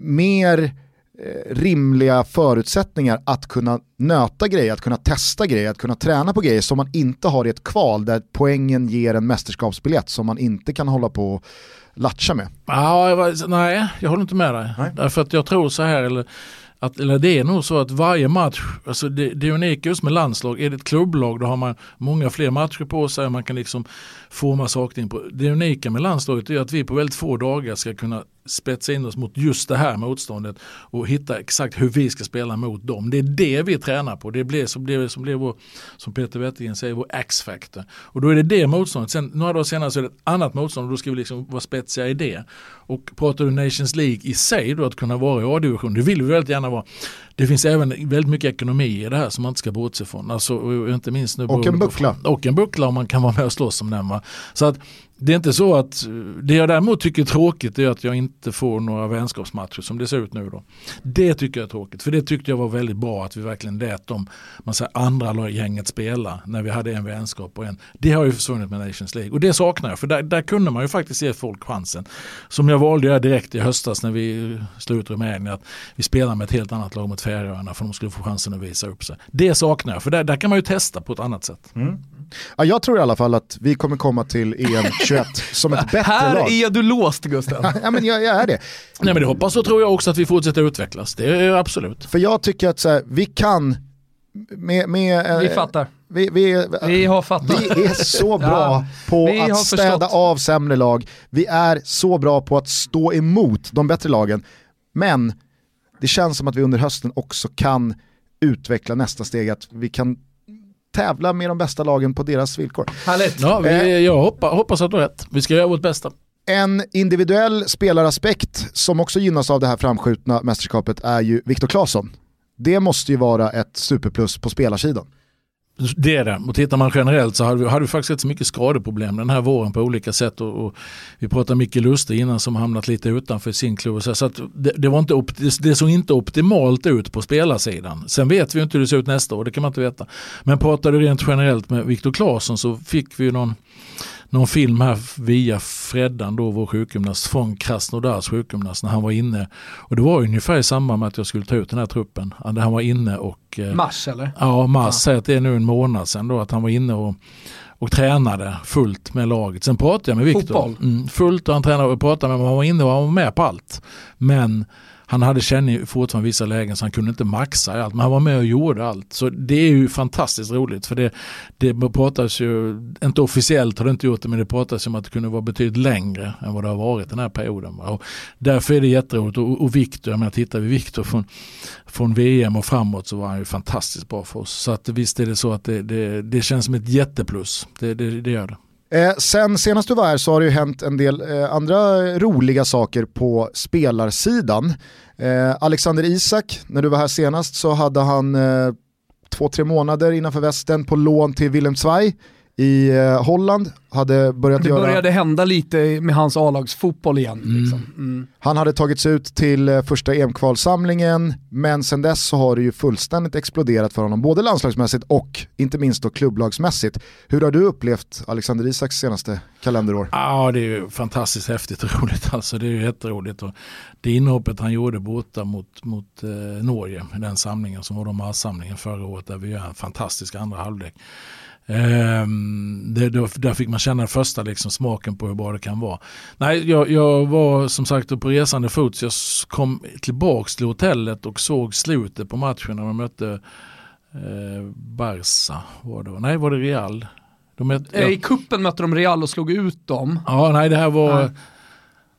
mer rimliga förutsättningar att kunna nöta grejer, att kunna testa grejer, att kunna träna på grejer som man inte har i ett kval där poängen ger en mästerskapsbiljett som man inte kan hålla på och latcha med. Ja, nej, jag håller inte med dig. Nej. Därför att jag tror så här, eller, att, eller det är nog så att varje match, alltså det, det unika just med landslag, är det ett klubblag då har man många fler matcher på sig och man kan liksom forma saker in på. Det unika med landslaget är att vi på väldigt få dagar ska kunna spetsa in oss mot just det här motståndet och hitta exakt hur vi ska spela mot dem. Det är det vi tränar på. Det blir som, blir, som, blir vår, som Peter Wettergren säger, vår X-factor. Och då är det det motståndet. Sen några dagar senare så är det ett annat motstånd och då ska vi liksom vara spetsiga i det. Och pratar du Nations League i sig då att kunna vara i A-division, det vill vi väldigt gärna vara. Det finns även väldigt mycket ekonomi i det här som man inte ska bortse från. Alltså, inte minst nu och en buckla. Och en buckla om man kan vara med och slåss om den. Va? Så att det är inte så att, det jag däremot tycker är tråkigt är att jag inte får några vänskapsmatcher som det ser ut nu då. Det tycker jag är tråkigt, för det tyckte jag var väldigt bra att vi verkligen lät dem, man säger andra gänget spela när vi hade en vänskap och en. Det har ju försvunnit med Nations League och det saknar jag, för där, där kunde man ju faktiskt ge folk chansen. Som jag valde göra direkt i höstas när vi slog ut Rumänien, att vi spelar med ett helt annat lag mot Färöarna för de skulle få chansen att visa upp sig. Det saknar jag, för där, där kan man ju testa på ett annat sätt. Mm. Ja, jag tror i alla fall att vi kommer komma till EM 21 som ett <laughs> bättre Här lag. är du låst Gusten. <laughs> ja, men jag, jag, är det. Nej men det hoppas och tror jag också att vi fortsätter utvecklas. Det är absolut. För jag tycker att så här, vi kan med, med, eh, vi fattar. Vi, vi, vi, har fattat. Vi är så <laughs> bra ja, på att städa förstått. av sämre lag. Vi är så bra på att stå emot de bättre lagen. Men det känns som att vi under hösten också kan utveckla nästa steg, att vi kan tävla med de bästa lagen på deras villkor. Härligt. Ja, vi, eh, jag hoppas, hoppas att du har rätt. Vi ska göra vårt bästa. En individuell spelaraspekt som också gynnas av det här framskjutna mästerskapet är ju Viktor Claesson. Det måste ju vara ett superplus på spelarsidan. Det är det. Och tittar man generellt så hade vi, hade vi faktiskt rätt så mycket skadeproblem den här våren på olika sätt. Och, och vi pratade mycket Lustig innan som hamnat lite utanför sin klubb. Så, så att det, det, var inte, det såg inte optimalt ut på spelarsidan. Sen vet vi inte hur det ser ut nästa år, det kan man inte veta. Men pratade rent generellt med Viktor Claesson så fick vi någon någon film här via Freddan då, vår sjukgymnast, från Krasnodars sjukgymnast när han var inne. Och det var ungefär i samband med att jag skulle ta ut den här truppen. Han var inne och... Eh, mars eller? Ja, mars. Säg att det är nu en månad sedan då att han var inne och och tränade fullt med laget. Sen pratade jag med Viktor. Mm, fullt och han tränade och pratade med mig. Han var inne och han var med på allt. Men han hade känning fortfarande vissa lägen så han kunde inte maxa i allt. Men han var med och gjorde allt. Så det är ju fantastiskt roligt. För det, det pratas ju, inte officiellt har det inte gjort det, men det pratas om att det kunde vara betydligt längre än vad det har varit den här perioden. Och därför är det jätteroligt. Och, och Viktor, jag menar tittar vi Viktor från, från VM och framåt så var han ju fantastiskt bra för oss. Så att visst är det så att det, det, det känns som ett jätteplus. Det, det, det gör det. Eh, sen senast du var här så har det ju hänt en del eh, andra roliga saker på spelarsidan. Eh, Alexander Isak, när du var här senast så hade han eh, två, tre månader innanför västen på lån till Willem Zweig i eh, Holland hade börjat det göra... Det började hända lite med hans A-lagsfotboll igen. Mm. Liksom. Mm. Han hade tagits ut till eh, första EM-kvalsamlingen, men sen dess så har det ju fullständigt exploderat för honom, både landslagsmässigt och inte minst då klubblagsmässigt. Hur har du upplevt Alexander Isaks senaste kalenderår? Ja, det är ju fantastiskt häftigt och <laughs> roligt. Alltså, det är ju jätteroligt. Och det inhoppet han gjorde borta mot, mot eh, Norge, den samlingen som var då marssamlingen förra året, där vi gör en fantastisk andra halvlek. Um, det, då, där fick man känna första liksom, smaken på hur bra det kan vara. Nej, jag, jag var som sagt på resande fot så jag kom tillbaks till hotellet och såg slutet på matchen när de mötte eh, Barca. Var det, nej, var det Real? De är, Eh, I kuppen mötte de Real och slog ut dem. Ja, nej det här var... Nej.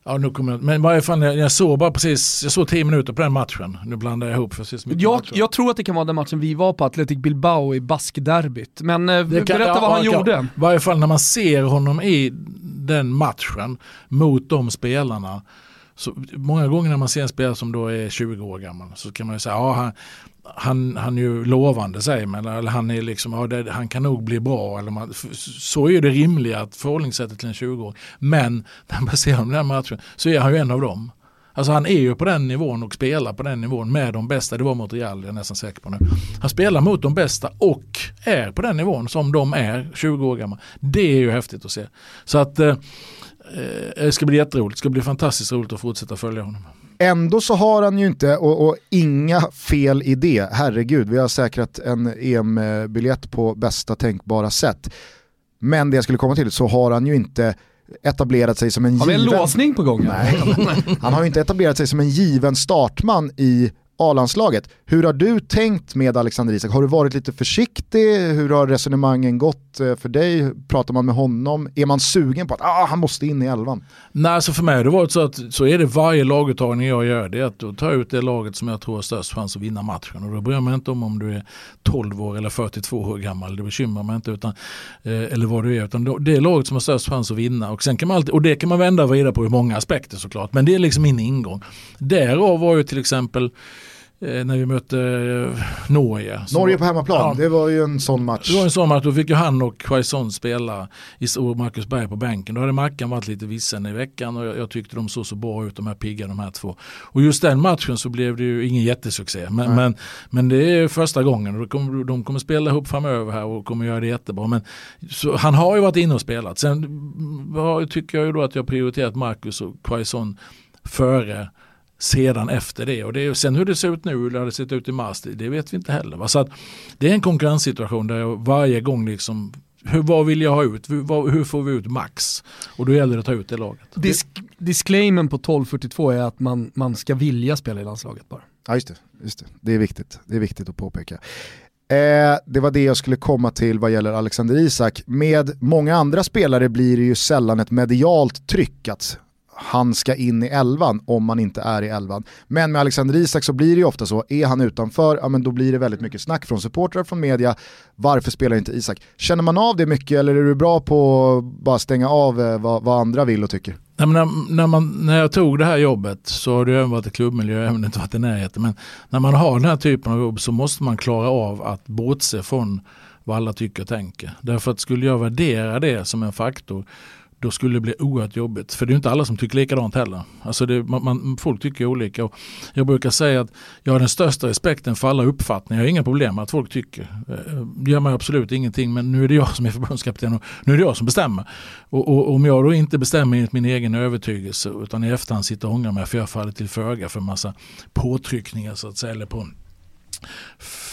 Ja, nu kommer jag, men varje fall jag, jag såg bara precis, jag såg tio minuter på den matchen. Nu blandar jag ihop för mycket Jag, jag tror att det kan vara den matchen vi var på, Athletic Bilbao i baskderbyt. Men eh, kan- berätta ja, vad han kan- gjorde. I varje fall när man ser honom i den matchen mot de spelarna. Så många gånger när man ser en spelare som då är 20 år gammal så kan man ju säga ja, han, han, han är ju lovande säger man. Eller han, är liksom, ja, det, han kan nog bli bra. Eller man, så är ju det rimliga att förhållningssättet till en 20-åring. Men <laughs> när man ser honom i den här matchen så är han ju en av dem. Alltså han är ju på den nivån och spelar på den nivån med de bästa. Det var mot Real, jag är nästan säker på nu. Han spelar mot de bästa och är på den nivån som de är 20 år gamla. Det är ju häftigt att se. Så att eh, eh, det ska bli jätteroligt. Det ska bli fantastiskt roligt att fortsätta följa honom. Ändå så har han ju inte, och, och inga fel i det, herregud, vi har säkrat en EM-biljett på bästa tänkbara sätt. Men det jag skulle komma till så har han ju inte etablerat sig som en Har vi en given... låsning på gång? Nej, <laughs> han har ju inte etablerat sig som en given startman i A-landslaget. Hur har du tänkt med Alexander Isak? Har du varit lite försiktig? Hur har resonemangen gått eh, för dig? Pratar man med honom? Är man sugen på att ah, han måste in i elvan? Nej, alltså för mig har det varit så att så är det varje laguttagning jag gör. Det är att då tar jag ut det laget som jag tror har störst chans att vinna matchen. Och då bryr jag mig inte om om du är 12 år eller 42 år gammal. Det bekymrar mig inte. Utan, eh, eller vad du är. Utan det är laget som har störst chans att vinna. Och, sen kan man alltid, och det kan man vända och vrida på i många aspekter såklart. Men det är liksom min ingång. Därav var ju till exempel när vi mötte eh, Norge. Norge på hemmaplan, Ja. det var ju en sån match. det var en sån match, då fick ju han och Quaison spela i- och Marcus Berg på bänken. Då hade Mackan varit lite vissen i veckan och jag, jag tyckte de såg så bra ut de här pigga de här två. Och just den matchen så blev det ju ingen jättesuccé. Men, men, men det är första gången och kommer, de kommer spela ihop framöver här och kommer göra det jättebra. Men, så, han har ju varit inne och spelat. Sen mm, har- tycker jag ju då att jag prioriterat Marcus och Quaison före sedan efter det. Och det är, sen hur det ser ut nu, hur det hade sett ut i mars, det, det vet vi inte heller. Va? Så att det är en konkurrenssituation där jag varje gång liksom, hur, vad vill jag ha ut? Hur, hur får vi ut max? Och då gäller det att ta ut det laget. Disk- disclaimen på 1242 är att man, man ska vilja spela i landslaget bara. Ja just det, just det. det är viktigt. Det är viktigt att påpeka. Eh, det var det jag skulle komma till vad gäller Alexander Isak. Med många andra spelare blir det ju sällan ett medialt tryck att han ska in i elvan om man inte är i elvan. Men med Alexander Isak så blir det ju ofta så, är han utanför, ja men då blir det väldigt mycket snack från supportrar, från media, varför spelar inte Isak? Känner man av det mycket eller är du bra på att bara stänga av eh, vad, vad andra vill och tycker? Nej, men när, när, man, när jag tog det här jobbet så har det även varit i klubbmiljö, även om det inte varit i närheten. Men när man har den här typen av jobb så måste man klara av att bortse från vad alla tycker och tänker. Därför att skulle jag värdera det som en faktor då skulle det bli oerhört jobbigt. För det är inte alla som tycker likadant heller. Alltså det, man, man, folk tycker olika. Och jag brukar säga att jag har den största respekten för alla uppfattningar. Jag har inga problem med att folk tycker. Det gör mig absolut ingenting men nu är det jag som är förbundskapten och nu är det jag som bestämmer. Och, och om jag då inte bestämmer enligt min egen övertygelse utan i efterhand sitter och ångrar mig för jag faller till föga för massa påtryckningar så att säga. Eller på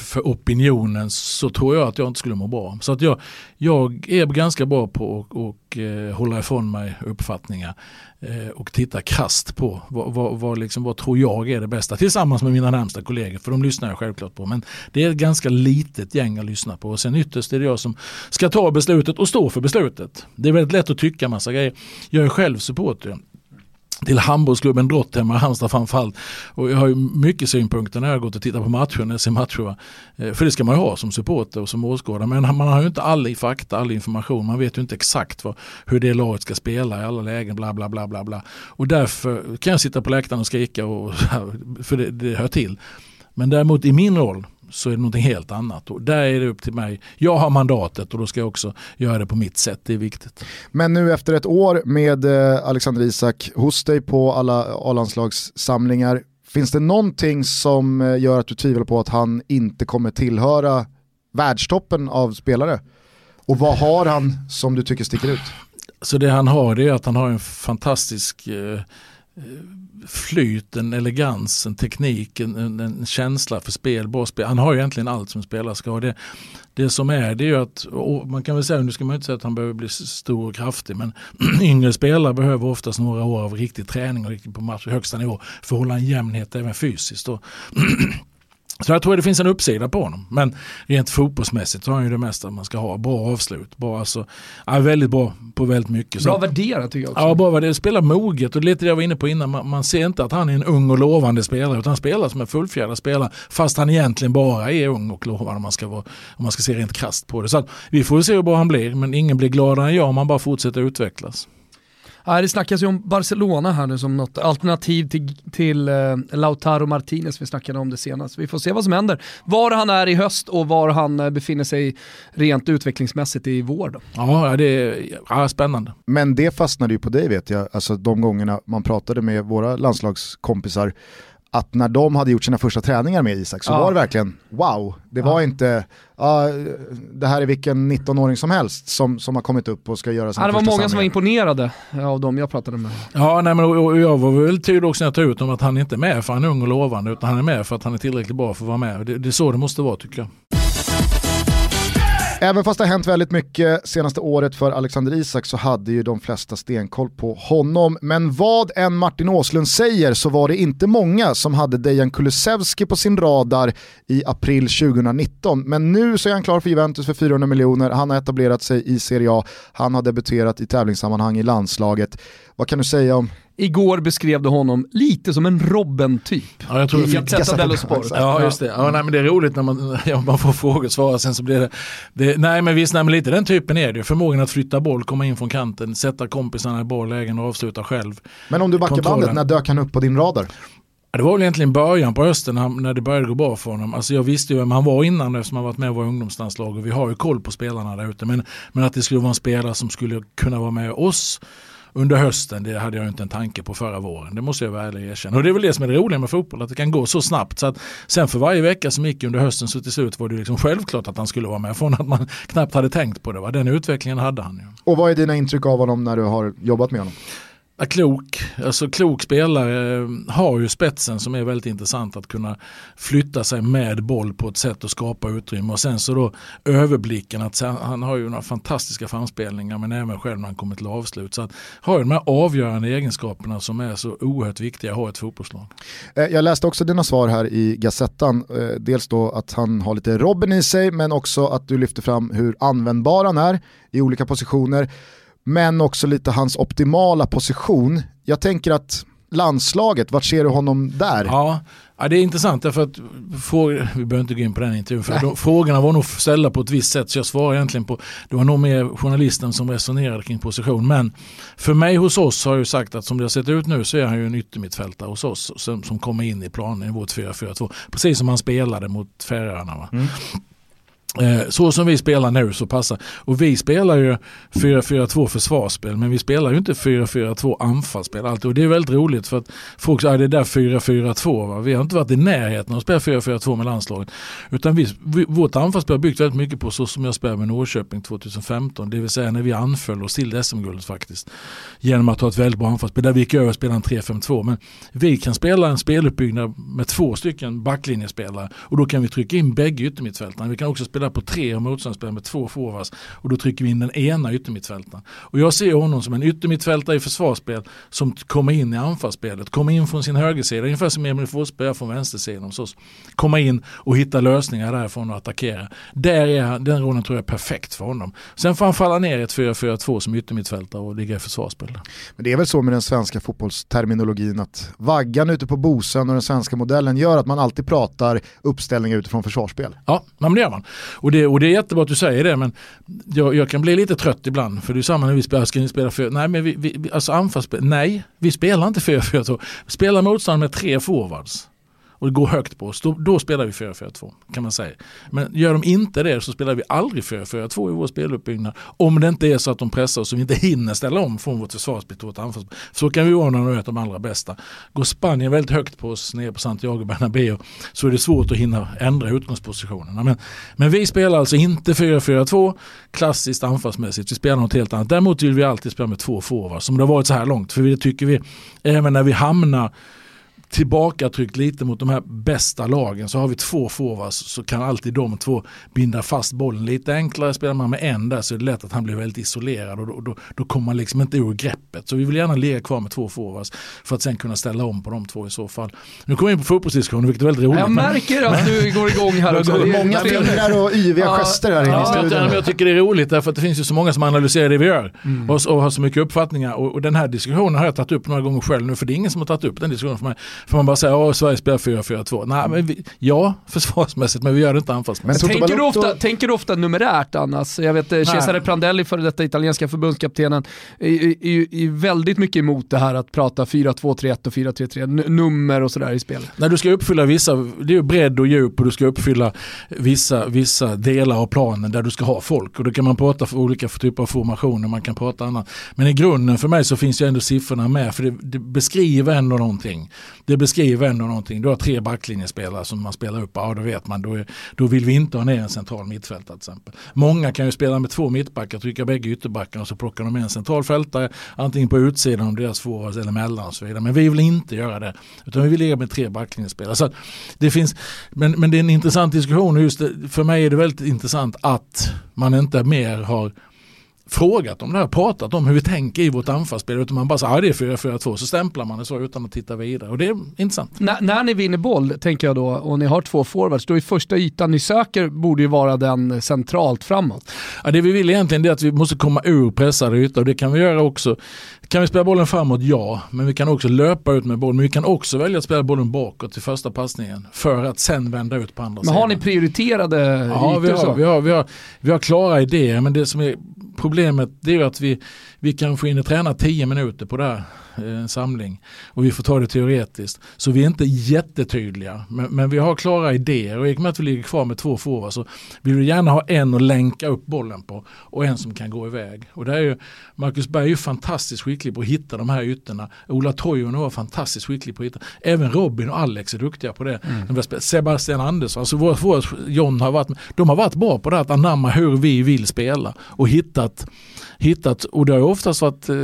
för opinionen så tror jag att jag inte skulle må bra. Så att jag, jag är ganska bra på att och, eh, hålla ifrån mig uppfattningar eh, och titta krast på vad, vad, vad, liksom, vad tror jag är det bästa tillsammans med mina närmsta kollegor för de lyssnar jag självklart på. Men det är ett ganska litet gäng att lyssna på och sen ytterst är det jag som ska ta beslutet och stå för beslutet. Det är väldigt lätt att tycka massa grejer. Jag är själv supporter till handbollsklubben Drott hemma i Halmstad framförallt. Och jag har ju mycket synpunkter när jag har gått och tittat på matcher, när jag ser matcher. Va? För det ska man ju ha som supporter och som åskådare. Men man har ju inte all fakta, all information. Man vet ju inte exakt vad, hur det laget ska spela i alla lägen. Bla, bla, bla, bla, bla. Och därför kan jag sitta på läktaren och skrika, och, <laughs> för det, det hör till. Men däremot i min roll så är det någonting helt annat. Och där är det upp till mig. Jag har mandatet och då ska jag också göra det på mitt sätt. Det är viktigt. Men nu efter ett år med eh, Alexander Isak hos dig på alla A-landslagssamlingar, finns det någonting som eh, gör att du tvivlar på att han inte kommer tillhöra världstoppen av spelare? Och vad har han som du tycker sticker ut? Så det han har det är att han har en fantastisk eh, flyt, en elegans, en teknik, en, en, en känsla för spel, bra spel. Han har ju egentligen allt som spelare ska ha. Det, det som är det är ju att, man kan väl säga, nu ska man inte säga att han behöver bli stor och kraftig, men <clears throat> yngre spelare behöver oftast några år av riktig träning och riktigt på match, högsta nivå för att hålla en jämnhet även fysiskt. Och <clears throat> Så jag tror det finns en uppsida på honom. Men rent fotbollsmässigt så har han ju det mesta man ska ha. Bra avslut. Bra, alltså, ja, väldigt bra på väldigt mycket. Bra värderat tycker jag också. Ja, bra värderat. Spelar moget och lite det jag var inne på innan. Man, man, ser inte att han är en ung och lovande spelare utan han spelar som en fullfjädrad spelare. Fast han egentligen bara är ung och lovande om man ska, vara, om man ska se rent krasst på det. Så att, vi får se hur bra han blir. Men ingen blir gladare än jag om han bara fortsätter utvecklas. Ja, det snackas ju om Barcelona här nu som något alternativ till, till uh, Lautaro Martinez, vi snackade om det senast. Vi får se vad som händer. Var han är i höst och var han uh, befinner sig rent utvecklingsmässigt i vår. Då. Ja, det är ja, spännande. Men det fastnade ju på dig vet jag, alltså de gångerna man pratade med våra landslagskompisar att när de hade gjort sina första träningar med Isak så ja. var det verkligen wow. Det var inte, uh, det här är vilken 19-åring som helst som, som har kommit upp och ska göra sina ja, Det var många samlingar. som var imponerade av dem jag pratade med. Ja, nej, men, och, jag var väl tydlig också när jag tog ut dem att han inte är med för han är ung och lovande utan han är med för att han är tillräckligt bra för att vara med. Det, det är så det måste vara tycker jag. Även fast det har hänt väldigt mycket senaste året för Alexander Isak så hade ju de flesta stenkoll på honom. Men vad än Martin Åslund säger så var det inte många som hade Dejan Kulusevski på sin radar i april 2019. Men nu så är han klar för Juventus för 400 miljoner, han har etablerat sig i Serie A, han har debuterat i tävlingssammanhang i landslaget. Vad kan du säga om Igår beskrev du honom lite som en Robben-typ. Ja, jag tror I Gazzetta dello Sport. Ja, just det. Ja, nej, men det är roligt när man, <laughs> ja, man får frågor och svara sen så blir det, det Nej men visst, nej, men lite den typen är det Förmågan att flytta boll, komma in från kanten, sätta kompisarna i bolllägen och avsluta själv. Men om du backar bandet, när dök han upp på din radar? Det var väl egentligen början på hösten när det började gå bra för honom. Alltså jag visste ju vem han var innan eftersom han varit med i våra ungdomslandslag och vi har ju koll på spelarna där ute. Men, men att det skulle vara en spelare som skulle kunna vara med oss under hösten, det hade jag inte en tanke på förra våren. Det måste jag väl erkänna. Och det är väl det som är det roliga med fotboll, att det kan gå så snabbt. Så att sen för varje vecka som gick under hösten så till slut var det liksom självklart att han skulle vara med. Från att man knappt hade tänkt på det. Va? Den utvecklingen hade han ju. Och vad är dina intryck av honom när du har jobbat med honom? Klok, alltså klok spelare eh, har ju spetsen som är väldigt intressant att kunna flytta sig med boll på ett sätt och skapa utrymme och sen så då överblicken att han har ju några fantastiska framspelningar men även själv när han kommer till avslut. Så att har ju de här avgörande egenskaperna som är så oerhört viktiga att ha ett fotbollslag. Eh, jag läste också dina svar här i Gazettan. Eh, dels då att han har lite Robin i sig men också att du lyfter fram hur användbar han är i olika positioner men också lite hans optimala position. Jag tänker att landslaget, vart ser du honom där? Ja, ja det är intressant därför att frågor, vi behöver inte gå in på den intervjun, för de, frågorna var nog ställda på ett visst sätt så jag svarar egentligen på, det var nog mer journalisten som resonerade kring position. Men för mig hos oss har jag ju sagt att som det har sett ut nu så är han ju en yttermittfältare hos oss som, som kommer in i planen i vårt 4-4-2. Precis som han spelade mot Färöarna. Mm. Eh, så som vi spelar nu så passar, och vi spelar ju 4-4-2 försvarsspel men vi spelar ju inte 4-4-2 anfallsspel alltid och det är väldigt roligt för att folk säger att det är där 4-4-2 Vi har inte varit i närheten av att spela 4-4-2 med landslaget. Utan vi, vi, vårt anfallsspel har byggt väldigt mycket på så som jag spelade med Norrköping 2015. Det vill säga när vi anföll oss till SM-guldet faktiskt. Genom att ha ett väldigt bra anfallsspel. Där vi gick över och spelade en 3-5-2. Men vi kan spela en speluppbyggnad med två stycken backlinjespelare och då kan vi trycka in bägge yttermittfältarna. Vi kan också spela på tre och motståndarspelare med två forwards och då trycker vi in den ena yttermittfältaren. Och jag ser honom som en yttermittfältare i försvarsspel som kommer in i anfallsspelet, kommer in från sin högersida, ungefär som Emil Forsberg från vänstersidan. Så komma in och hitta lösningar därifrån och attackera. Där är den rollen tror jag är perfekt för honom. Sen får han falla ner i ett 4-4-2 som yttermittfältare och ligga i försvarsspel. Men det är väl så med den svenska fotbollsterminologin att vaggan ute på Bosön och den svenska modellen gör att man alltid pratar uppställningar utifrån försvarsspel. Ja, men det gör man. Och det, och det är jättebra att du säger det men jag, jag kan bli lite trött ibland för det är samma när vi spelar, ska ni spela för, nej men vi, vi alltså anfallsspel, nej vi spelar inte 4-4-2, spela motståndaren med tre forwards och det går högt på oss, då, då spelar vi 4-4-2 kan man säga. Men gör de inte det så spelar vi aldrig 4-4-2 i vår speluppbyggnad. Om det inte är så att de pressar oss och vi inte hinner ställa om från vårt försvarsspel till vårt anfallsspel. Så kan vi vara när de är de allra bästa. Går Spanien väldigt högt på oss nere på Santiago Bernabéu så är det svårt att hinna ändra utgångspositionerna. Men, men vi spelar alltså inte 4-4-2 klassiskt anfallsmässigt. Vi spelar något helt annat. Däremot vill vi alltid spela med två forwards som det har varit så här långt. För det tycker vi, även när vi hamnar tillbakatryckt lite mot de här bästa lagen. Så har vi två forwards så kan alltid de två binda fast bollen lite enklare. Spelar man med en där så är det lätt att han blir väldigt isolerad och då, då, då kommer man liksom inte ur greppet. Så vi vill gärna ligga kvar med två forwards för att sen kunna ställa om på de två i så fall. Nu kommer vi in på fotbollsdiskussionen vilket är väldigt roligt. Jag märker att du går igång här också. Många fingrar och yviga ja, gester här inne i studion. Jag, jag tycker det är roligt därför att det finns ju så många som analyserar det vi gör mm. och, och, har så mycket uppfattningar. Och, och, den här diskussionen har jag tagit upp några gånger själv nu för det är ingen som har tagit upp den diskussionen för mig. För man bara säger att Sverige spelar 4-4-2. Nej, men vi, ja, <laughs> försvarsmässigt men vi gör det inte anfallsmässigt. Men tänker, du ofta, tänker du ofta numerärt annars? Jag vet Cesare Prandelli, före detta italienska förbundskaptenen, är, är, är väldigt mycket emot det här att prata 4-2-3-1 och 4-3-3, nummer och sådär i spelet. När du ska uppfylla vissa, det är ju bredd och djup och du ska uppfylla vissa, vissa delar av planen där du ska ha folk. Och då kan man prata för olika typer av formationer, man kan prata annat. Men i grunden för mig så finns ju ändå siffrorna med för det, det beskriver ändå någonting. Det beskriver ändå någonting. Du har tre backlinjespelare som man spelar upp, ja då vet man, då, är, då vill vi inte ha ner en central mittfältare till exempel. Många kan ju spela med två mittbackar, trycka bägge ytterbackar och så plockar de med en central fältare, antingen på utsidan om deras forwards eller mellan och så vidare. Men vi vill inte göra det, utan vi vill ligga med tre backlinjespelare. Så det finns, men, men det är en intressant diskussion och just det, för mig är det väldigt intressant att man inte mer har frågat om det här, pratat om hur vi tänker i vårt anfallsspel. Utan man bara säger att det är 4-4-2 så stämplar man det så utan att titta vidare. Och det är intressant. N när ni vinner boll, tänker jag då, och ni har två forwards, då är första ytan ni söker borde ju vara den centralt framåt. Ja, det vi vill egentligen är att vi måste komma ur pressade ytor och det kan vi göra också. Kan vi spela bollen framåt? Ja, men vi kan också löpa ut med bollen. Men vi kan också välja att spela bollen bakåt till första passningen för att sen vända ut på andra sidan. Men har ni prioriterade ja, ytor? Vi har, vi, har, vi, har, vi har klara idéer men det som är problemet det är att vi, vi kan få in och träna 10 minuter på det här en eh, samling och vi får ta det teoretiskt. Så vi är inte jättetydliga men, men vi har klara idéer och i och med att vi ligger kvar med två forwards så vill vi gärna ha en att länka upp bollen på och en som kan gå iväg. Och det är ju, Marcus Berg är ju fantastiskt skicklig på att hitta de här ytorna. Ola Toivonen var fantastiskt skicklig på att hitta. Även Robin och Alex är duktiga på det. Mm. Sebastian Andersson, alltså vår, vår, John har varit, de har varit bra på det att anamma hur vi vill spela och hittat hittat, och det har oftast varit eh,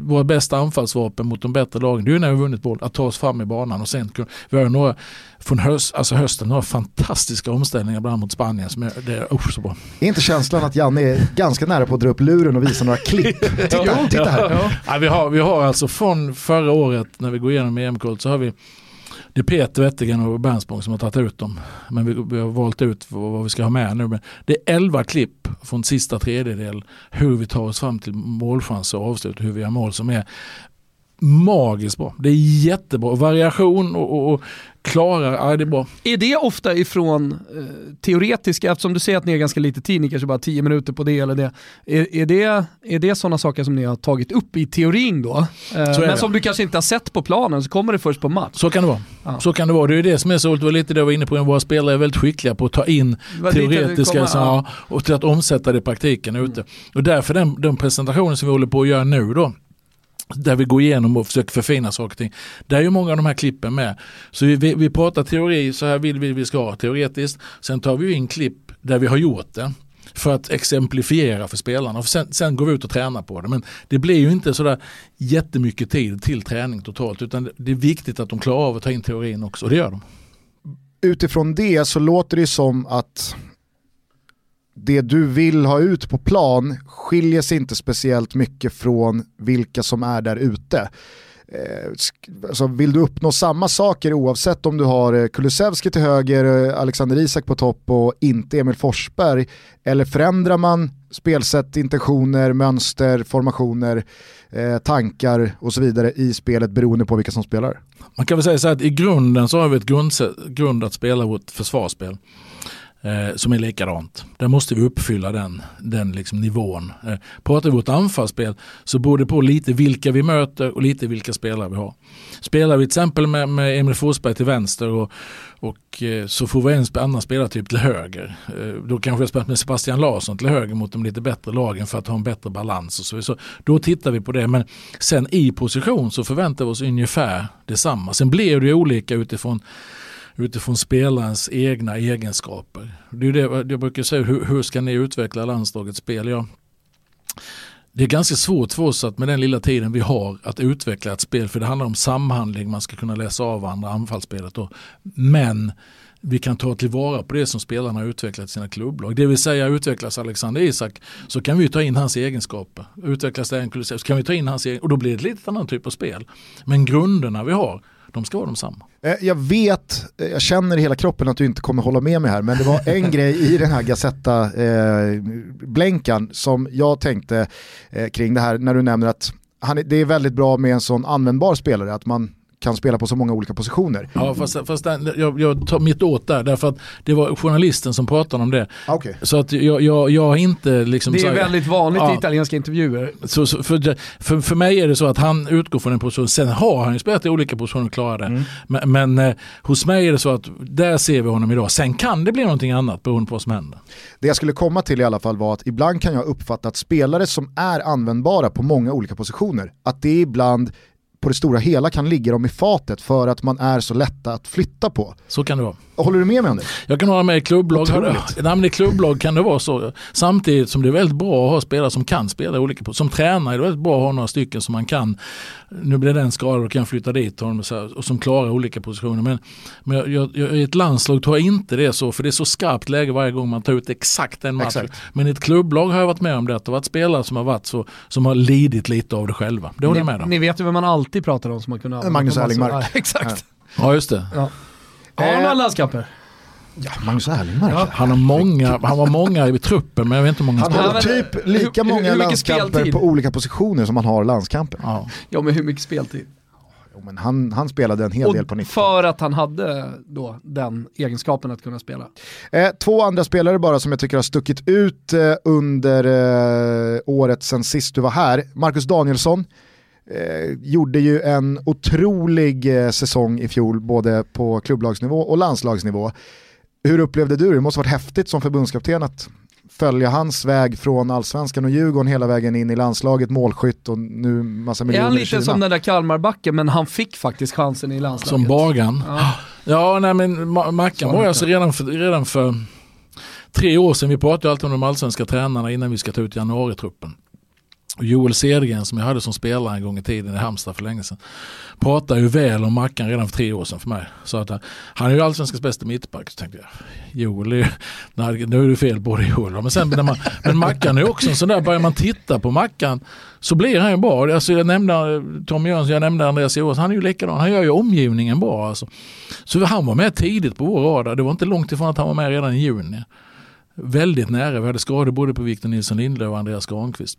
våra bästa anfallsvapen mot de bättre lagen. Det är ju när vi vunnit boll, att ta oss fram i banan och sen vi har några från höst, alltså hösten några fantastiska omställningar bland mot Spanien som är, det är oh, så bra. Är inte känslan att Janne är ganska nära på att dra upp luren och visa några klipp? Titta, <laughs> ja, titta här. Ja. Ja, vi, har, vi har alltså från förra året när vi går igenom EM-kvalet så har vi det är Peter Wettergren och Bernsborg som har tagit ut dem. Men vi, vi, har valt ut vad vi ska ha med nu. Men det är elva klipp från sista tredjedel hur vi tar oss fram till målchanser och avslut. Hur vi har mål som är magiskt bra. Det är jättebra. Variation och, och, och klarar, ja det är bra. Är det ofta ifrån eh, teoretiska, eftersom du säger att ni är ganska lite tid, ni kanske bara tio minuter på det eller det. Är, är det, är det sådana saker som ni har tagit upp i teorin då? Eh, men som du kanske inte har sett på planen så kommer det först på match? Så kan det vara. Ja. Så kan det vara. Det är det som är så roligt, det var lite det jag var inne på, våra spelare är väldigt skickliga på att ta in teoretiska komma, så, ja. och till att omsätta det i praktiken ute. Mm. Och därför den, den presentationen som vi håller på att göra nu då, där vi går igenom och försöker förfina saker och ting. Där är ju många av de här klippen med. Så vi, vi, vi pratar teori, så här vill vi vi ska ha teoretiskt. Sen tar vi in klipp där vi har gjort det för att exemplifiera för spelarna. Sen, sen går vi ut och tränar på det. Men det blir ju inte sådär jättemycket tid till träning totalt utan det är viktigt att de klarar av att ta in teorin också och det gör de. Utifrån det så låter det som att det du vill ha ut på plan skiljer sig inte speciellt mycket från vilka som är där ute. Eh, alltså vill du uppnå samma saker oavsett om du har eh, Kulusevski till höger, eh, Alexander Isak på topp och inte Emil Forsberg? Eller förändrar man spelsätt, intentioner, mönster, formationer, eh, tankar och så vidare i spelet beroende på vilka som spelar? Man kan väl säga så att i grunden så har vi ett grund att spela vårt försvarsspel eh, som är likadant. Där måste vi uppfylla den, den liksom nivån. Eh, pratar vi vårt anfallsspel så beror det på lite vilka vi möter och lite vilka spelare vi har. Spelar vi till exempel med, med Emil Forsberg till vänster och, och eh, så får vi en annan spelartyp till höger. Eh, då kanske vi har spelat med Sebastian Larsson till höger mot de lite bättre lagen för att ha en bättre balans. Och så, så Då tittar vi på det men sen i position så förväntar vi oss ungefär detsamma. Sen blir det olika utifrån utifrån spelarens egna egenskaper. Det är det jag brukar säga, hur, hur ska ni utveckla landslagets spel? Ja, det är ganska svårt för oss att med den lilla tiden vi har att utveckla ett spel. För det handlar om samhandling, man ska kunna läsa av varandra, anfallsspelet. Då. Men vi kan ta tillvara på det som spelarna har utvecklat i sina klubblag. Det vill säga utvecklas Alexander Isak så kan vi ta in hans egenskaper. Utvecklas det så kan vi ta in hans egenskaper, och då blir det ett lite annan typ av spel. Men grunderna vi har, de ska vara de samma. Eh, jag vet, eh, jag känner i hela kroppen att du inte kommer hålla med mig här, men det var en <laughs> grej i den här Gazetta-blänkan eh, som jag tänkte kring det här när du nämner att han, det är väldigt bra med en sån användbar spelare, att man kan spela på så många olika positioner. Ja fast, fast den, jag, jag tar mitt åt där därför att det var journalisten som pratade om det. Okay. Så att jag, jag, jag har inte liksom... Det är så, väldigt vanligt ja, i italienska intervjuer. Så, så för, för, för mig är det så att han utgår från en position, sen har han ju spelat i olika positioner och klarat det. Mm. Men, men eh, hos mig är det så att där ser vi honom idag. Sen kan det bli någonting annat beroende på vad som händer. Det jag skulle komma till i alla fall var att ibland kan jag uppfatta att spelare som är användbara på många olika positioner, att det ibland på det stora hela kan ligga dem i fatet för att man är så lätta att flytta på. Så kan det vara. Håller du med mig om det? Jag kan hålla med i klubblag. Nej, men I klubblag kan det vara så. Samtidigt som det är väldigt bra att ha spelare som kan spela olika Som tränare är det väldigt bra att ha några stycken som man kan. Nu blir den skadad och kan flytta dit honom och som klarar olika positioner. Men, men jag, jag, jag, i ett landslag tror jag inte det är så. För det är så skarpt läge varje gång man tar ut exakt en match. Exakt. Men i ett klubblag har jag varit med om det. Det har varit spelare som har varit så, som har lidit lite av det själva. Det håller jag med om. Ni vet ju vem man alltid pratar om som man kunde Magnus Erlingmark. exakt. Ja just det. Ja. Har han några landskamper? Ja, Magnus Erlingmark. Ja. Han, har många, han var många i truppen men jag vet inte hur många Han har typ lika många hur, hur landskamper på olika positioner som han har landskamper. Ja, ja men hur mycket speltid? Jo, men han, han spelade en hel och del på 90 För att han hade då den egenskapen att kunna spela. Eh, två andra spelare bara som jag tycker har stuckit ut eh, under eh, året sen sist du var här. Marcus Danielsson eh, gjorde ju en otrolig eh, säsong i fjol både på klubblagsnivå och landslagsnivå. Hur upplevde du det? Det måste varit häftigt som förbundskapten att följa hans väg från allsvenskan och Djurgården hela vägen in i landslaget, målskytt och nu massa miljoner Är han lite som den där Kalmarbacken men han fick faktiskt chansen i landslaget? Som Bagan? Ja, ja nej men Mackan var ju alltså redan för, redan för tre år sedan, vi pratade ju alltid om de allsvenska tränarna innan vi ska ta ut januaritruppen. Joel Cedergren som jag hade som spelare en gång i tiden i Halmstad för länge sedan. Pratade ju väl om Mackan redan för tre år sedan för mig. Så att eh, han är ju allsvenskans bästa mittback. Så tänkte jag, Joel är, nej, nu är det fel på dig Joel. Men, sen, när man, men Mackan är också en sån där, börjar man titta på Mackan så blir han ju bra. Alltså jag nämnde eh, Tommy Jönsson, jag nämnde Andreas Johansson, han är ju likadan. Han gör ju omgivningen bra alltså. Så han var med tidigt på vår radar. Det var inte långt ifrån att han var med redan i juni. Väldigt nära, vi hade skador både på Victor Nilsson Lindlöf och Andreas Granqvist.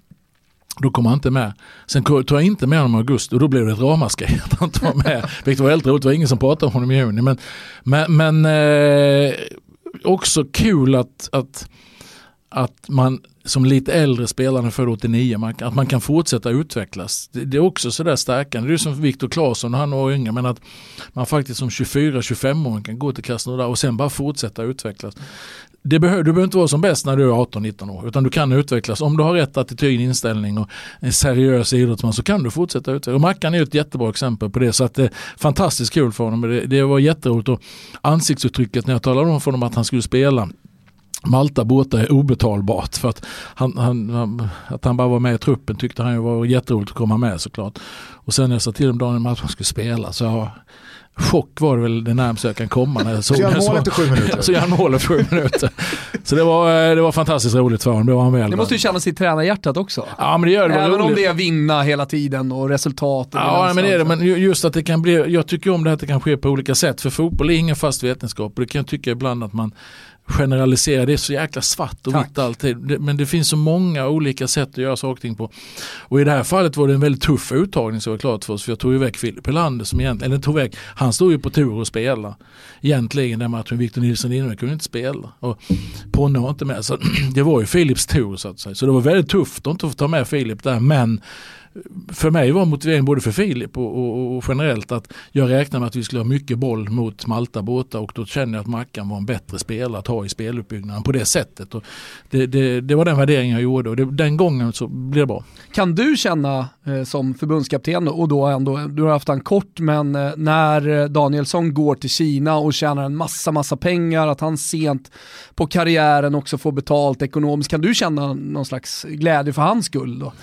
Då kom han inte med. Sen tog jag inte med honom i augusti och då blev det ett ramaskri <laughs> att han inte var med. Vilket var väldigt roligt, det var ingen som pratade om honom i juni. Men, men, men eh, också kul att, att, att man som lite äldre spelare född 89, man, att man kan fortsätta utvecklas. Det, det är också sådär stärkande. Det är som Viktor Claesson, han var yngre, men att man faktiskt som 24-25-åring kan gå till Krasnodar och sen bara fortsätta utvecklas det behöver, du behöver inte vara som bäst när du är 18-19 år utan du kan utvecklas. Om du har rätt attityd, inställning och en seriös idrottsman så kan du fortsätta utvecklas. Och Mackan är ett jättebra exempel på det så att det är fantastiskt kul för honom. Det, det var jätteroligt och ansiktsuttrycket när jag talade om för honom att han skulle spela Malta borta är obetalbart för att han, han, att han bara var med i truppen tyckte han var jätteroligt att komma med såklart. Och sen när jag sa till honom dagen att han skulle spela så jag chock var det väl det närmaste jag kan komma när jag såg Så gör mål efter sju minuter. <laughs> så gör han mål efter sju minuter. Så det var, eh, det var fantastiskt roligt för honom. Det, var han väl det måste ju kännas i tränarhjärtat också. Ja men det gör det. Även roligt. om det är vinna hela tiden och resultat. ja men det är det. Men just att det kan bli, jag tycker om det att det kan ske på olika sätt. För fotboll är ingen fast vetenskap. Och det kan jag tycka ibland att man generalisera, det är så jäkla svart och vitt alltid. Men det finns så många olika sätt att göra saker och ting på. Och i det här fallet var det en väldigt tuff uttagning så var klart för oss. För jag tog ju väck Filip Helander som egentligen, eller tog väck, han stod ju på tur och spela. Egentligen den matchen, Victor Nilsson Lindberg kunde inte spela. Och Ponne var inte med. Så <clears throat> det var ju Filips tur så att säga. Så det var väldigt tufft att inte få ta med Filip där. Men för mig var motiveringen både för Filip och, och, och, generellt att jag räknade med att vi skulle ha mycket boll mot Malta-Båta och då kände jag att Mackan var en bättre spelare att ha i speluppbyggnaden på det sättet. Och det, det, det var den värderingen jag gjorde och det, den gången så blev det bra. Kan du känna eh, som förbundskapten och då ändå, du har haft en kort men eh, när eh, Danielsson går till Kina och tjänar en massa massa pengar, att han sent på karriären också får betalt ekonomiskt, kan du känna någon slags glädje för hans skull då?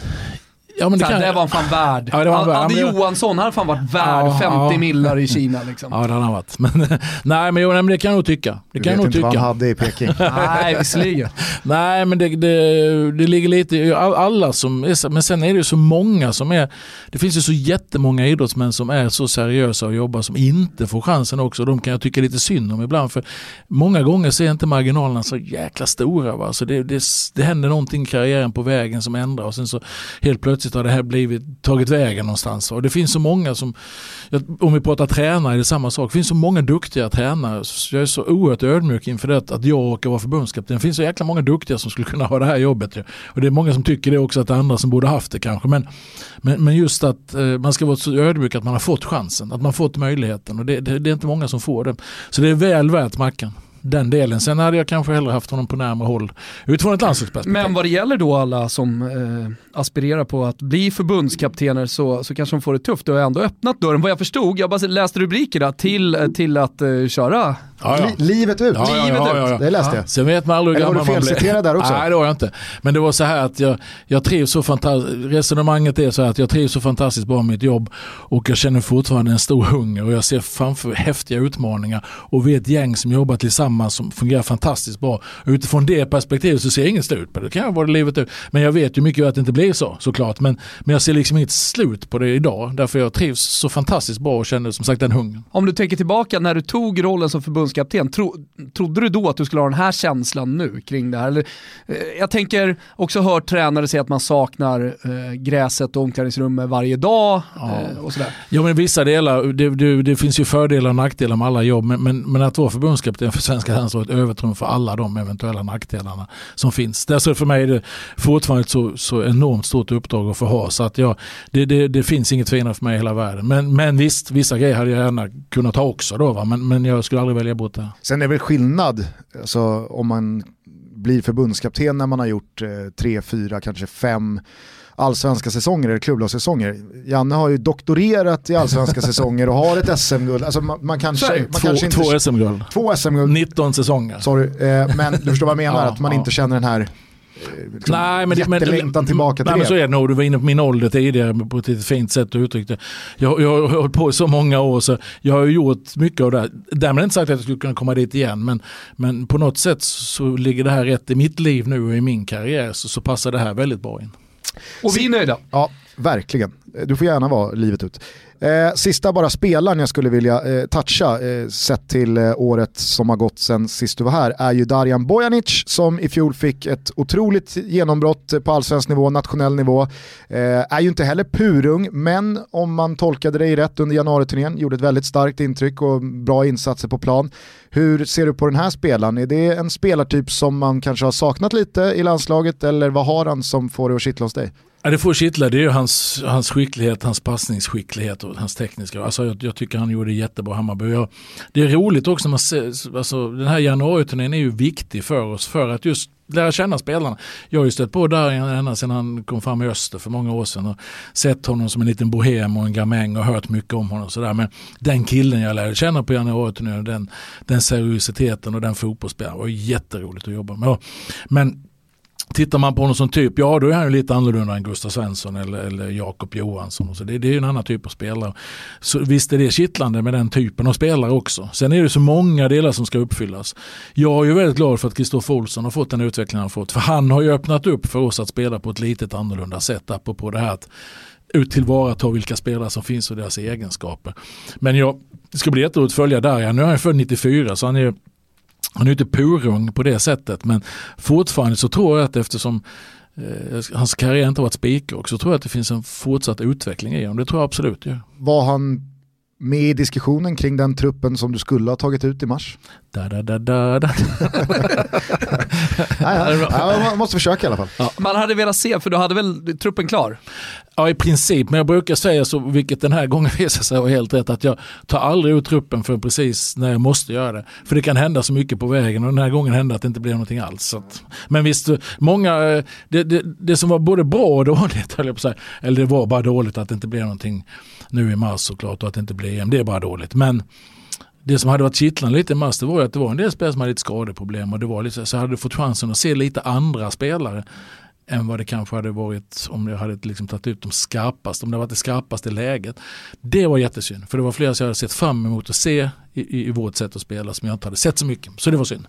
Ja, men det, kan... det var han fan värd. Ja, det var Adde ja, Johansson hade fan varit värd ja, 50 ja. millar i Kina. Liksom. Ja det hade han varit. Men, <laughs> nej men, jo, nej men det kan jag nog tycka. Det du kan vet nog inte tycka. vad han hade i Peking. <laughs> nej visserligen. <laughs> nej men det, det, det ligger lite i alla som är, men sen är det ju så många som är, det finns ju så jättemånga idrottsmän som är så seriösa och jobbar som inte får chansen också. De kan jag tycka lite synd om ibland för många gånger så är inte marginalerna så jäkla stora. Va? Så det, det, det händer någonting i karriären på vägen som ändrar och sen så helt plötsligt har det här blivit tagit vägen någonstans. Och det finns så många som, om vi pratar tränare, är det samma sak. Det finns så många duktiga tränare. Jag är så oerhört ödmjuk inför det att jag råkar vara förbundskapten. Det finns så jäkla många duktiga som skulle kunna ha det här jobbet. Och det är många som tycker det också att det är andra som borde haft det kanske. Men, men, men just att eh, man ska vara så ödmjuk att man har fått chansen, att man fått möjligheten. Och det, det, det är inte många som får det. Så det är väl värt mackan den delen. Sen hade jag kanske hellre haft honom på närmare håll utifrån ett landslagsperspektiv. Men vad det gäller då alla som eh, aspirerar på att bli förbundskaptener så, så kanske de får det tufft. Du har ändå öppnat dörren, vad jag förstod, jag bara läste rubrikerna, till, till att eh, köra Ja, ja. livet ut. Ja, livet ut. Det läste jag. Sen vet man aldrig hur gammal man blir. Eller där också? Nej det var jag inte. Men det var så här att jag, jag trivs så fantastiskt. Resonemanget är så här att jag trivs så fantastiskt bra med mitt jobb och jag känner fortfarande en stor hunger och jag ser framför häftiga utmaningar och vi är ett gäng som jobbar tillsammans som fungerar fantastiskt bra. Och utifrån det perspektivet så ser jag inget slut på det. Det kan vara livet ut. Men jag vet ju mycket väl att det inte blir så såklart. Men, men jag ser liksom inget slut på det idag. Därför jag trivs så fantastiskt bra och känner som sagt den hungern. Om du tänker tillbaka när du tog rollen som förbundskapten, tro, trodde du då att du skulle ha den här känslan nu kring det här? Eller, eh, jag tänker också hört tränare säga att man saknar eh, gräset och omklädningsrummet varje dag. Ja. Eh, och sådär. ja men vissa delar, det, det, det, finns ju fördelar och nackdelar med alla jobb. Men, men, men att vara förbundskapten för svenska landslaget övertrumfar alla de eventuella nackdelarna som finns. Därför för mig är det fortfarande ett så, så enormt stort uppdrag att få ha. Så att jag, det, det, det finns inget finare för mig i hela världen. Men, men visst, vissa grejer hade jag gärna kunnat ha också då. Va? Men, men jag skulle aldrig välja det. Sen är väl skillnad, alltså, om man blir förbundskapten när man har gjort eh, tre, fyra, kanske fem allsvenska säsonger eller klubblagssäsonger. Janne har ju doktorerat i allsvenska <laughs> säsonger och har ett SM-guld. Alltså man, man kanske, man två, kanske inte... Två SM-guld. Två SM-guld. 19 säsonger. Sorry, eh, men du förstår vad jag menar, ja, att man ja. inte känner den här liksom nej, men, jättelängtan men, tillbaka till nej, det. Men så är det nog, du var inne på min ålder tidigare på ett fint sätt att uttrycka det. Jag, jag har hållit på i så många år så jag har gjort mycket av det här. Därmed inte sagt att jag skulle kunna komma dit igen men, men på något sätt så ligger det här rätt i mitt liv nu och i min karriär så, så passar det här väldigt bra in. Och vi är nöjda. Ja, verkligen. Du får gärna vara livet ut. Eh, sista bara spelaren jag skulle vilja eh, toucha, eh, sett till eh, året som har gått sen sist du var här, är ju Darjan Bojanic som i fjol fick ett otroligt genombrott på allsvensk nivå, nationell nivå. Eh, är ju inte heller purung, men om man tolkade dig rätt under januariturnén, gjorde ett väldigt starkt intryck och bra insatser på plan. Hur ser du på den här spelaren? Är det en spelartyp som man kanske har saknat lite i landslaget eller vad har han som får det att kittla hos dig? Ja, det får kittla, det är ju hans, hans skicklighet, hans passningsskicklighet och hans tekniska. Alltså jag, jag tycker han gjorde jättebra Hammarby. Jag, det är roligt också, man ser, alltså, den här januariturnén är ju viktig för oss för att just lära känna spelarna. Jag har ju stött på där ända sedan han kom fram i Öster för många år sedan och sett honom som en liten bohem och en gamäng och hört mycket om honom. Och sådär. Men den killen jag lärde känna på januariturnén, den, den seriositeten och den fotbollsspelaren var jätteroligt att jobba med. Men Tittar man på honom som typ, ja då är han ju lite annorlunda än Gustav Svensson eller, eller Jakob Johansson. Och så det, det är ju en annan typ av spelare. Så visst är det kittlande med den typen av spelare också. Sen är det så många delar som ska uppfyllas. Jag är ju väldigt glad för att Kristoffer Olsson har fått den utveckling han har fått. För han har ju öppnat upp för oss att spela på ett litet annorlunda sätt. Apropå det här att ut tillvarata vilka spelare som finns och deras egenskaper. Men jag, det ska bli jätteroligt att följa där. Nu är han född 94 så han är han är inte purung på det sättet men fortfarande så tror jag att eftersom eh, hans karriär inte har varit spikrak så tror jag att det finns en fortsatt utveckling i honom. Det tror jag absolut. Ja. Var han med i diskussionen kring den truppen som du skulle ha tagit ut i mars? Da, da, da, da, da. <laughs> ja, ja. ja, man måste försöka i alla fall. Ja. Man hade velat se, för du hade väl truppen klar? Ja i princip, men jag brukar säga så, vilket den här gången <laughs> visar sig vara helt rätt, att jag tar aldrig ut truppen för precis när jag måste göra det. För det kan hända så mycket på vägen och den här gången hände att det inte blev någonting alls. Så att, men visst, många, eh, det, det, det som var både bra och dåligt, <laughs> höll jag på att säga, eller det var bara dåligt att det inte blev någonting nu i mars såklart och att det inte blir EM, det är bara dåligt. Men det som hade varit kittlande lite i mars det var att det var en del spelare som hade lite skadeproblem och det var lite, så hade du fått chansen att se lite andra spelare än vad det kanske hade varit om jag hade liksom tagit ut de skarpaste, om det varit det skarpaste läget. Det var jättesynd, för det var flera som jag hade sett fram emot att se i, i, i vårt sätt att spela som jag inte hade sett så mycket. Så det var synd.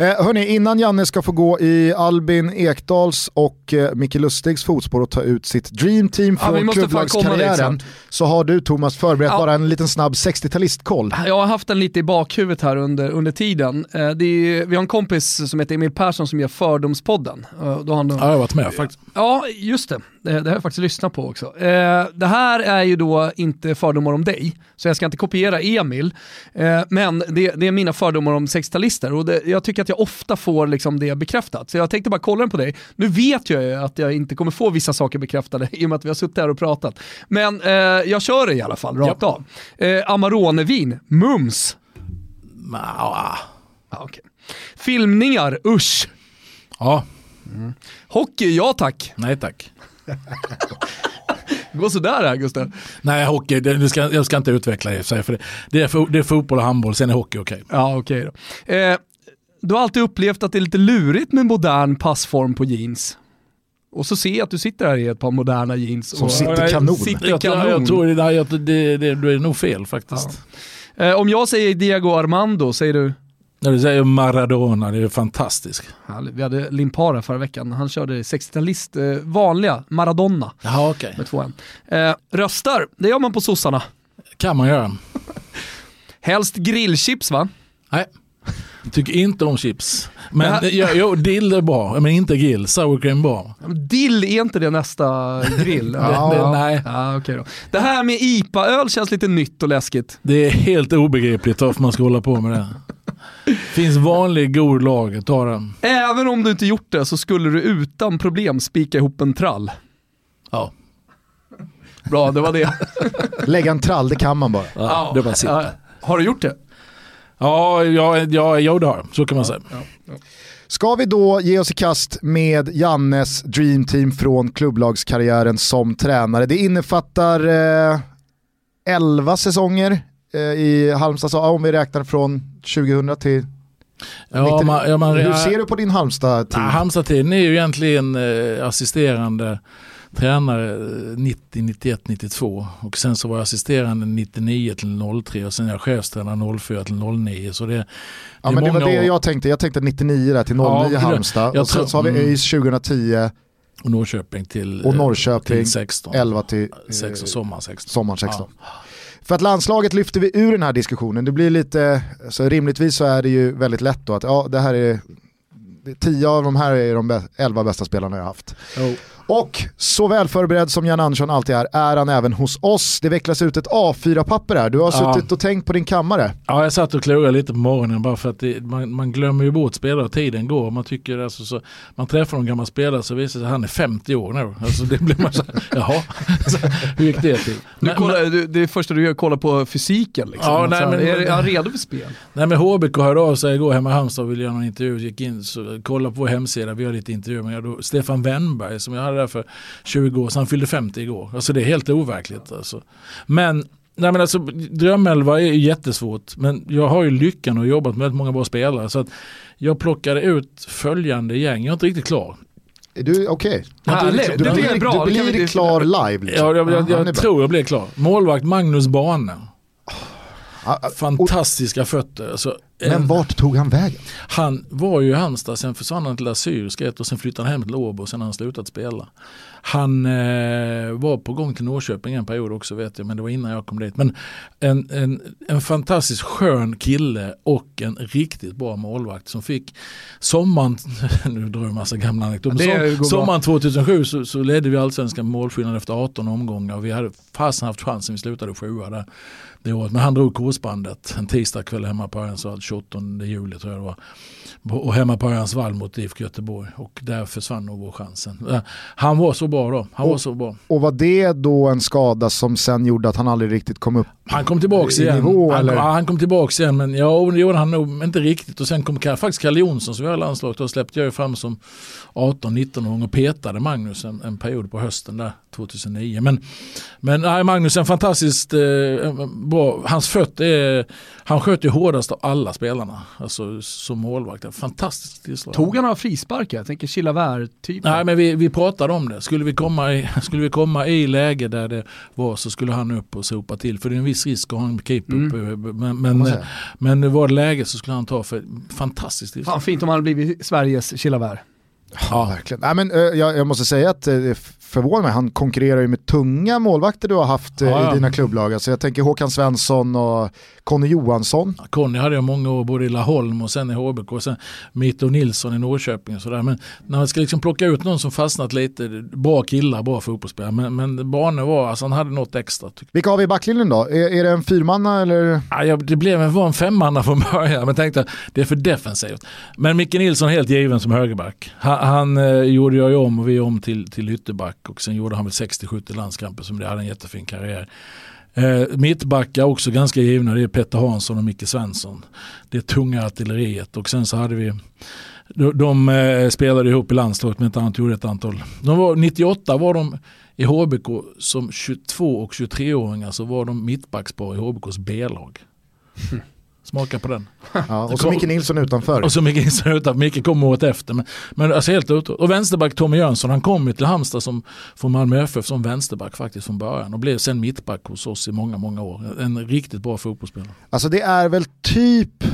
Eh, hörni, innan Janne ska få gå i Albin Ekdals och eh, Micke Lustigs fotspår och ta ut sitt Dream Team Ja, klubblagskarriären så har du Thomas förberett Ja. bara en liten snabb 60-talistkoll. Jag har haft den lite i bakhuvudet här under, under tiden. Eh, det är, vi har en kompis som heter Emil Persson som gör Fördomspodden. Eh, Då har han, Ja, jag har varit med faktiskt. Ja, just det. Det, det har jag faktiskt lyssnat på också. Eh, det här är ju då inte fördomar om dig, så jag ska inte kopiera Emil. Eh, men det, det är mina fördomar om 60-talister och det, jag tycker att jag ofta får liksom det bekräftat. Så jag tänkte bara kolla den på dig. Nu vet jag ju att jag inte kommer få vissa saker bekräftade <laughs> i och med att vi har suttit här och pratat. Men eh, jag kör det i alla fall, rakt av. Eh, Amarone-vin, mums. Ja, Ah, okay. Filmningar, usch. ja, Hockey, ja tack. nej tack. Gå sådär här Gustav. Nej, hockey, det, det ska, jag ska inte utveckla det för det, det, är, fo- det är fotboll och handboll, sen är hockey okej. Ja, okej då. Eh, du har alltid upplevt att det är lite lurigt med modern passform på jeans. Och så ser jag att du sitter här i ett par moderna jeans. Som och, sitter kanon. Sitter Jag, kanon. jag tror det, jag- det, det, det är nog fel faktiskt. eh, om jag säger Diego Armando, säger du? När du säger Maradona, det är fantastiskt. Vi hade Limpara förra veckan, han körde 60-talist, eh, vanliga Maradona Jaha, okej. med två N. Eh, röstar, det gör man på sossarna. Kan man göra. Helst grillchips va? Nej, jag tycker inte om chips. Men Det här- ja, jo, dill är bra, men inte grill. Sour cream bra. Dill, är inte det nästa grill? <laughs> Ja. Det, nej, Ja, okej då. Det här med IPA-öl känns lite nytt och läskigt. det är helt obegripligt varför man ska hålla på med det. Finns vanlig god lager, ta den. Även om du inte gjort det så skulle du utan problem spika ihop en trall. Ja, Bra, det var det. <laughs> Lägga en trall, det kan man bara. ja det var sitt. Ja, har du gjort det? Ja, ja, ja, ja det har. Så kan man säga. Ska vi då ge oss i kast med Jannes Dream Team från klubblagskarriären som tränare? Det innefattar eh, 11 säsonger i Halmstad, så, om vi räknar från 2000 till... Ja, 90. man, ja, man, Hur ja, ser du på din Halmstad-tid? Halmstad-tiden är ju egentligen eh, assisterande tränare eh, 90, 91, 92 och sen så var jag assisterande 99 till 03 och sen är jag chefstränare 04 till 09 så det, det Ja, men det var det år. jag tänkte, jag tänkte 99 där till 09 Ja, Halmstad och sen så har vi mm. ÖIS 2010 och Norrköping till, och eh, Norrköping till 16. 11 till eh, 16, sommar 16. sommaren 16. För att landslaget lyfter vi ur den här diskussionen, det blir lite, så rimligtvis så är det ju väldigt lätt då att ja, det här är, tio av de här är de elva bästa spelarna jag har haft. Oh. Och så väl förberedd som Jan Andersson alltid är, är han även hos oss. Det vecklas ut ett A4-papper här, du har Ja. suttit och tänkt på din kammare. Ja, jag satt och klurade lite på morgonen bara för att det, man, man glömmer ju bort spelare och tiden går. Man tycker alltså så, man träffar någon gammal spelare så visar det sig att han är 50 år nu. Alltså det blir man så här, <laughs> jaha, så, hur gick det till? Du Men- kollar, du, det första du gör är kolla på fysiken. Liksom. Ja, nej, Så här, men- är, är han redo för spel? Nej men HBK hörde av sig igår hemma i Halmstad och ville göra någon intervju. Gick in och kollade på vår hemsida, vi har lite intervjuer med då, Stefan Wennberg som jag hade där för 20 år sedan, han fyllde 50 igår. Alltså det är helt overkligt. Alltså. Men, nej men alltså drömelva är ju jättesvårt. Men jag har ju lyckan att jobbat med väldigt många bra spelare. Så att jag plockade ut följande gäng, jag är inte riktigt klar. Är du okej? Härligt, Du, det blir, blir bra. du blir klar live liksom. Ja, jag, jag, jag bra. tror jag blev klar. Målvakt Magnus Bane. Fantastiska fötter. Alltså, Men en- vart tog han vägen? Han var ju i Halmstad, sen försvann han till Assyriska och sen flyttade han hem till Åbo och sen har han slutat spela. Han eh, var på gång till Norrköping en period också vet jag, men det var innan jag kom dit. Men en, en, en fantastiskt skön kille och en riktigt bra målvakt som fick sommaren, <laughs> nu drar jag en massa gamla anekdoter, Som, sommaren 2007 så, så ledde vi allsvenskan målskillnad efter 18 omgångar och vi hade fast haft chansen, vi slutade sjua där det året. Men han drog korsbandet en tisdag kväll hemma på att 28 juli tror jag det var. Och hemma på Örjansvall mot IFK Göteborg. Och där försvann nog vår chansen. Han var så bra då. Han och, var så bra. Och var det då en skada som sen gjorde att han aldrig riktigt kom upp Han kom tillbaks igen. nivå, han, ja, han kom tillbaks igen men ja, det gjorde han nog inte riktigt. Och sen kom faktiskt Kalle Jonsson som vi har i landslaget. Då släppte jag ju fram som 18-19-åring och petade Magnus en, en, period på hösten där 2009. Men, men nej, Magnus är en fantastiskt eh, bra, hans fötter är, han sköt ju hårdast av alla spelarna. Alltså som målvakt. Fantastiskt tillslag. Tog han några frisparkar? Jag tänker Chilavert-typ. Nej men vi, vi pratade om det. Skulle vi, komma i, <laughs> skulle vi komma i läge där det var så skulle han upp och sopa till. För det är en viss risk att ha en keeper Mm. uppe. Men, men, men var det läge så skulle han ta för fantastiskt tillslag. Fan fint om han hade blivit Sveriges Chilavert. Ja, verkligen. Nej, men, eh, jag, jag måste säga att eh, det förvånar mig, han konkurrerar ju med tunga målvakter du har haft eh, Ja, ja. i dina klubblag. Alltså, jag tänker Håkan Svensson och Conny Johansson. Conny hade jag många år både i Laholm och sen i HBK och sen Mito Nilsson i Norrköping och sådär. Men när man ska liksom plocka ut någon som fastnat lite, bra killar, bra fotbollsspelare. Men, men Bane var, alltså han hade något extra. Vilka har vi i backlinjen då? Är, är det en fyrmanna eller? Ja, det blev en, var en femmanna från början men tänkte att det är för defensivt. Men Micke Nilsson helt given som högerback. Han, han eh, gjorde jag ju om och vi om till, till ytterback och sen gjorde han väl 60-70 landskamper som det hade en jättefin karriär. Eh, mittbackar också ganska givna, det är Petter Hansson och Micke Svensson. Det är tunga artilleriet och sen så hade vi de, de eh, spelade ihop i landslaget men ett annat, gjorde ett antal. De var, 98 var de i HBK som 22 och 23-åringar så var de mittbackspar i HBKs B-lag. <laughs> Smaka på den. Ja, och så Micke Nilsson utanför. Och så Micke Nilsson utanför, Micke kom året efter. Men, men alltså helt ute. Och vänsterback Tommy Jönsson, han kom ju till Halmstad som, från Malmö FF som vänsterback faktiskt från början. Och blev sen mittback hos oss i många, många år. En riktigt bra fotbollsspelare. Alltså det är väl typ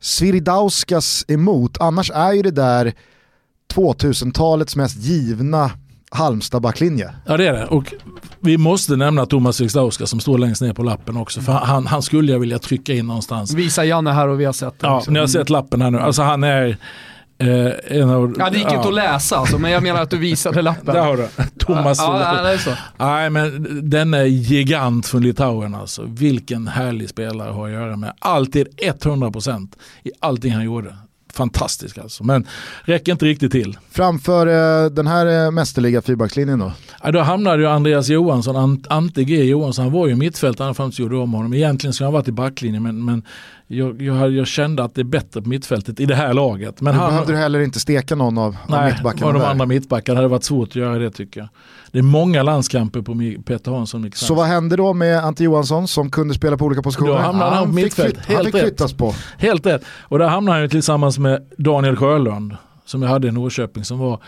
Sviridauskas emot, annars är ju det där 2000-talets mest givna Halmstad-backlinje. Ja det är det. Och vi måste nämna Thomas Wiksdauska som står längst ner på lappen också. För han, han skulle jag vilja trycka in någonstans. Visa Janne här och vi har sett Ja, också. ni har sett lappen här nu. Alltså han är eh, en av... Ja, det gick ju inte att läsa alltså, men jag menar att du visade lappen. <laughs> Där har du. Thomas. Ja, ja, det är så. Nej men den är gigant från Litauen alltså. Vilken härlig spelare har att göra med. Alltid 100% i allting han gjorde. Fantastisk alltså. Men räcker inte riktigt till. Framför eh, den här eh, mästerliga fyrbackslinjen då? Ja, då hamnade ju Andreas Johansson, Ant- Ante G Johansson, han var ju mittfältare fram tills gjorde om honom. Egentligen skulle han varit i backlinjen men, men jag, jag, jag kände att det är bättre på mittfältet i det här laget. Men Nu han, behövde du heller inte steka någon av, av Nej, mittbackarna av de andra mittbackarna hade det varit svårt att göra det tycker jag. Det är många landskamper på Peter Hansson. Så vad hände då med Ante Johansson som kunde spela på olika positioner? Då hamnade han på fick, mittfält. flytt, han fick flyttas på. Helt rätt. Och där hamnade han ju tillsammans med Daniel Sjölund som jag hade i Norrköping som var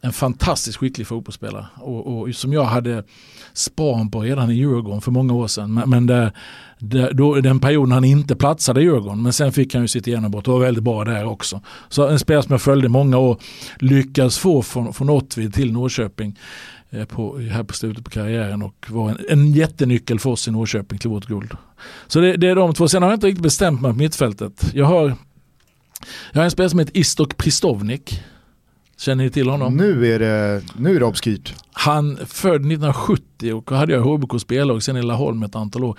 en fantastiskt skicklig fotbollsspelare och, och som jag hade span på redan i Djurgården för många år sedan. Men, men det, det, då, den perioden han inte platsade i Djurgården men sen fick han ju sitt genombrott och var väldigt bra där också. Så en spelare som jag följde många år lyckades få från, från Åtvid till Norrköping på, här på slutet på karriären och var en, en jättenyckel för oss i Norrköping till vårt guld. Så det, det är de två. Sen har jag inte riktigt bestämt mig på mittfältet. Jag har, jag har en spelare som heter Istok Pristovnik. Känner ni till honom? Nu är det, nu är det obskyrt. Han född 1970 och hade jag HBK spellag sen i Laholm ett antal år.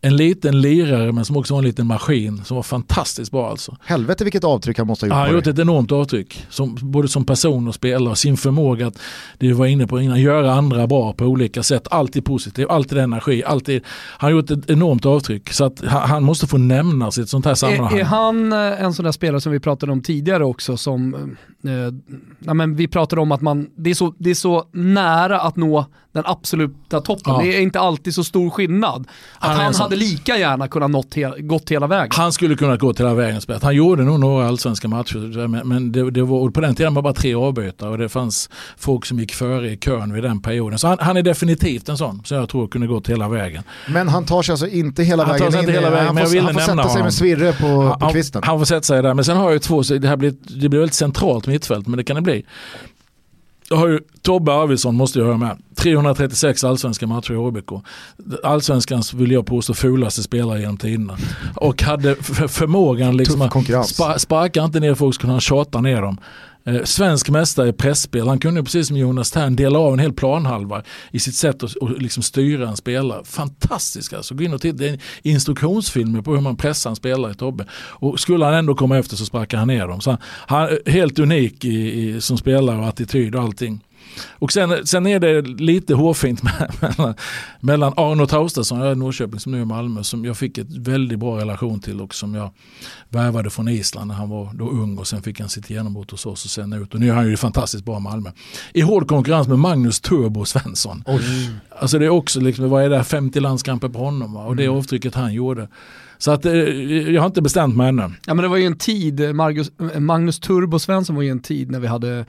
En liten lirare men som också var en liten maskin som var fantastiskt bra alltså. Helvete vilket avtryck han måste ha Han gjort har på gjort ett enormt avtryck, som, både som person och spelare. Sin förmåga att, det vi var inne på innan, göra andra bra på olika sätt. Alltid positiv, alltid energi. Alltid, han har gjort ett enormt avtryck. Så att han, han måste få nämnas i ett sånt här sammanhang. Är, är han eh, en sån där spelare som vi pratade om tidigare också som, eh, ja, men vi pratade om att man, det är, så, det är så nära att nå den absoluta toppen. Ja. Det är inte alltid så stor skillnad. Att Han han, hade lika gärna kunnat nått he, gått hela vägen. Han skulle kunna gå till hela vägen. Han gjorde nog några allsvenska matcher men, men det, det var, på den tiden var det bara tre avbytare och det fanns folk som gick före i kön vid den perioden. Så han, han är definitivt en sån som jag tror kunde gå till hela vägen. Men han tar sig alltså inte hela Han tar vägen in inte hela vägen, han men jag får, ville han får sätta sig honom. med Svirre på, på han, kvisten. han får sätta sig där. Men sen har jag ju två, det här blir, det blir väldigt centralt mittfält men det kan det bli. Jag har ju Tobbe Arvidsson måste jag höra med. 336 allsvenska matcher i HBK. Allsvenskans vill jag påstå fulaste spelare genom tiderna. Och hade förmågan liksom Tuff att spa, sparka inte ner folk så kunde han tjata ner dem. Eh, svensk mästare i pressspel. Han kunde precis som Jonas Tern dela av en hel planhalva i sitt sätt att och liksom styra en spelare. Fantastiskt alltså. Gå in och titta. Det är instruktionsfilmer på hur man pressar en spelare i Tobbe. Och skulle han ändå komma efter så sparkar han ner dem. Så han, han helt unik i, i, som spelare och attityd och allting. Och sen, sen är det lite hårfint <laughs> mellan, mellan Arno Traustason, jag är i Norrköping som nu är i Malmö, som jag fick ett väldigt bra relation till och som jag värvade från Island när han var då ung och sen fick han sitt genombrott hos oss och sen ut. Och nu är han ju fantastiskt bra i Malmö. I hård konkurrens med Magnus Turbo Svensson. Mm. Alltså det är också, liksom, vad är det, 50 landskamper på honom va? och det mm. avtrycket han gjorde. Så att, eh, jag har inte bestämt mig ännu. Ja men det var ju en tid, Magnus, Magnus Turbo Svensson var ju en tid när vi hade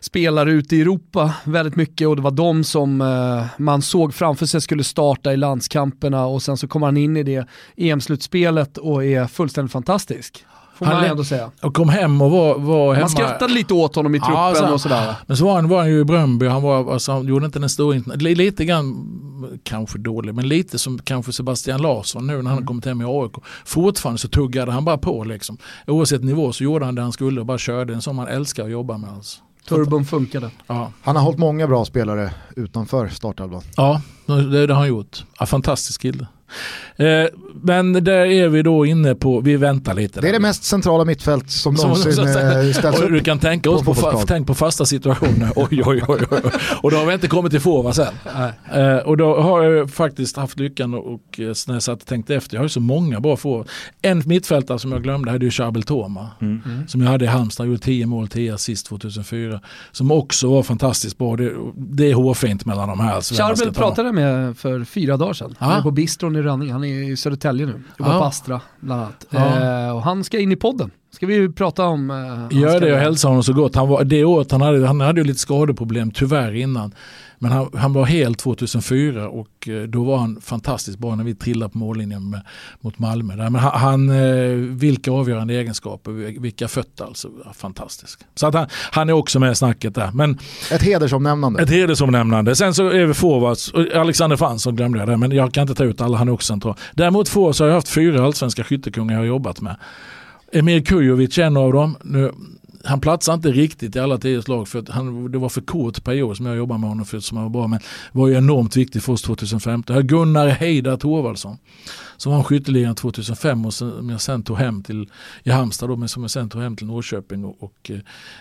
spelare ute i Europa väldigt mycket och det var de som eh, man såg framför sig skulle starta i landskamperna och sen så kommer han in i det EM-slutspelet och är fullständigt fantastisk. Får man ändå säga. Och kom hem och var, var hemma. Man skrattade lite åt honom i truppen ja, så, och sådär. Men så var han, var han ju i Bröndby, han, var, alltså, han gjorde inte den stora, lite grann, kanske dålig, men lite som kanske Sebastian Larsson nu när han mm. kommit hem i AIK. Fortfarande så tuggade han bara på liksom. Oavsett nivå så gjorde han det han skulle och bara körde en som man älskar att jobba med. Alltså. Turbon funkade. Ja. Han har hållit många bra spelare utanför startelvan. Ja, det, det har han gjort. Ja, fantastisk kille. Eh, men där är vi då inne på, vi väntar lite. Det är det mest centrala mittfält som, någonsin som, eh, ställs upp. Du kan tänka oss på, på, tänk på fasta situationer. <laughs> oj, oj, oj, oj. Och då har vi inte kommit till forwards än. Eh, och då har jag faktiskt haft lyckan och, när jag satt och tänkte efter, jag har ju så många bra forwards. En mittfältare som jag glömde hade ju Charbel Toma. Mm. Mm. Som jag hade i Halmstad, gjorde 10 mål, 10 assist 2004. Som också var fantastiskt bra. Det, det är hårfint mellan de här. Charbel pratade jag med för fyra dagar sedan. Han är på bistron i Rönning. Han är i Södertälje nu. Jobbar ja. på Astra bland annat. Ja. Eh, och han ska in i podden. Ska vi prata om... Eh, Gör det och hälsa honom så gott. Han var, det året han hade, han hade ju lite skadeproblem tyvärr innan. Men han, han, var helt 2004 och eh, då var han fantastiskt bra när vi trillade på mållinjen med, mot Malmö. Men han, han, eh, vilka avgörande egenskaper, vilka fötter alltså. Fantastisk. Så att han, han är också med i snacket där. Men, ett hedersomnämnande. Ett hedersomnämnande. Sen så är vi forwards, Alexander Fransson glömde jag det, men jag kan inte ta ut alla, han är också central. Däremot forwards har jag haft fyra allsvenska skyttekungar jag har jobbat med. Emir Kujovic är en av dem. Nu, han platsar inte riktigt i alla tio lag för att han, det var för kort period som jag jobbade med honom för som han var bra men var ju enormt viktig för oss 2015. Gunnar Heidar Thorvaldsson som vann skytteligan 2005 och som jag sen tog hem till i Halmstad då, men som jag sen tog hem till Norrköping och, och eh,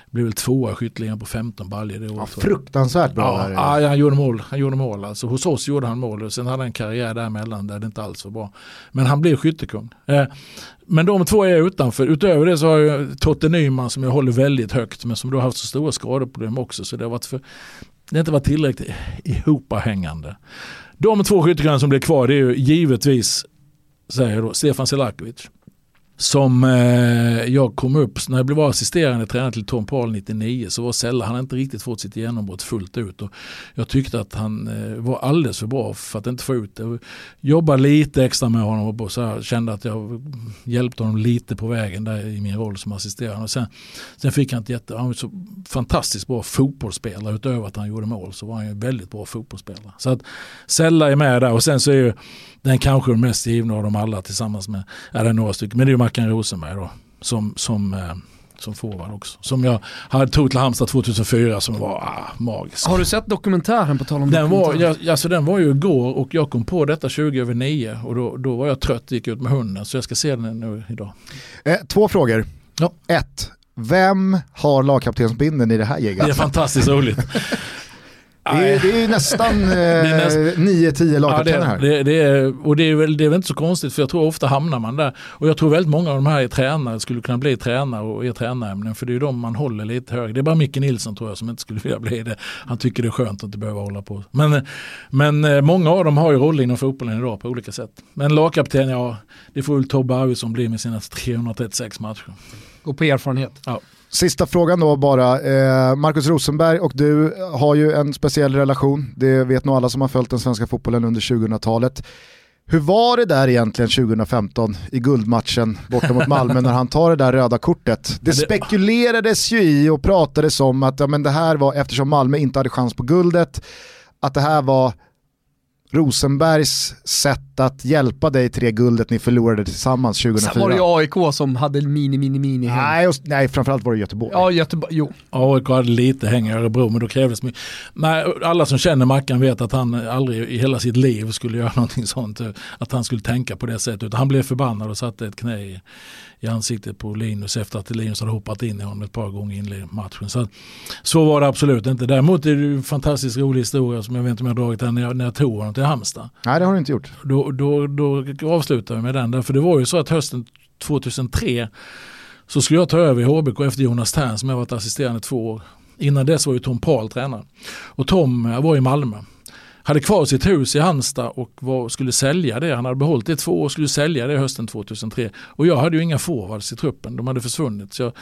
blev väl tvåa i skytteligan på 15 baljor det året. Ja, fruktansvärt bra. Ja, ja, han gjorde mål. Han gjorde mål alltså. Hos oss gjorde han mål och sen hade han en karriär däremellan där det inte alls var bra. Men han blev skyttekung. Eh, men de två är utanför. Utöver det så har jag Totte Nyman som jag håller väldigt högt men som då har haft så stora skadeproblem också så det har varit för det har inte varit tillräckligt ihopahängande. De två skyttekungarna som blir kvar det är ju givetvis säger då Stefan Selakovic som eh, jag kom upp, när jag blev assisterande tränare till Tom Paul 99 så var Sella, han hade inte riktigt fått sitt genombrott fullt ut. Och jag tyckte att han eh, var alldeles för bra för att inte få ut det. Jag jobbade lite extra med honom och så här, kände att jag hjälpte honom lite på vägen där i min roll som assisterande. Och sen, sen fick han ett jätte, han var så fantastiskt bra fotbollsspelare utöver att han gjorde mål så var han ju väldigt bra fotbollsspelare. Så att Sella är med där och sen så är ju den kanske den mest givna av dem alla tillsammans med, är det några stycken, men det är ju Mackan Rosenberg då som, som eh, som forward också. Som jag hade tog till Halmstad 2004 som var ah, magisk. Har du sett dokumentären på tal om den var, jag, alltså den var ju igår och jag kom på detta 20 över 9 och då, då var jag trött gick ut med hunden så jag ska se den nu idag. Eh, två frågor. Ja. Ett, vem har lagkaptensbinden i det här gänget? Det är fantastiskt roligt. <laughs> Det är, det är nästan <laughs> eh, näst... 9-10 lagkaptener här. Det, det, är, och det är, väl, det är väl inte så konstigt för jag tror ofta hamnar man där. Och jag tror väldigt många av de här är tränare, skulle kunna bli tränare och är tränärämnen. För det är de man håller lite högre. Det är bara Micke Nilsson tror jag som inte skulle <laughs> vilja bli det. Han tycker det är skönt att inte behöva hålla på. Men, men eh, många av dem har ju roller inom fotbollen idag på olika sätt. Men lagkapten, ja det får väl Tobbe Arvidsson bli med sina 336 matcher. Gå på erfarenhet. Ja. Sista frågan då bara. Eh, Marcus Rosenberg och du har ju en speciell relation. Det vet nog alla som har följt den svenska fotbollen under 2000-talet. Hur var det där egentligen 2015 i guldmatchen borta mot Malmö när han tar det där röda kortet? Det spekulerades ju i och pratades om att ja, men det här var, eftersom Malmö inte hade chans på guldet, att det här var Rosenbergs sätt att hjälpa dig till det guldet ni förlorade tillsammans 2004. Sen var det ju AIK som hade mini, mini, mini häng. Nej, och, nej, framförallt var det Göteborg. Ja, Göteborg, jo. AIK hade lite häng i Örebro men då krävdes mycket. Nej, alla som känner Mackan vet att han aldrig i hela sitt liv skulle göra <laughs> någonting sånt. Att han skulle tänka på det sättet. Utan han blev förbannad och satte ett knä i, i ansiktet på Linus efter att Linus hade hoppat in i honom ett par gånger i matchen. Så, så var det absolut inte. Däremot är det en fantastiskt rolig historia som jag vet inte om jag har dragit den när jag, när jag tog honom till Halmstad. Nej det har du inte gjort. Då, då, då avslutar vi med den. Därför det var ju så att hösten 2003 så skulle jag ta över i HBK efter Jonas Tern som jag varit assisterande två år. Innan dess var ju Tom Paul tränare. Och Tom var i Malmö hade kvar sitt hus i Halmstad och var, skulle sälja det. Han hade behållit det två år och skulle sälja det hösten 2003. Och jag hade ju inga forwards i truppen, de hade försvunnit. Så jag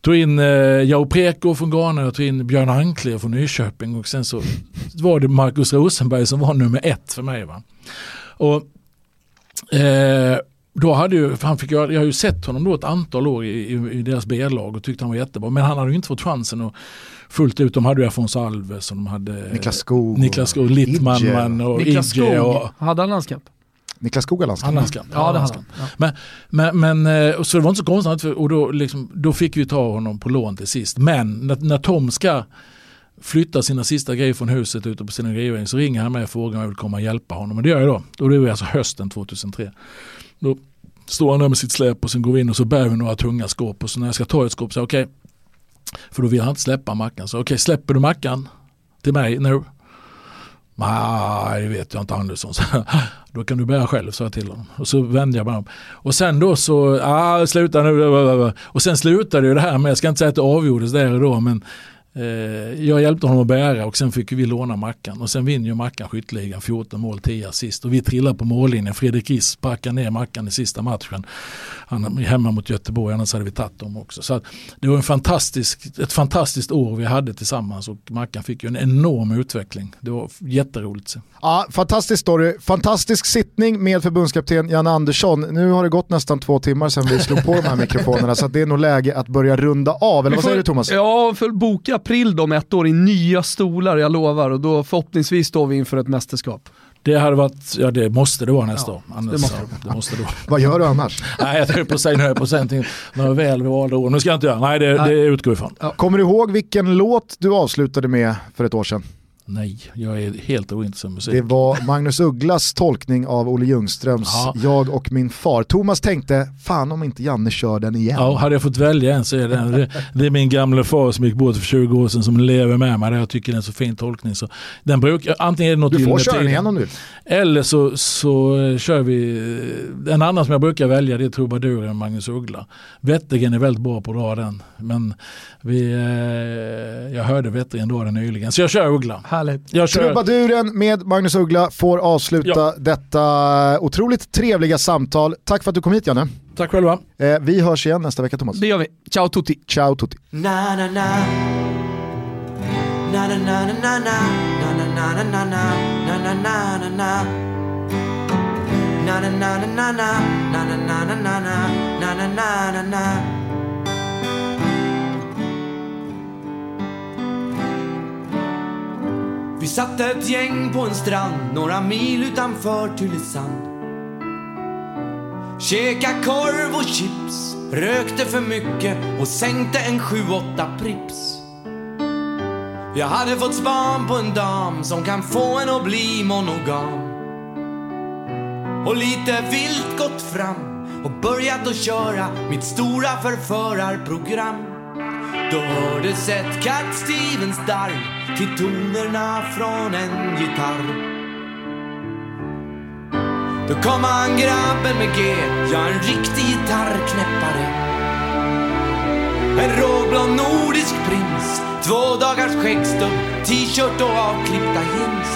tog in eh, Jao Preko från Ghana, jag tog in Björn Ankler från Nyköping och sen så var det Markus Rosenberg som var nummer ett för mig. Va? Och eh, då hade ju, han fick, jag, jag har ju sett honom då ett antal år i, i, i deras B-lag och tyckte han var jättebra. Men han hade ju inte fått chansen att fullt ut. De hade ju Afonso Alves och de hade Niklas Skog, Niklas Skog Littman och Niklas. Skog, och, hade han landskamp? Niklas Skog har landskamp. landskamp. Ja, det hade han. Ja. Men, men, men, eh, så det var inte så konstigt för, och då, liksom, då fick vi ta honom på lån till sist. Men när, när Tom ska flytta sina sista grejer från huset ute på sina grejer så ringer han mig och frågar om jag vill komma och hjälpa honom. Och det gör jag då. Och det var alltså hösten 2003. Då står han där med sitt släp och sen går vi in och så bär vi några tunga skåp och så när jag ska ta ett skåp så okej, okay, för då vill han inte släppa Mackan. Så okej, okay, släpper du Mackan till mig nu? Nej, det vet jag inte Andersson. Så, <laughs> då kan du bära själv, sa jag till honom. Och så vände jag mig om. Och sen då så, ah, sluta nu. Och sen slutade ju det här med, jag ska inte säga att det avgjordes där och då, men jag hjälpte honom att bära och sen fick vi låna Mackan och sen vinner ju Mackan skytteligan 14 mål 10 assist och vi trillar på mållinjen. Fredrik Is sparkar ner Mackan i sista matchen. Han är hemma mot Göteborg, annars hade vi tagit dem också. Så det var en fantastisk, ett fantastiskt år vi hade tillsammans och Mackan fick ju en enorm utveckling. Det var jätteroligt. Så. Ja, fantastisk story, fantastisk sittning med förbundskapten Jan Andersson. Nu har det gått nästan två timmar sedan vi slog på de här mikrofonerna så det är nog läge att börja runda av. Eller vad säger du Thomas? Ja, för boka april om ett år i nya stolar, jag lovar. Och då förhoppningsvis står vi inför ett mästerskap. Det hade varit, ja det måste det vara nästa ja, år. Annars, det måste, ja, det måste det vara. Vad gör du annars? Nej jag höll på att säga, nu på någonting, några väl valda år. Nu ska jag inte göra, nej det, nej. det utgår ifrån. Ja. Kommer du ihåg vilken låt du avslutade med för ett år sedan? Nej, jag är helt ointresserad av musik. Det var Magnus Ugglas tolkning av Olle Ljungströms ja. Jag och min far. Thomas tänkte, fan om inte Janne kör den igen. Ja, hade jag fått välja en så är det, det, det är min gamla far som gick bort för 20 år sedan som lever med mig. Jag tycker det är en så fin tolkning. Så den brukar, antingen är det något du får köra den igen om du vill. Eller så, så uh, kör vi, en annan som jag brukar välja det är trubaduren Magnus Uggla. Wettergren är väldigt bra på att dra den. Men vi, uh, jag hörde Wettergren dra den nyligen. Så jag kör Uggla. Härligt. Trubaduren med Magnus Uggla får avsluta ja. detta otroligt trevliga samtal. Tack för att du kom hit Janne. Tack själva. Eh, vi hörs igen nästa vecka Thomas. Det gör vi. Ciao tutti. Ciao tutti. Na, na, na. Na, na, na, na, na. Na, na, na, na, na. Na, na, na, na, na. Na, na, na, na, na. Na, na, na, na, na. Na, na, na, na, na. Vi satt ett gäng på en strand några mil utanför Tylösand. Käka korv och chips, rökte för mycket och sänkte en sju, åtta Prips. Jag hade fått span på en dam som kan få en att bli monogam. Och lite vilt gått fram och börjat att köra mitt stora förförarprogram. Då hördes ett Cat Stevens darr till tonerna från en gitarr. Då kom han grabben med G, ja en riktig gitarrknäppare. En råblond nordisk prins, två dagars skäggstubb, t-shirt och avklippta jeans.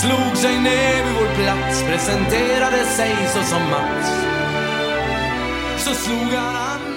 Slog sig ner vid vår plats, presenterade sig så som Mats. Så slog han an